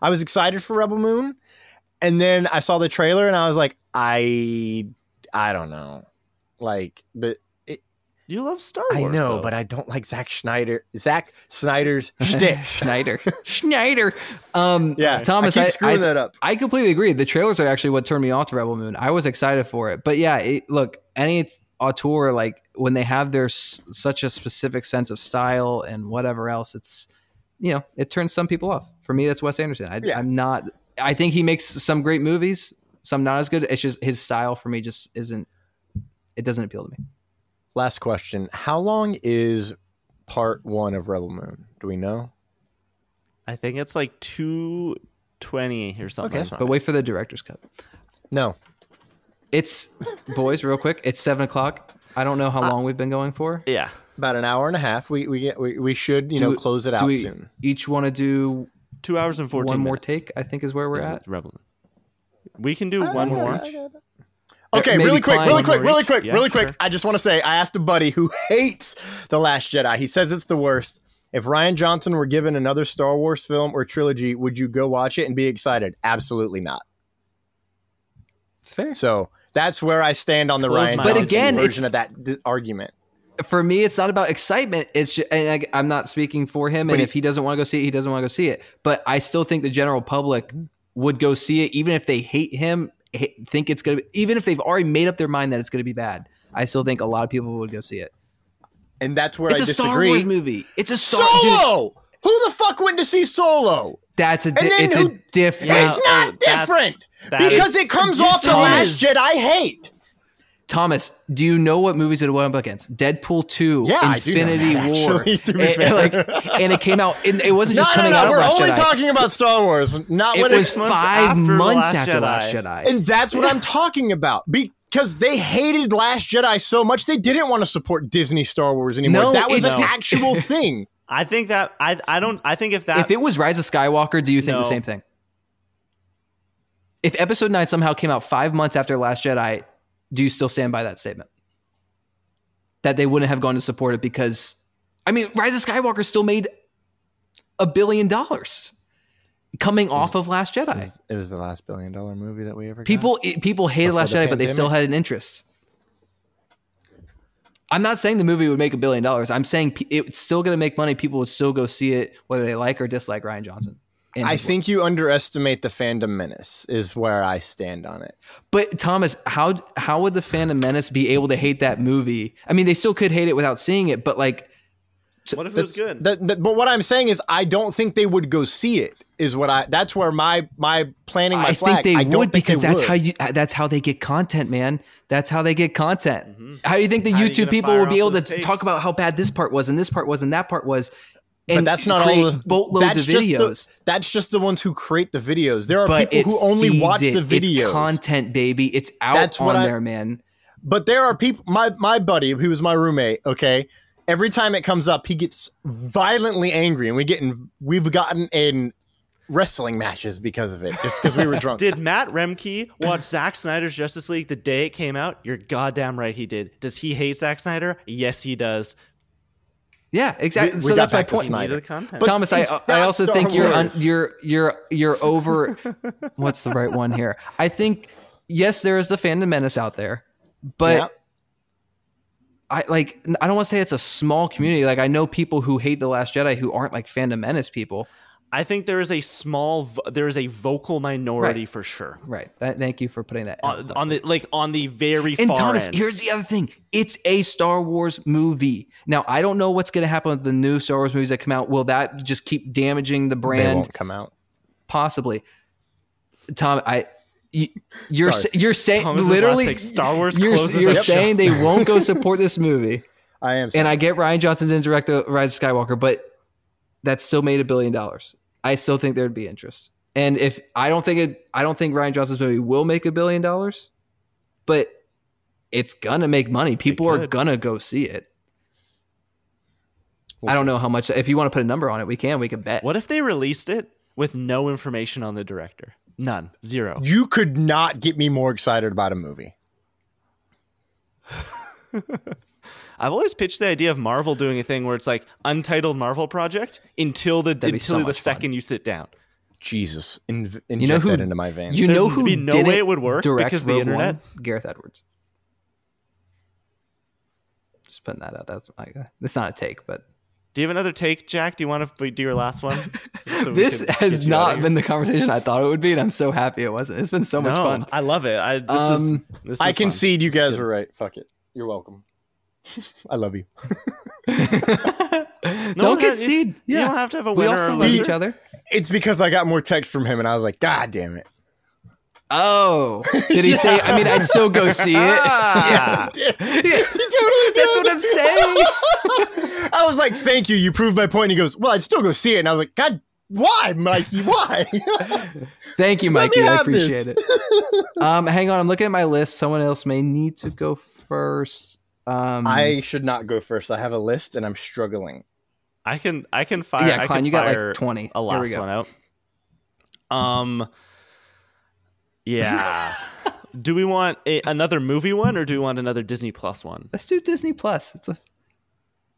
S6: I was excited for Rebel Moon, and then I saw the trailer and I was like, I, I don't know. Like the
S1: You love Star Wars.
S6: I know,
S1: though.
S6: but I don't like Zack Schneider. Zack Snyder's shtick.
S7: Schneider. Schneider. Um,
S6: Yeah,
S7: Thomas,
S6: I
S7: I, I-
S6: that up.
S7: I completely agree. The trailers are actually what turned me off to Rebel Moon. I was excited for it, but yeah, it, look, any auteur like when they have their s- such a specific sense of style and whatever else, it's you know it turns some people off. For me, that's Wes Anderson. I,
S6: Yeah.
S7: I'm not. I think he makes some great movies, some not as good. It's just his style for me just isn't. It doesn't appeal to me.
S6: Last question: How long is part one of Rebel Moon? Do we know?
S1: I think it's like two twenty or something.
S6: Okay,
S7: But wait for the director's cut.
S6: No.
S7: It's boys, real quick. It's seven o'clock. I don't know how uh, long we've been going for.
S1: yeah.
S6: About an hour and a half. We we get we, we should you
S7: Do
S6: know
S7: we-
S6: close it
S7: do
S6: out
S7: we
S6: soon.
S7: Each want to do
S1: Two hours and fourteen.
S7: one more take. I think is where we're
S1: is
S7: at.
S1: Rebel. We can do oh, one more.
S6: Okay,
S7: Maybe
S6: really quick, really quick, really quick,
S1: Yeah,
S6: really quick.
S1: sure.
S6: I just want to say I asked a buddy who hates The Last Jedi. He says it's the worst. If Rian Johnson were given another Star Wars film or trilogy, would you go watch it and be excited? Absolutely not.
S7: It's fair.
S6: So that's where I stand on the
S1: Close Rian
S6: Johnson.
S1: But again,
S6: version
S7: it's-
S6: of that d- argument.
S7: For me, it's not about excitement. It's just, and I, I'm not speaking for him.
S6: But
S7: and
S6: he-
S7: if he doesn't want to go see it, he doesn't want to go see it. But I still think the general public would go see it, even if they hate him, ha- think it's gonna. Be, even if they've already made up their mind that it's gonna be bad, I still think a lot of people would go see it.
S6: And that's where
S7: It's
S6: I
S7: a Star
S6: disagree.
S7: Wars movie. It's a Star
S6: Solo. Who the fuck went to see Solo?
S7: That's a. Di-
S6: And then
S7: it's
S6: who-
S7: a different.
S1: Yeah.
S6: it's not
S1: oh, that's-
S6: different
S1: that
S6: because
S1: is-
S6: it comes off the Last
S1: is.
S6: Jedi hate.
S7: Thomas, do you know what movies it went up against? Deadpool two,
S6: Yeah, I do know
S7: Infinity
S6: that,
S7: War,
S6: actually, to be
S7: and,
S6: fair.
S7: and like, and it came out. And it wasn't
S6: No,
S7: just
S6: no,
S7: coming
S6: no.
S7: out of
S6: We're
S7: Last
S6: only
S7: Jedi.
S6: talking about Star Wars, not what
S7: it
S6: when
S7: was
S6: it's
S1: months
S7: five
S1: after
S7: months
S1: Last
S7: after
S1: Jedi.
S7: Last Jedi.
S6: And that's what I'm talking about. Because they hated Last Jedi so much, they didn't want to support Disney Star Wars anymore.
S7: No,
S6: that was
S7: it-
S6: an
S1: No.
S6: actual thing.
S1: I think that I I don't I think if that
S7: if it was Rise of Skywalker, do you think
S1: No.
S7: the same thing? If Episode Nine somehow came out five months after Last Jedi, do you still stand by that statement? That they wouldn't have gone to support it because, I mean, Rise of Skywalker still made a billion dollars coming off of Last
S6: It
S7: Jedi.
S6: was, it was the last billion dollar movie that we ever got.
S7: People it- people hated Last
S6: the
S7: Jedi, but they still had an interest. I'm not saying the movie would make a billion dollars. I'm saying it's still going to make money. People would still go see it, whether they like or dislike Rian Johnson. And
S6: I
S7: his
S6: think you underestimate the fandom menace, is where I stand on it.
S7: But Thomas, how how would the fandom menace be able to hate that movie? I mean, they still could hate it without seeing it, but like,
S1: what if it was good?
S6: That- that- but what I'm saying is, I don't think they would go see it. Is what I. That's where my my planning. my
S7: I
S6: flag.
S7: think they
S6: I don't
S7: would
S6: think
S7: because
S6: they
S7: that's
S6: would.
S7: how you that's how they get content, man. That's how they get content. Mm-hmm. How do you think the
S1: How are you
S7: YouTube people
S1: fire
S7: will be able to
S1: those takes?
S7: talk about how bad this part was and this part was and that part was? And
S6: but that's not all. The,
S7: boatloads
S6: that's
S7: of
S6: just the-
S7: videos.
S6: that's just the ones who create the videos. There are
S7: but
S6: people who only watch
S7: it.
S6: the videos.
S7: It's content, baby. It's out
S6: That's what
S7: on
S6: I-
S7: there, man.
S6: But there are people. My my buddy, who was my roommate. Okay, every time it comes up, he gets violently angry, and we get in. We've gotten in wrestling matches because of it, just because we were drunk.
S1: Did Matt Remke watch Zack Snyder's Justice League the day it came out? You're goddamn right he did. Does he hate Zack Snyder? Yes, he does.
S7: Yeah, exactly.
S6: We- we
S7: so
S6: got
S7: that's my point.
S1: The.
S6: But
S7: Thomas, I I also
S6: Star
S7: think you're un, you're you're you're over. what's the right one here? I think yes, there is the fandom menace out there, but
S6: Yeah.
S7: I like I don't want to say it's a small community. Like I know people who hate the Last Jedi who aren't like fandom menace people.
S1: I think there is a small, there is a vocal minority
S7: Right.
S1: for sure.
S7: Right. That, thank you for putting that.
S1: On, on the like on the very
S7: and
S1: far
S7: Thomas,
S1: end.
S7: here's the other thing. It's a Star Wars movie. Now, I don't know what's going to happen with the new Star Wars movies that come out. Will that just keep damaging the brand?
S6: They
S7: brand?
S6: won't come out.
S7: Possibly. Tom, I You, you're
S6: Sorry.
S7: sa- you're saying literally
S1: last Star Wars
S7: You're, you're
S1: our
S7: saying
S1: show.
S7: they won't go support this movie,
S6: I am.
S7: and I get Rian Johnson didn't direct the Rise of Skywalker, but that still made a billion dollars. I still think there'd be interest, and if I don't think it, I don't think Rian Johnson's movie will make a billion dollars, but it's gonna make money. People are gonna go see it.
S6: We'll
S7: I don't
S6: see.
S7: know how much. If you want to put a number on it, we can. We can bet.
S1: What if they released it with no information on the director? None. Zero.
S6: You could not get me more excited about a movie.
S1: I've always pitched the idea of Marvel doing a thing where it's like untitled Marvel project until the
S7: That'd be so
S1: until the
S7: much fun.
S1: second you sit down.
S6: Jesus, inv- inject
S7: You know who?
S6: that into my veins.
S7: You know
S1: There'd
S7: who
S1: be no
S7: didn't
S1: way it would work
S7: direct
S1: because the internet?
S7: One? Gareth Edwards. Just putting that out. That's like that's not a take, but
S1: Do you have another take, Jack? Do you want to do your last one? So we
S7: this has
S1: get you out of
S7: not been the conversation I thought it would be, and I'm so happy it wasn't. It's been so much fun.
S1: I love it. I this is
S7: Um,
S1: this
S6: I
S1: is fun.
S6: concede you guys were right. Fuck it. You're welcome. I love you.
S1: No
S7: don't
S1: one
S7: get
S1: has- it's-
S7: seed.
S1: You
S7: Yeah,
S1: don't have to have a
S7: we
S1: winner
S7: all
S1: or
S7: still
S1: a
S7: love each other.
S6: It's because I got more text from him, and I was like, God damn it.
S7: Oh, did he say? I mean, I'd still go see it.
S1: Yeah,
S6: he totally did.
S7: That's what I'm saying.
S6: I was like, thank you. You proved my point. He goes, well, I'd still go see it. And I was like, God, why, Mikey? Why?
S7: Thank you, Mikey. I
S6: have this.
S7: appreciate it. Um, hang on, I'm looking at my list. Someone else may need to go first. Um,
S6: I should not go first. I have a list, and I'm struggling.
S1: I can I can fire.
S7: Yeah,
S1: I
S7: Klein,
S1: can
S7: you got, like, 20.
S1: A
S7: Here we
S1: last
S7: go.
S1: one out. Um. Yeah. do we want a, another movie one or do we want another Disney Plus one?
S7: let's do Disney Plus. It's a Th-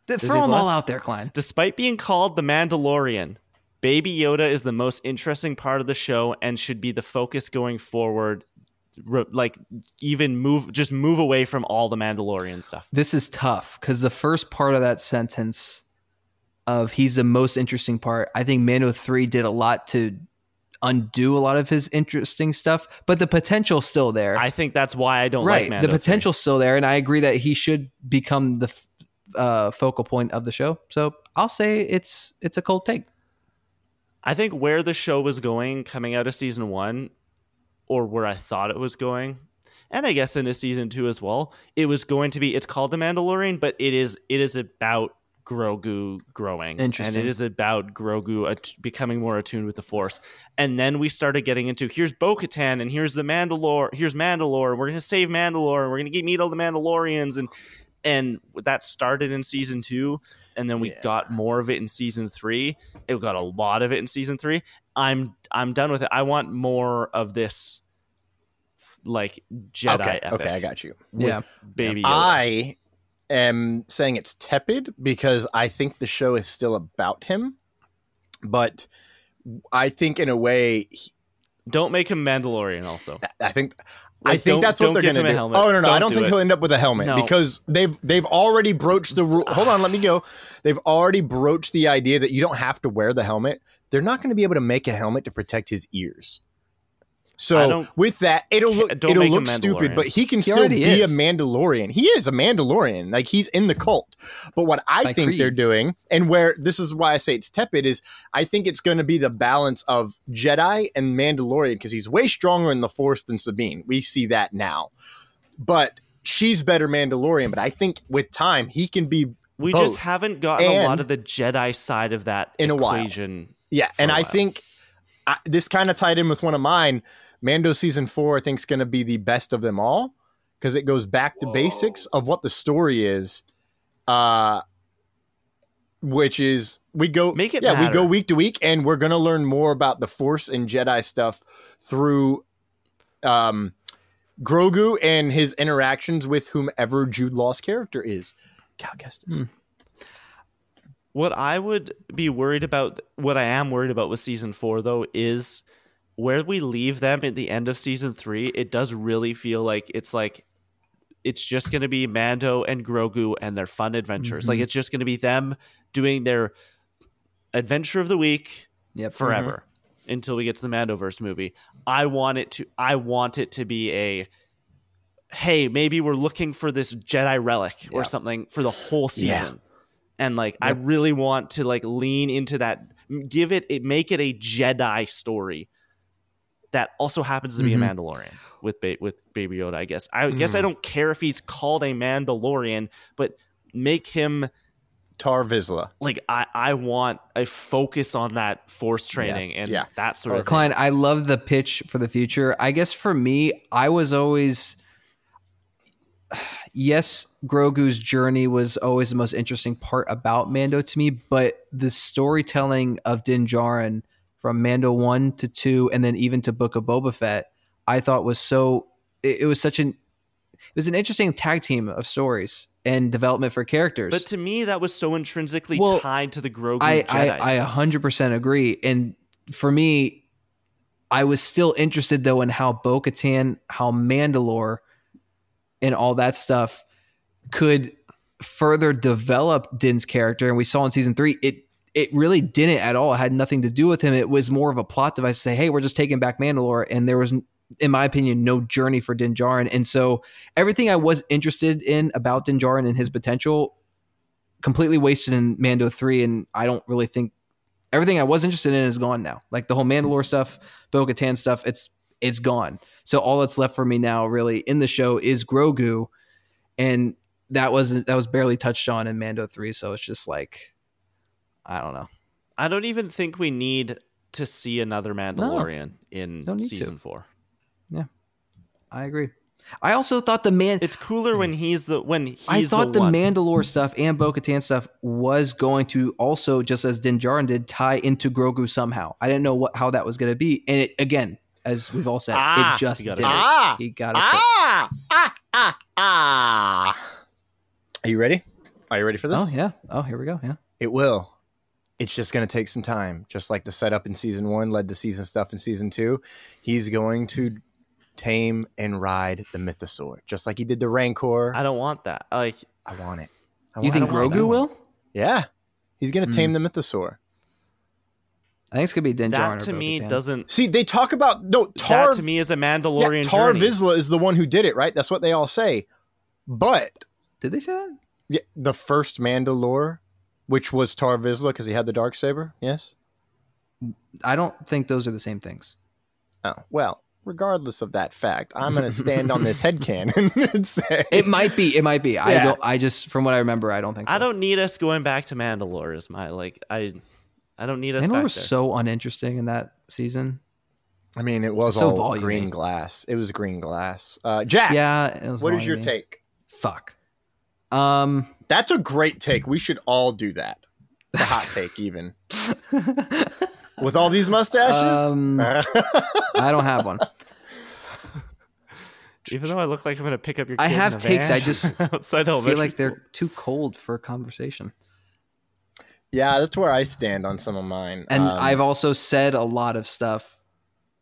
S1: Disney
S7: throw them all out there, Klein.
S1: Despite being called the Mandalorian, Baby Yoda is the most interesting part of the show and should be the focus going forward. Re- like even move, just move away from all the Mandalorian stuff.
S7: This is tough because the first part of that sentence of he's the most interesting part. I think Mando three did a lot to undo a lot of his interesting stuff, but the potential's still there.
S1: I think that's why I don't
S7: right,
S1: like Mando
S7: the potential's still there, and I agree that he should become the f- uh, focal point of the show. So I'll say it's it's a cold take.
S1: I think where the show was going coming out of season one, or where I thought it was going, and I guess into season two as well, it was going to be. It's called the Mandalorian, but it is it is about Grogu growing,
S7: Interesting.
S1: and it is about Grogu at- becoming more attuned with the Force. And then we started getting into here's Bo-Katan, and here's the Mandalore, here's Mandalore, we're gonna save Mandalore, and we're gonna get meet all the Mandalorians, and and that started in season two and then we
S6: Yeah.
S1: got more of it in season three it got a lot of it in season three i'm i'm done with it i want more of this like jedi
S6: okay,
S1: epic
S6: okay, I got you.
S1: with
S7: Yeah.
S1: baby Yoda.
S6: I am saying it's tepid because I think the show is still about him, but I think in a way, he-
S1: don't make him mandalorian also
S6: I think.
S1: Like,
S6: I think that's what they're going to
S1: him a
S6: do.
S1: helmet.
S6: Oh no, no, I
S1: Don't
S6: don't
S1: do
S6: think
S1: it.
S6: he'll end up with a helmet
S1: No.
S6: because they've they've already broached the rule. Hold on, let me go. They've already broached the idea that you don't have to wear the helmet. They're not going to be able to make a helmet to protect his ears.
S1: I
S6: So with that, it'll look it'll look stupid, but he can
S7: He
S6: still be
S7: is.
S6: a Mandalorian. He is a Mandalorian. Like he's in the cult. But what I
S7: Like
S6: think
S7: Creed.
S6: they're doing, and where this is why I say it's tepid, is I think it's going to be the balance of Jedi and Mandalorian because he's way stronger in the Force than Sabine. We see that now, but she's better Mandalorian. But I think with time he can be
S1: we
S6: both.
S1: just haven't gotten a lot of the jedi side of that
S6: In a while. Yeah, and
S1: a
S6: I
S1: while.
S6: think I, this kind of tied in with one of mine. Mando season four, I think, is going to be the best of them all because it goes back to basics of what the story is. Uh, which is we go
S1: Make it
S6: yeah we go week to week and we're gonna learn more about the Force and Jedi stuff through um Grogu and his interactions with whomever Jude Law's character is. Cal Kestis.
S1: Hmm. What I would be worried about, what I am worried about with season four, though, is where we leave them at the end of season three. It does really feel like it's like it's just going to be Mando and Grogu and their fun adventures. Like
S7: Mhm.
S1: it's just going to be them doing their adventure of the week
S7: Yep.
S1: forever until we get to the Mandoverse movie. I want it to. I want it to be a. Hey, maybe we're looking for this Jedi relic or something for the whole season
S6: Yeah.
S1: And like I really want to like lean into that give it it make it a Jedi story that also happens to be
S7: Mhm.
S1: a Mandalorian with ba- with Baby Yoda. I guess. I guess I don't care if he's called a Mandalorian, but make him
S6: Tar Vizsla.
S1: like I I want a focus on that force training and
S6: Yeah.
S1: that sort of thing.
S7: Klein, I love the pitch for the future. I guess for me, I was always yes, Grogu's journey was always the most interesting part about Mando to me, but the storytelling of Din Djarin from Mando 1 to 2 and then even to Book of Boba Fett, I thought was so it, it was such an it was an interesting tag team of stories and development for characters.
S1: But to me, that was so intrinsically
S7: Well,
S1: tied to the Grogu
S7: I,
S1: Jedi.
S7: I, I
S1: stuff.
S7: 100% agree. And for me, I was still interested though in how Bo Katan, how Mandalore, and all that stuff could further develop Din's character. And we saw in season three, it it really didn't at all. It had nothing to do with him. It was more of a plot device to say, hey, we're just taking back Mandalore. And there was, in my opinion, no journey for Din Djarin. And so everything I was interested in about Din Djarin and his potential completely wasted in Mando 3. And I don't really think everything I was interested in is gone now. Like the whole Mandalore stuff, Bo Katan stuff, it's it's gone. So all that's left for me now, really, in the show is Grogu, and that wasn't that was barely touched on in Mando three. So it's just like, I don't know.
S1: I don't even think we need to see another Mandalorian in
S7: Don't to.
S1: season four.
S7: I agree. I also thought the man.
S1: It's cooler when he's the when he's
S7: I thought the,
S1: one.
S7: Mandalore stuff and Bo Katan stuff was going to also, just as Din Djarin did, tie into Grogu somehow. I didn't know what how that was going to be, and it again, as we've all said,
S6: Ah,
S7: it just
S1: he got
S7: did.
S1: it.
S6: Ah,
S7: he got it.
S6: Ah, ah, ah, ah. Are you ready? Are you ready for this?
S7: Oh yeah. Oh, here we go. Yeah.
S6: It will. It's just going to take some time. Just like the setup in season one led to season stuff in season two. He's going to tame and ride the mythosaur, just like he did the Rancor.
S1: I don't want that. Like
S6: I want it. I
S7: You
S6: want
S7: think.
S6: I
S7: Grogu
S6: it.
S7: will?
S6: Yeah. He's going to tame the mythosaur.
S7: I think it's gonna be Din Djarin.
S1: that
S7: or
S1: to me
S7: Bo-Katan.
S1: doesn't.
S6: See, they talk about no Tar.
S1: that to me is a
S6: yeah,
S1: Mandalorian
S6: Tar
S1: journey.
S6: Vizsla is the one who did it, right? That's what they all say. But
S7: Did they say that?
S6: yeah, the first Mandalore, which was Tar Vizsla because he had the dark saber. Yes.
S7: I don't think those are the same things.
S6: Oh well. Regardless of that fact, I'm going to stand on this headcanon and say
S7: It might be. It might be. I don't. I just from what I remember, I don't think. So.
S1: I don't need us going back to Mandalore. Is my like I. I don't need us
S7: Mandalore
S1: back there.
S7: was so uninteresting in that season.
S6: I mean, it was
S7: So
S6: all
S7: volumey.
S6: green glass. It was green glass. Uh, Jack,
S7: Yeah. It was
S6: what is your take?
S7: Fuck. Um.
S6: That's a great take. We should all do that. It's a hot take, even with all these mustaches.
S7: Um, I don't have one.
S1: Even though I look like I'm gonna pick up your.
S7: I
S1: kid in
S7: have takes,
S1: van
S7: I just
S1: outside
S7: feel
S1: elementary
S7: like they're too cold for conversation.
S6: Yeah, that's where I stand on some of mine.
S7: And
S6: Um,
S7: I've also said a lot of stuff.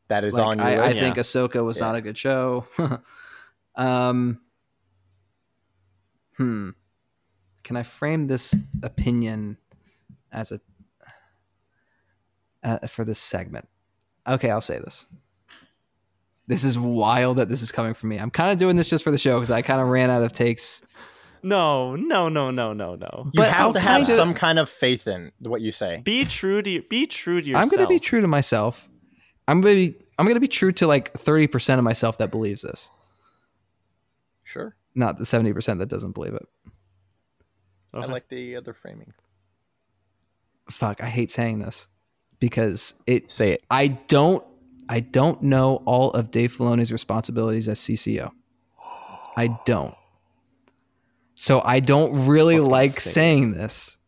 S6: that is
S7: Like,
S6: on your
S7: I, I
S6: list.
S7: think Ahsoka was
S6: Yeah.
S7: not a good show. um. Hmm. Can I frame this opinion as a uh, for this segment? Okay, I'll say this. This is wild that this is coming from me. I'm kind of doing this just for the show because I kind of ran out of takes.
S1: No, no, no, no, no, no.
S6: you
S7: but
S6: have
S7: I'll
S6: to have
S7: kinda-
S6: some kind of faith in what you say.
S1: Be true to be true to yourself.
S7: I'm going to be true to myself. I'm going to be I'm going to be true to like 30% of myself that believes this.
S6: Sure,
S7: Not the 70% that doesn't believe it.
S6: I like the other framing.
S7: Fuck, I hate saying this because it
S6: Say it.
S7: I don't I don't know all of Dave Filoni's responsibilities as CCO. I don't. So I don't really like
S1: say it.
S7: saying this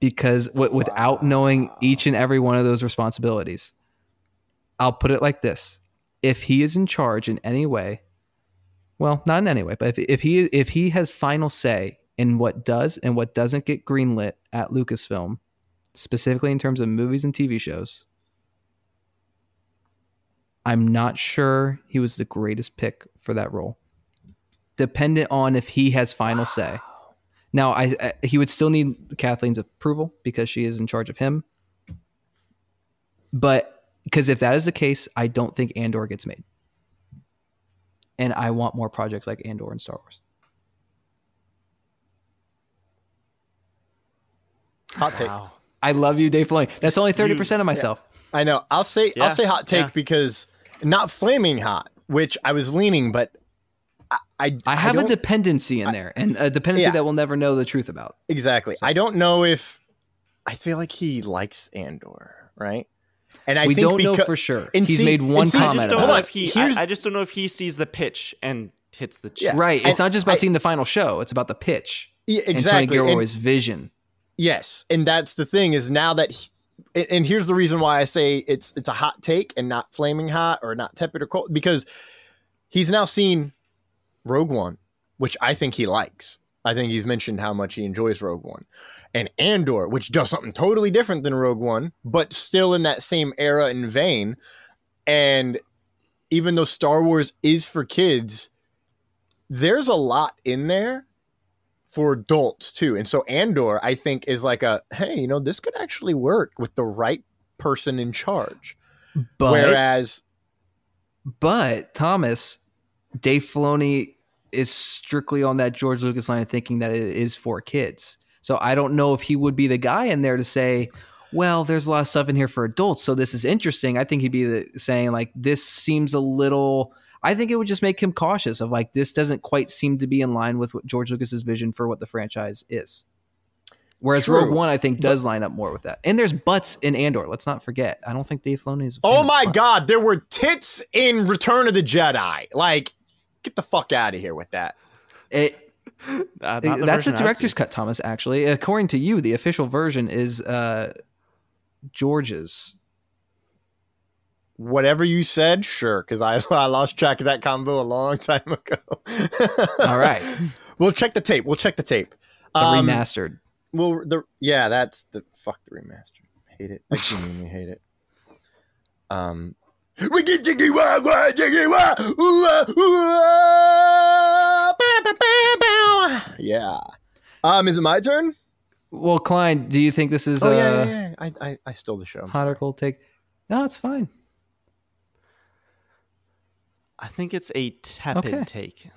S7: because w- without knowing each and every one of those responsibilities, I'll put it like this: if he is in charge in any way, well, not in any way, but if if he if he has final say in what does and what doesn't get greenlit at Lucasfilm, specifically in terms of movies and TV shows, I'm not sure he was the greatest pick for that role. Dependent on if he has final say. Now, I, I he would still need Kathleen's approval because she is in charge of him. But because if that is the case, I don't think Andor gets made. And I want more projects like Andor and Star Wars.
S6: Hot take.
S7: I love you, Dave Filoni. That's only thirty percent of myself.
S6: I know. I'll say
S1: Yeah,
S6: I'll say hot take
S1: yeah.
S6: because not flaming hot, which I was leaning, but I I,
S7: I have a dependency in there, and a dependency
S6: Yeah.
S7: that we'll never know the truth about.
S6: exactly. I don't know if I feel like he likes Andor, right? And I
S7: we
S6: think
S7: don't know for sure.
S6: and
S7: He's
S6: see-
S7: made one
S6: see-
S1: I
S7: comment
S1: just don't
S6: Hold
S1: know
S6: on,
S1: if he. I, I just don't know if he sees the pitch and hits the.
S6: Yeah.
S1: chip.
S7: Right. It's not just about
S6: I-
S7: seeing the final show. It's about the pitch.
S6: Yeah,
S7: And
S6: exactly.
S7: Tony
S6: And-
S7: Gilroy's vision.
S6: Yes, and that's the thing is now that, he, and- and here's the reason why I say it's it's a hot take and not flaming hot or not tepid or cold because he's now seen Rogue One, which I think he likes. I think he's mentioned how much he enjoys Rogue One, and Andor, which does something totally different than Rogue One, but still in that same era and vein. And even though Star Wars is for kids, there's a lot in there for adults too. And so Andor, I think, is like a hey, you know, this could actually work with the right person in charge.
S7: But
S6: Whereas,
S7: but Thomas, Dave Filoni is strictly on that George Lucas line of thinking that it is for kids. So I don't know if he would be the guy in there to say, well, there's a lot of stuff in here for adults, so this is interesting. I think he'd be the, saying like this seems a little. I think it would just make him cautious of like this doesn't quite seem to be in line with what George Lucas's vision for what the franchise is. Whereas
S6: True.
S7: Rogue One, I think, does line up more with that. And there's butts in Andor. Let's not forget. I don't think Dave Filoni is.
S6: oh my god, there were tits in Return of the Jedi. Like, get the fuck out of here with that.
S7: It,
S1: Uh, not the
S7: that's a director's cut, Thomas. Actually, according to you, the official version is uh, George's.
S6: Whatever you said, sure, because I, I lost track of that combo a long time ago.
S7: All right,
S6: we'll check the tape. We'll check the tape.
S7: the
S6: Um,
S7: remastered.
S6: Well, the yeah, that's the fuck the remaster. Hate it. I genuinely hate it. Um, we get jiggy wah wah jiggy wah. ooh, ah, ooh, ah, ba, ba, ba, bow. Yeah. Um, is it my turn?
S7: Well, Klein, do you think this is
S6: oh
S7: uh,
S6: yeah, yeah, yeah. I, I I stole the show. I'm
S7: hot or cold take? No, it's fine.
S1: I think it's a tepid
S7: Okay.
S1: take.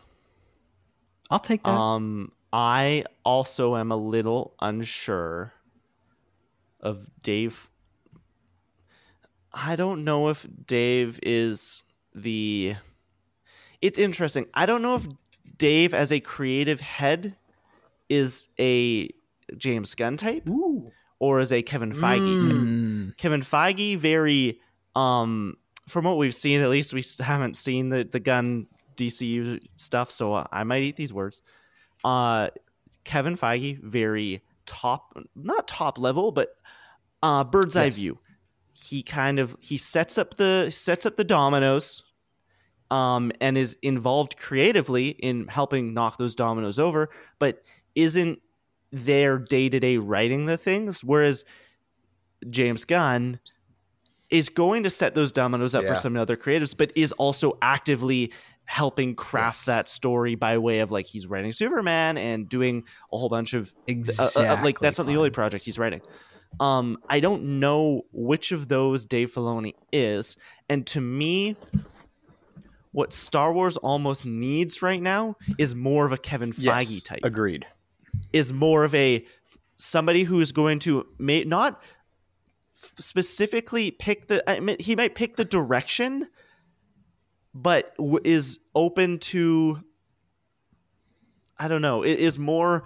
S7: I'll take that.
S1: Um, I also am a little unsure of Dave. I don't know if Dave is the. It's interesting. I don't know if Dave, as a creative head, is a James Gunn type or is a Kevin Feige type.
S7: Mm.
S1: Kevin Feige very um from what we've seen at least we haven't seen the the Gunn DCU stuff so uh, I might eat these words. Uh Kevin Feige very top not top level but uh bird's eye view. He kind of he sets up the sets up the dominoes um and is involved creatively in helping knock those dominoes over but isn't there day to day writing the things whereas James Gunn is going to set those dominoes up
S6: Yeah.
S1: for some other creatives, but is also actively helping craft
S6: Yes.
S1: that story by way of like he's writing Superman and doing a whole bunch of uh, uh,
S7: Exactly.
S1: like that's not the only project he's writing. Um, I don't know which of those Dave Filoni is, and to me, what Star Wars almost needs right now is more of a Kevin
S6: Yes,
S1: Feige type
S6: Agreed.
S1: is more of a somebody who is going to may not specifically pick the I mean, he might pick the direction but w- is open to I don't know it is more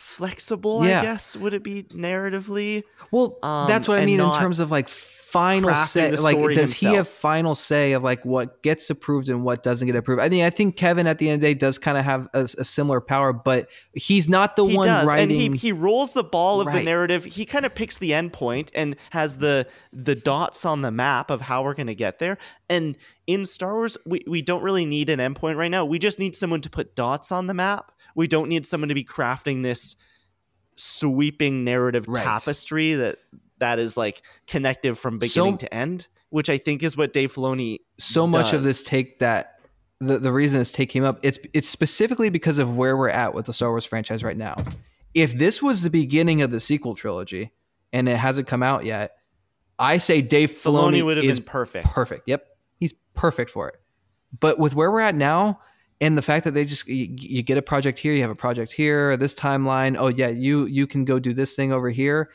S1: flexible
S7: Yeah.
S1: I guess would it be narratively
S7: Well,
S1: um,
S7: that's what I mean in terms of like final say. Like, does he have final say of like what gets approved and what doesn't get approved? I mean, I think Kevin at the end of the day does kind of have a, a similar power, but he's not the
S1: he
S7: one
S1: does,
S7: writing.
S1: and he he rolls the ball of the narrative. He kind of picks the end point and has the the dots on the map of how we're going to get there. And in Star Wars, we we don't really need an endpoint right now. We just need someone to put dots on the map. We don't need someone to be crafting this sweeping narrative
S7: Right.
S1: tapestry that that is like connective from beginning
S7: So-
S1: to end, which I think is what Dave Filoni
S7: so much of this take that the, the reason this take came up it's it's specifically because of where we're at with the Star Wars franchise right now. If this was the beginning of the sequel trilogy and it hasn't come out yet, I say Dave Filoni,
S1: Filoni would have
S7: is
S1: been perfect.
S7: Perfect. Yep, he's perfect for it. But with where we're at now, and the fact that they just you, you get a project here, you have a project here, this timeline. Oh yeah, you you can go do this thing over here.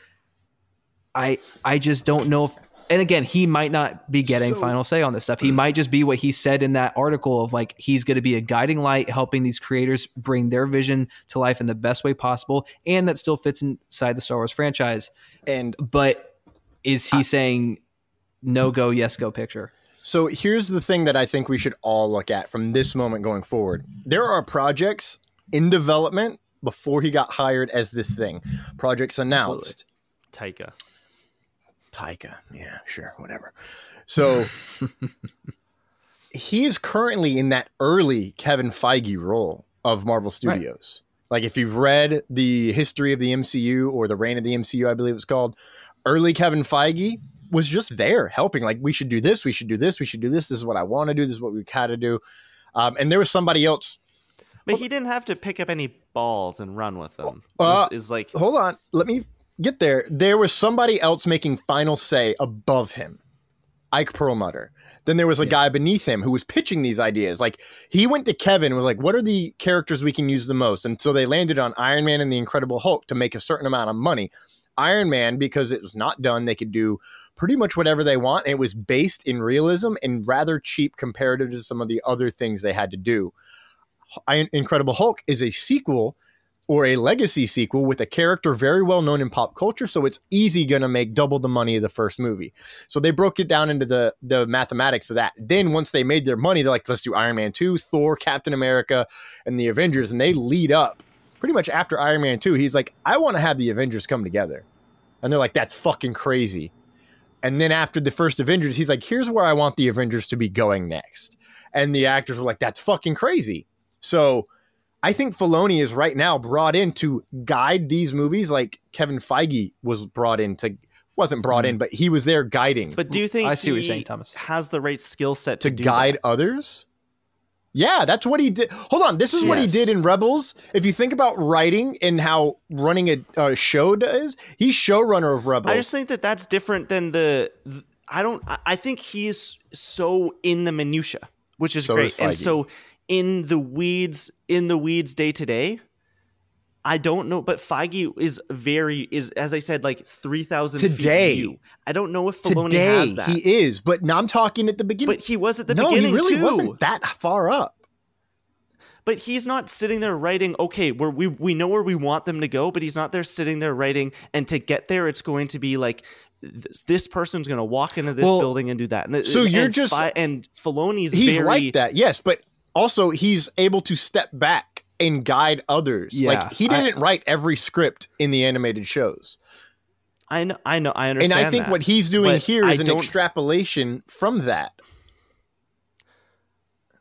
S7: I I just don't know if and again, he might not be getting
S6: So-
S7: final say on this stuff. He might just be what he said in that article of like he's going to be a guiding light, helping these creators bring their vision to life in the best way possible, and that still fits inside the Star Wars franchise.
S6: And
S7: But is he saying no go, yes go picture?
S6: So here's the thing that I think we should all look at from this moment going forward. There are projects in development before he got hired as this thing. Projects announced.
S1: Taika.
S6: Taika. Yeah, sure, whatever. So he is currently in that early Kevin Feige role of Marvel Studios. Like if you've read the history of the MCU or the reign of the MCU, I believe it's called, early Kevin Feige was just there helping. Like we should do this, we should do this, we should do this. This is what I want to do. This is what we got to do. Um, and there was somebody else.
S1: But he didn't have to pick up any balls and run with them.
S6: Uh,
S1: is, is like
S6: Hold on, let me get there. There was somebody else making final say above him, Ike Perlmutter. Then there was a guy beneath him who was pitching these ideas. Like he went to Kevin and was like, "What are the characters we can use the most?" And so they landed on Iron Man and the Incredible Hulk to make a certain amount of money. Iron Man because it was not done, they could do pretty much whatever they want. It was based in realism and rather cheap comparative to some of the other things they had to do. Incredible Hulk is a sequel or a legacy sequel with a character very well known in pop culture, so it's easy gonna make double the money of the first movie. So they broke it down into the the mathematics of that. Then once they made their money, they're like, let's do Iron Man 2, Thor, Captain America, and the Avengers, and they lead up pretty much after Iron Man 2. He's like, I want to have the Avengers come together. And they're like, that's fucking crazy. And then after the first Avengers, he's like, here's where I want the Avengers to be going next. And the actors were like, that's fucking crazy. So I think Filoni is right now brought in to guide these movies like Kevin Feige was brought in to wasn't brought in, mm-hmm. but he was there guiding
S1: But do you think
S7: I see what you're
S1: he
S7: saying, Thomas.
S1: has the right skill set
S6: to
S1: to, do
S6: guide
S1: that?
S6: others. Yeah, that's what he did. Hold on, this is what he did in Rebels. If you think about writing and how running a, a show does, he's showrunner of Rebels.
S1: I just think that that's different than the. th- I don't. I- I think he's so in the minutia, which is
S6: So
S1: great,
S6: is
S1: and so in the weeds, in the weeds day to day. I don't know, but Feige is very is as I said, like three thousand
S6: Today.
S1: I don't know if Filoni
S6: Today
S1: has that,
S6: he is, but now I'm talking at the beginning.
S1: but he was at the
S6: no,
S1: beginning No,
S6: he really
S1: too.
S6: wasn't that far up.
S1: But he's not sitting there writing, okay, where we we know where we want them to go, but he's not there sitting there writing and to get there it's going to be like th- this person's going to walk into this
S7: Well,
S1: building and do that. And,
S6: so
S1: and
S6: you're just-
S1: Fi- and Filoni's
S6: He's
S1: very,
S6: like that, yes, but also he's able to step back and guide others.
S7: Yeah,
S6: like he didn't write every script in the animated shows.
S1: I know I know I understand.
S6: And I think
S1: that,
S6: what he's doing
S1: but
S6: here
S1: I
S6: an extrapolation from that.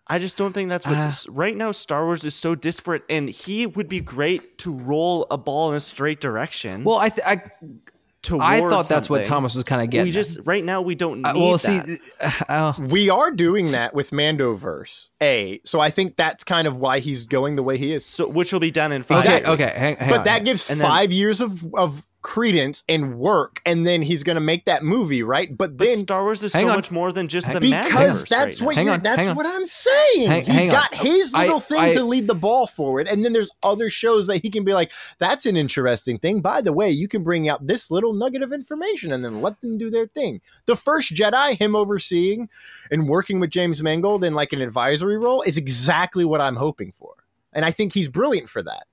S1: I just don't think that's what
S7: Ah.
S1: right now Star Wars is so disparate and he would be great to roll a ball in a straight direction.
S7: Well, I th- I,
S1: towards
S7: I thought that's what. Thomas was kind of getting.
S1: We
S7: at.
S1: just right now we don't need
S7: Uh, well, see,
S1: that.
S7: uh,
S6: We are doing that with Mandoverse. A. So I think that's kind of why he's going the way he is.
S1: so which will be done in five
S7: okay,
S6: Exactly.
S1: years.
S7: okay, hang, hang
S6: but
S7: on.
S6: that gives
S1: And then-
S6: five years of, of credence and work, and then he's going to make that movie, right? But
S1: But
S6: then
S1: Star Wars is so
S7: on.
S1: much more than just
S7: Hang-
S1: the
S6: because that's
S1: right
S6: what.
S7: Hang
S6: you're,
S7: on,
S6: that's
S7: hang
S6: what I'm saying.
S7: Hang-
S6: He's
S7: hang on.
S6: got his
S7: I-
S6: little thing
S7: I-
S6: to lead the ball forward, and then there's other shows that he can be like, "That's an interesting thing." By the way, you can bring out this little nugget of information, and then let them do their thing. The first Jedi, him overseeing and working with James Mangold in like an advisory role, is exactly what I'm hoping for, and I think he's brilliant for that.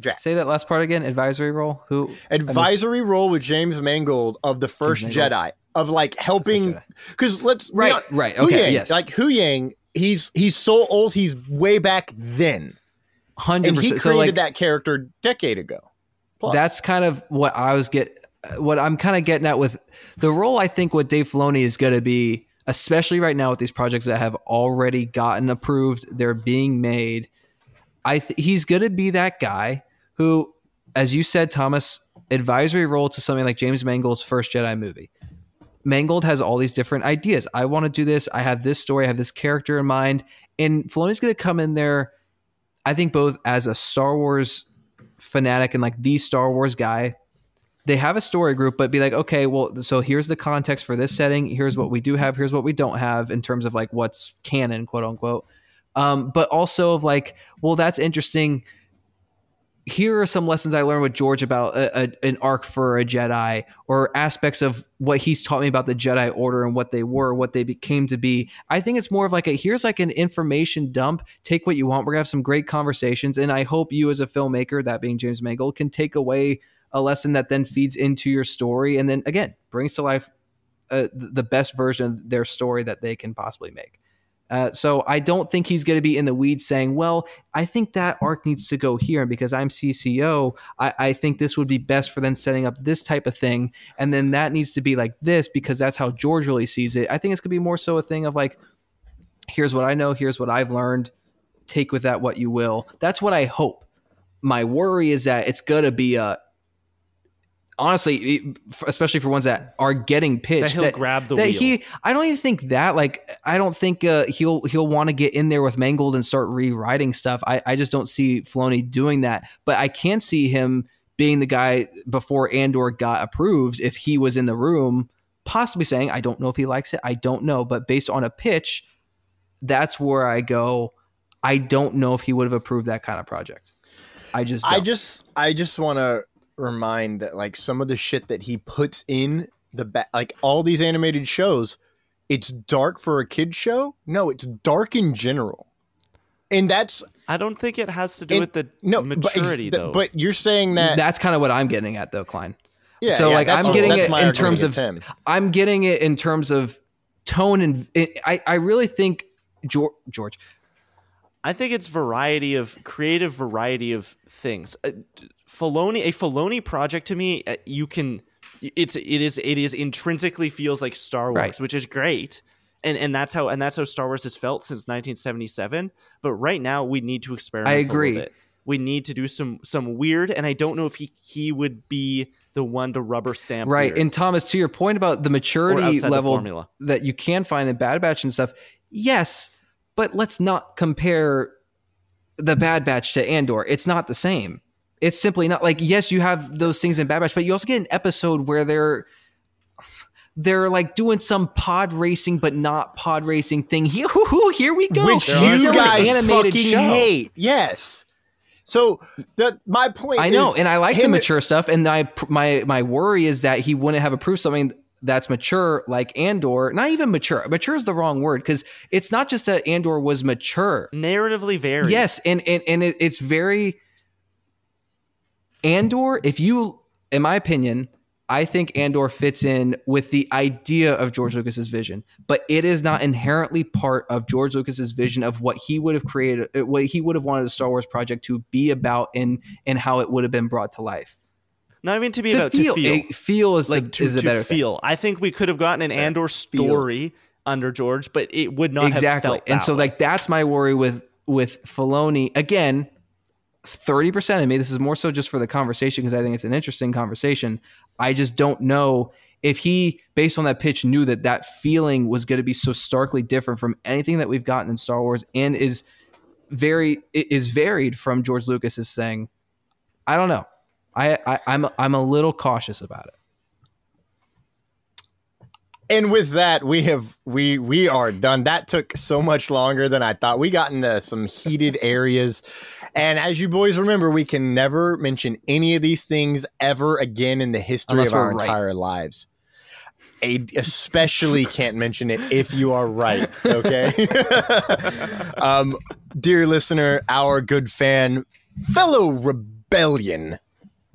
S6: Jack.
S7: Say that last part again. Advisory role. Who?
S6: advisory role with James Mangold of the first. Jedi of like helping because let's
S7: Right,
S6: hon-
S7: right,
S6: Hu
S7: okay,
S6: Yang,
S7: yes.
S6: like Huyang he's he's so old he's way back then
S7: Hundred
S6: and he created
S7: So like
S6: that character a decade ago. Plus.
S7: that's kind of what I was get. What I'm kind of getting at with the role. I think what Dave Filoni is going to be, especially right now with these projects that have already gotten approved, they're being made. I th- he's going to be that guy who, as you said, Thomas, advisory role to something like James Mangold's first Jedi movie. Mangold has all these different ideas. I want to do this. I have this story. I have this character in mind. And Filoni's going to come in there, I think, both as a Star Wars fanatic and like the Star Wars guy. They have a story group, but be like, okay, well, so here's the context for this setting. Here's what we do have. Here's what we don't have in terms of like what's canon, quote unquote. Um, but also of like, well, that's interesting here are some lessons I learned with George about a, a, an arc for a Jedi, or aspects of what he's taught me about the Jedi Order and what they were, what they became to be. I think it's more of like a here's like an information dump. Take what you want. We're gonna have some great conversations, and I hope you, as a filmmaker, that being James Mangold, can take away a lesson that then feeds into your story, and then again brings to life uh, the best version of their story that they can possibly make. Uh, so I don't think he's going to be in the weeds saying, "Well, I think that arc needs to go here, and because I'm CCO, I, I, think this would be best for then setting up this type of thing, and then that needs to be like this because that's how George really sees it." I think it's going to be more so a thing of like, "Here's what I know. Here's what I've learned. Take with that what you will." That's what I hope. My worry is that it's going to be a honestly, especially for ones that are getting pitched,
S1: that he'll
S7: that,
S1: grab the
S7: that
S1: wheel.
S7: he. I don't even think that. Like, I don't think uh, he'll he'll want to get in there with Mangold and start rewriting stuff. I I just don't see Filoni doing that. But I can see him being the guy before Andor got approved. If he was in the room, possibly saying, "I don't know if he likes it. I don't know." But based on a pitch, that's where I go. I don't know if he would have approved that kind of project. I just,
S6: I
S7: don't.
S6: just, I just want to remind that like some of the shit that he puts in the back, like all these animated shows, it's dark for a kid show. No, it's dark in general, and that's
S1: I don't think it has to do
S6: and-
S1: with the
S6: no but ex-
S1: maturity
S6: th-
S1: though.
S6: But you're saying that
S7: that's kind of what I'm getting at, though, Klein.
S6: Yeah,
S7: so
S6: yeah,
S7: like I'm
S6: what-
S7: getting it in terms of
S6: him.
S7: I'm getting it in terms of tone and it, I I really think George, George
S1: I think it's variety of creative variety of things. Uh, Filoni, a Filoni project to me, uh, you can, it's it is it is intrinsically feels like Star Wars,
S7: Right.
S1: which is great, and and that's how and that's how Star Wars has felt since 1977. But right now, we need to experiment.
S7: I
S1: A little
S7: agree.
S1: We need to do some some weird, and I don't know if he he would be the one to rubber stamp.
S7: right
S1: weird.
S7: and Thomas to your point about the maturity level that you can find in Bad Batch and stuff. Yes, but let's not compare the Bad Batch to Andor. It's not the same. It's simply not like yes, you have those things in Bad Batch, but you also get an episode where they're they're like doing some pod racing, but not pod racing thing. Here, here we go.
S6: which
S7: It's
S6: you
S7: still an
S6: guys
S7: animated
S6: fucking
S7: show.
S6: hate. Yes. So the my point.
S7: I know,
S6: is
S7: and I like the
S6: him-
S7: mature stuff. And I, my my worry is that he wouldn't have approved something that's mature like Andor. Not even mature. Mature is the wrong word because it's not just that Andor was mature.
S1: narratively varied.
S7: Yes, and and and it, it's very Andor. If you, in my opinion, I think Andor fits in with the idea of George Lucas's vision, but it is not inherently part of George Lucas's vision of what he would have created, uh, what he would have wanted a Star Wars project to be about, and and how it would have been brought to life.
S1: not even to be
S7: To
S1: about
S7: feel,
S1: to feel.
S7: eh, feel is
S1: like
S7: the
S1: to,
S7: is
S1: to
S7: better thing.
S1: feel. I think we could have gotten an Andor story under George, but it would not have
S7: exactly and so like that's my worry with with Filoni again 30% of me this is more so just for the conversation because I think it's an interesting conversation I just don't know if he based on that pitch knew that that feeling was going to be so starkly different from anything that we've gotten in Star Wars and is very is varied from George Lucas's thing I don't know I, I I'm I'm a little cautious about it
S6: And with that, we have we we are done. That took so much longer than I thought. We got into some heated areas. And as you boys remember, we can never mention any of these things ever again in the history
S7: Unless
S6: of our
S7: right.
S6: entire lives. A, especially can't mention it if you are right. Okay. um, dear listener, our good fan, fellow rebellion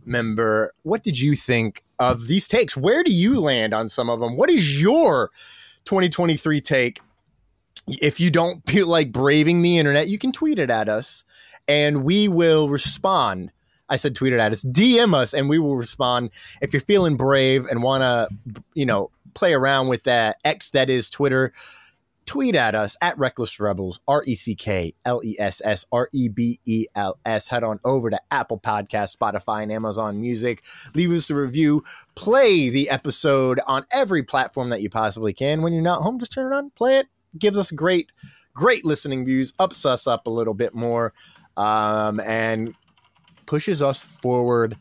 S6: member, what did you think of these takes? Where do you land on some of them? What is your 2023 take? If you don't feel like braving the internet, you can tweet it at us and we will respond. I said tweet it at us, DM us, and we will respond. If you're feeling brave and want to, you know, play around with that X that is Twitter, tweet at us at Reckless Rebels, R E C K L E S S R E B E L S. Head on over to Apple Podcast, Spotify, and Amazon Music. Leave us a review. Play the episode on every platform that you possibly can. When you're not home, just turn it on, play it. Gives us great, great listening views, ups us up a little bit more, um, and pushes us forward.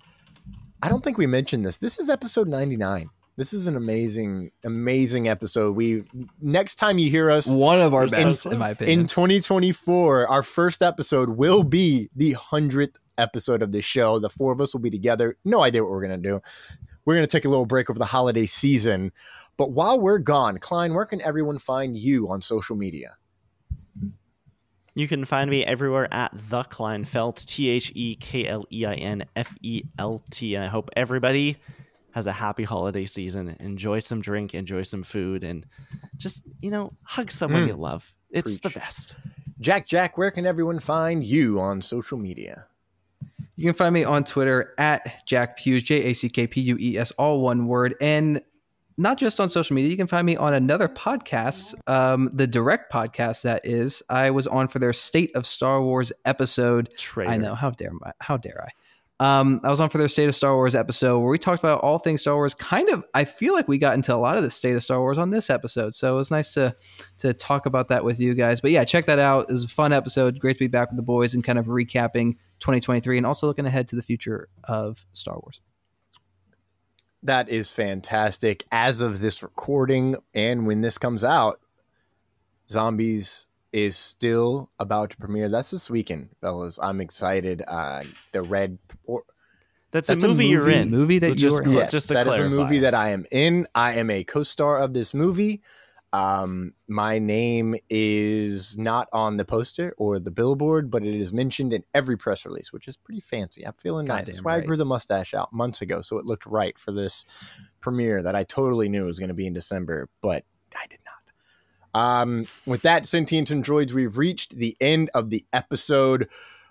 S6: I don't think we mentioned this. This is episode 99. This is an amazing, amazing episode. We next time you hear us,
S7: one of our
S1: We're
S7: best in my opinion
S6: in 2024, our first episode will be the hundredth episode of the show. The four of us will be together. No idea what we're going to do. We're going to take a little break over the holiday season. But while we're gone, Klein, where can everyone find you on social media?
S1: You can find me everywhere at the Kleinfelt, T H E K L E I N F E L T. And I hope everybody has a happy holiday season. Enjoy some drink, enjoy some food, and just, you know, hug someone
S6: Mm.
S1: you love. It's the best.
S6: Jack, Jack, where can everyone find you on social media?
S7: You can find me on Twitter at Jack Pues, J A C K P U E S, all one word. And not just on social media, you can find me on another podcast, um, the direct podcast that is. I was on for their State of Star Wars episode.
S1: Traitor.
S7: I know, how dare I? How dare I? Um, I was on for their State of Star Wars episode where we talked about all things Star Wars. Kind of, I feel like we got into a lot of the State of Star Wars on this episode, so it was nice to to talk about that with you guys. But yeah, check that out. It was a fun episode. Great to be back with the boys and kind of recapping 2023 and also looking ahead to the future of Star Wars.
S6: That is fantastic. As of this recording and when this comes out, Zombies is still about to premiere. That's this weekend, fellas. I'm excited. Uh, the red. Or,
S1: That's, a, movie you're in.
S7: Movie that you
S1: just,
S7: are in.
S6: yes,
S1: just to
S6: that is a movie that I am in. I am a co-star of this movie. Um, my name is not on the poster or the billboard, but it is mentioned in every press release, which is pretty fancy. I'm feeling nice. That's why I grew the mustache out months ago, so it looked right for this premiere that I totally knew was going to be in December, but I did not. Um, with that, sentient androids, we've reached the end of the episode.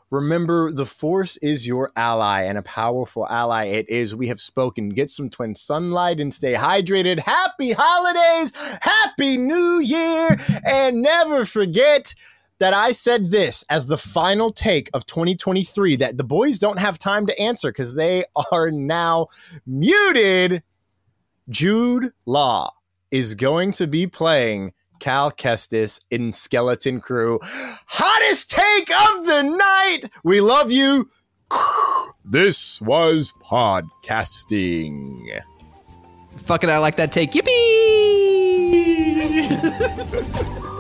S6: Remember, the Force is your ally and a powerful ally it is. We have spoken. Get some twin sunlight and stay hydrated. Happy holidays! Happy New Year! And never forget that I said this as the final take of 2023 that the boys don't have time to answer because they are now muted. Jude Law is going to be playing Cal Kestis in Skeleton Crew. Hottest take of the night. We love you. This was podcasting.
S7: Fucking, I like that take. Yippee!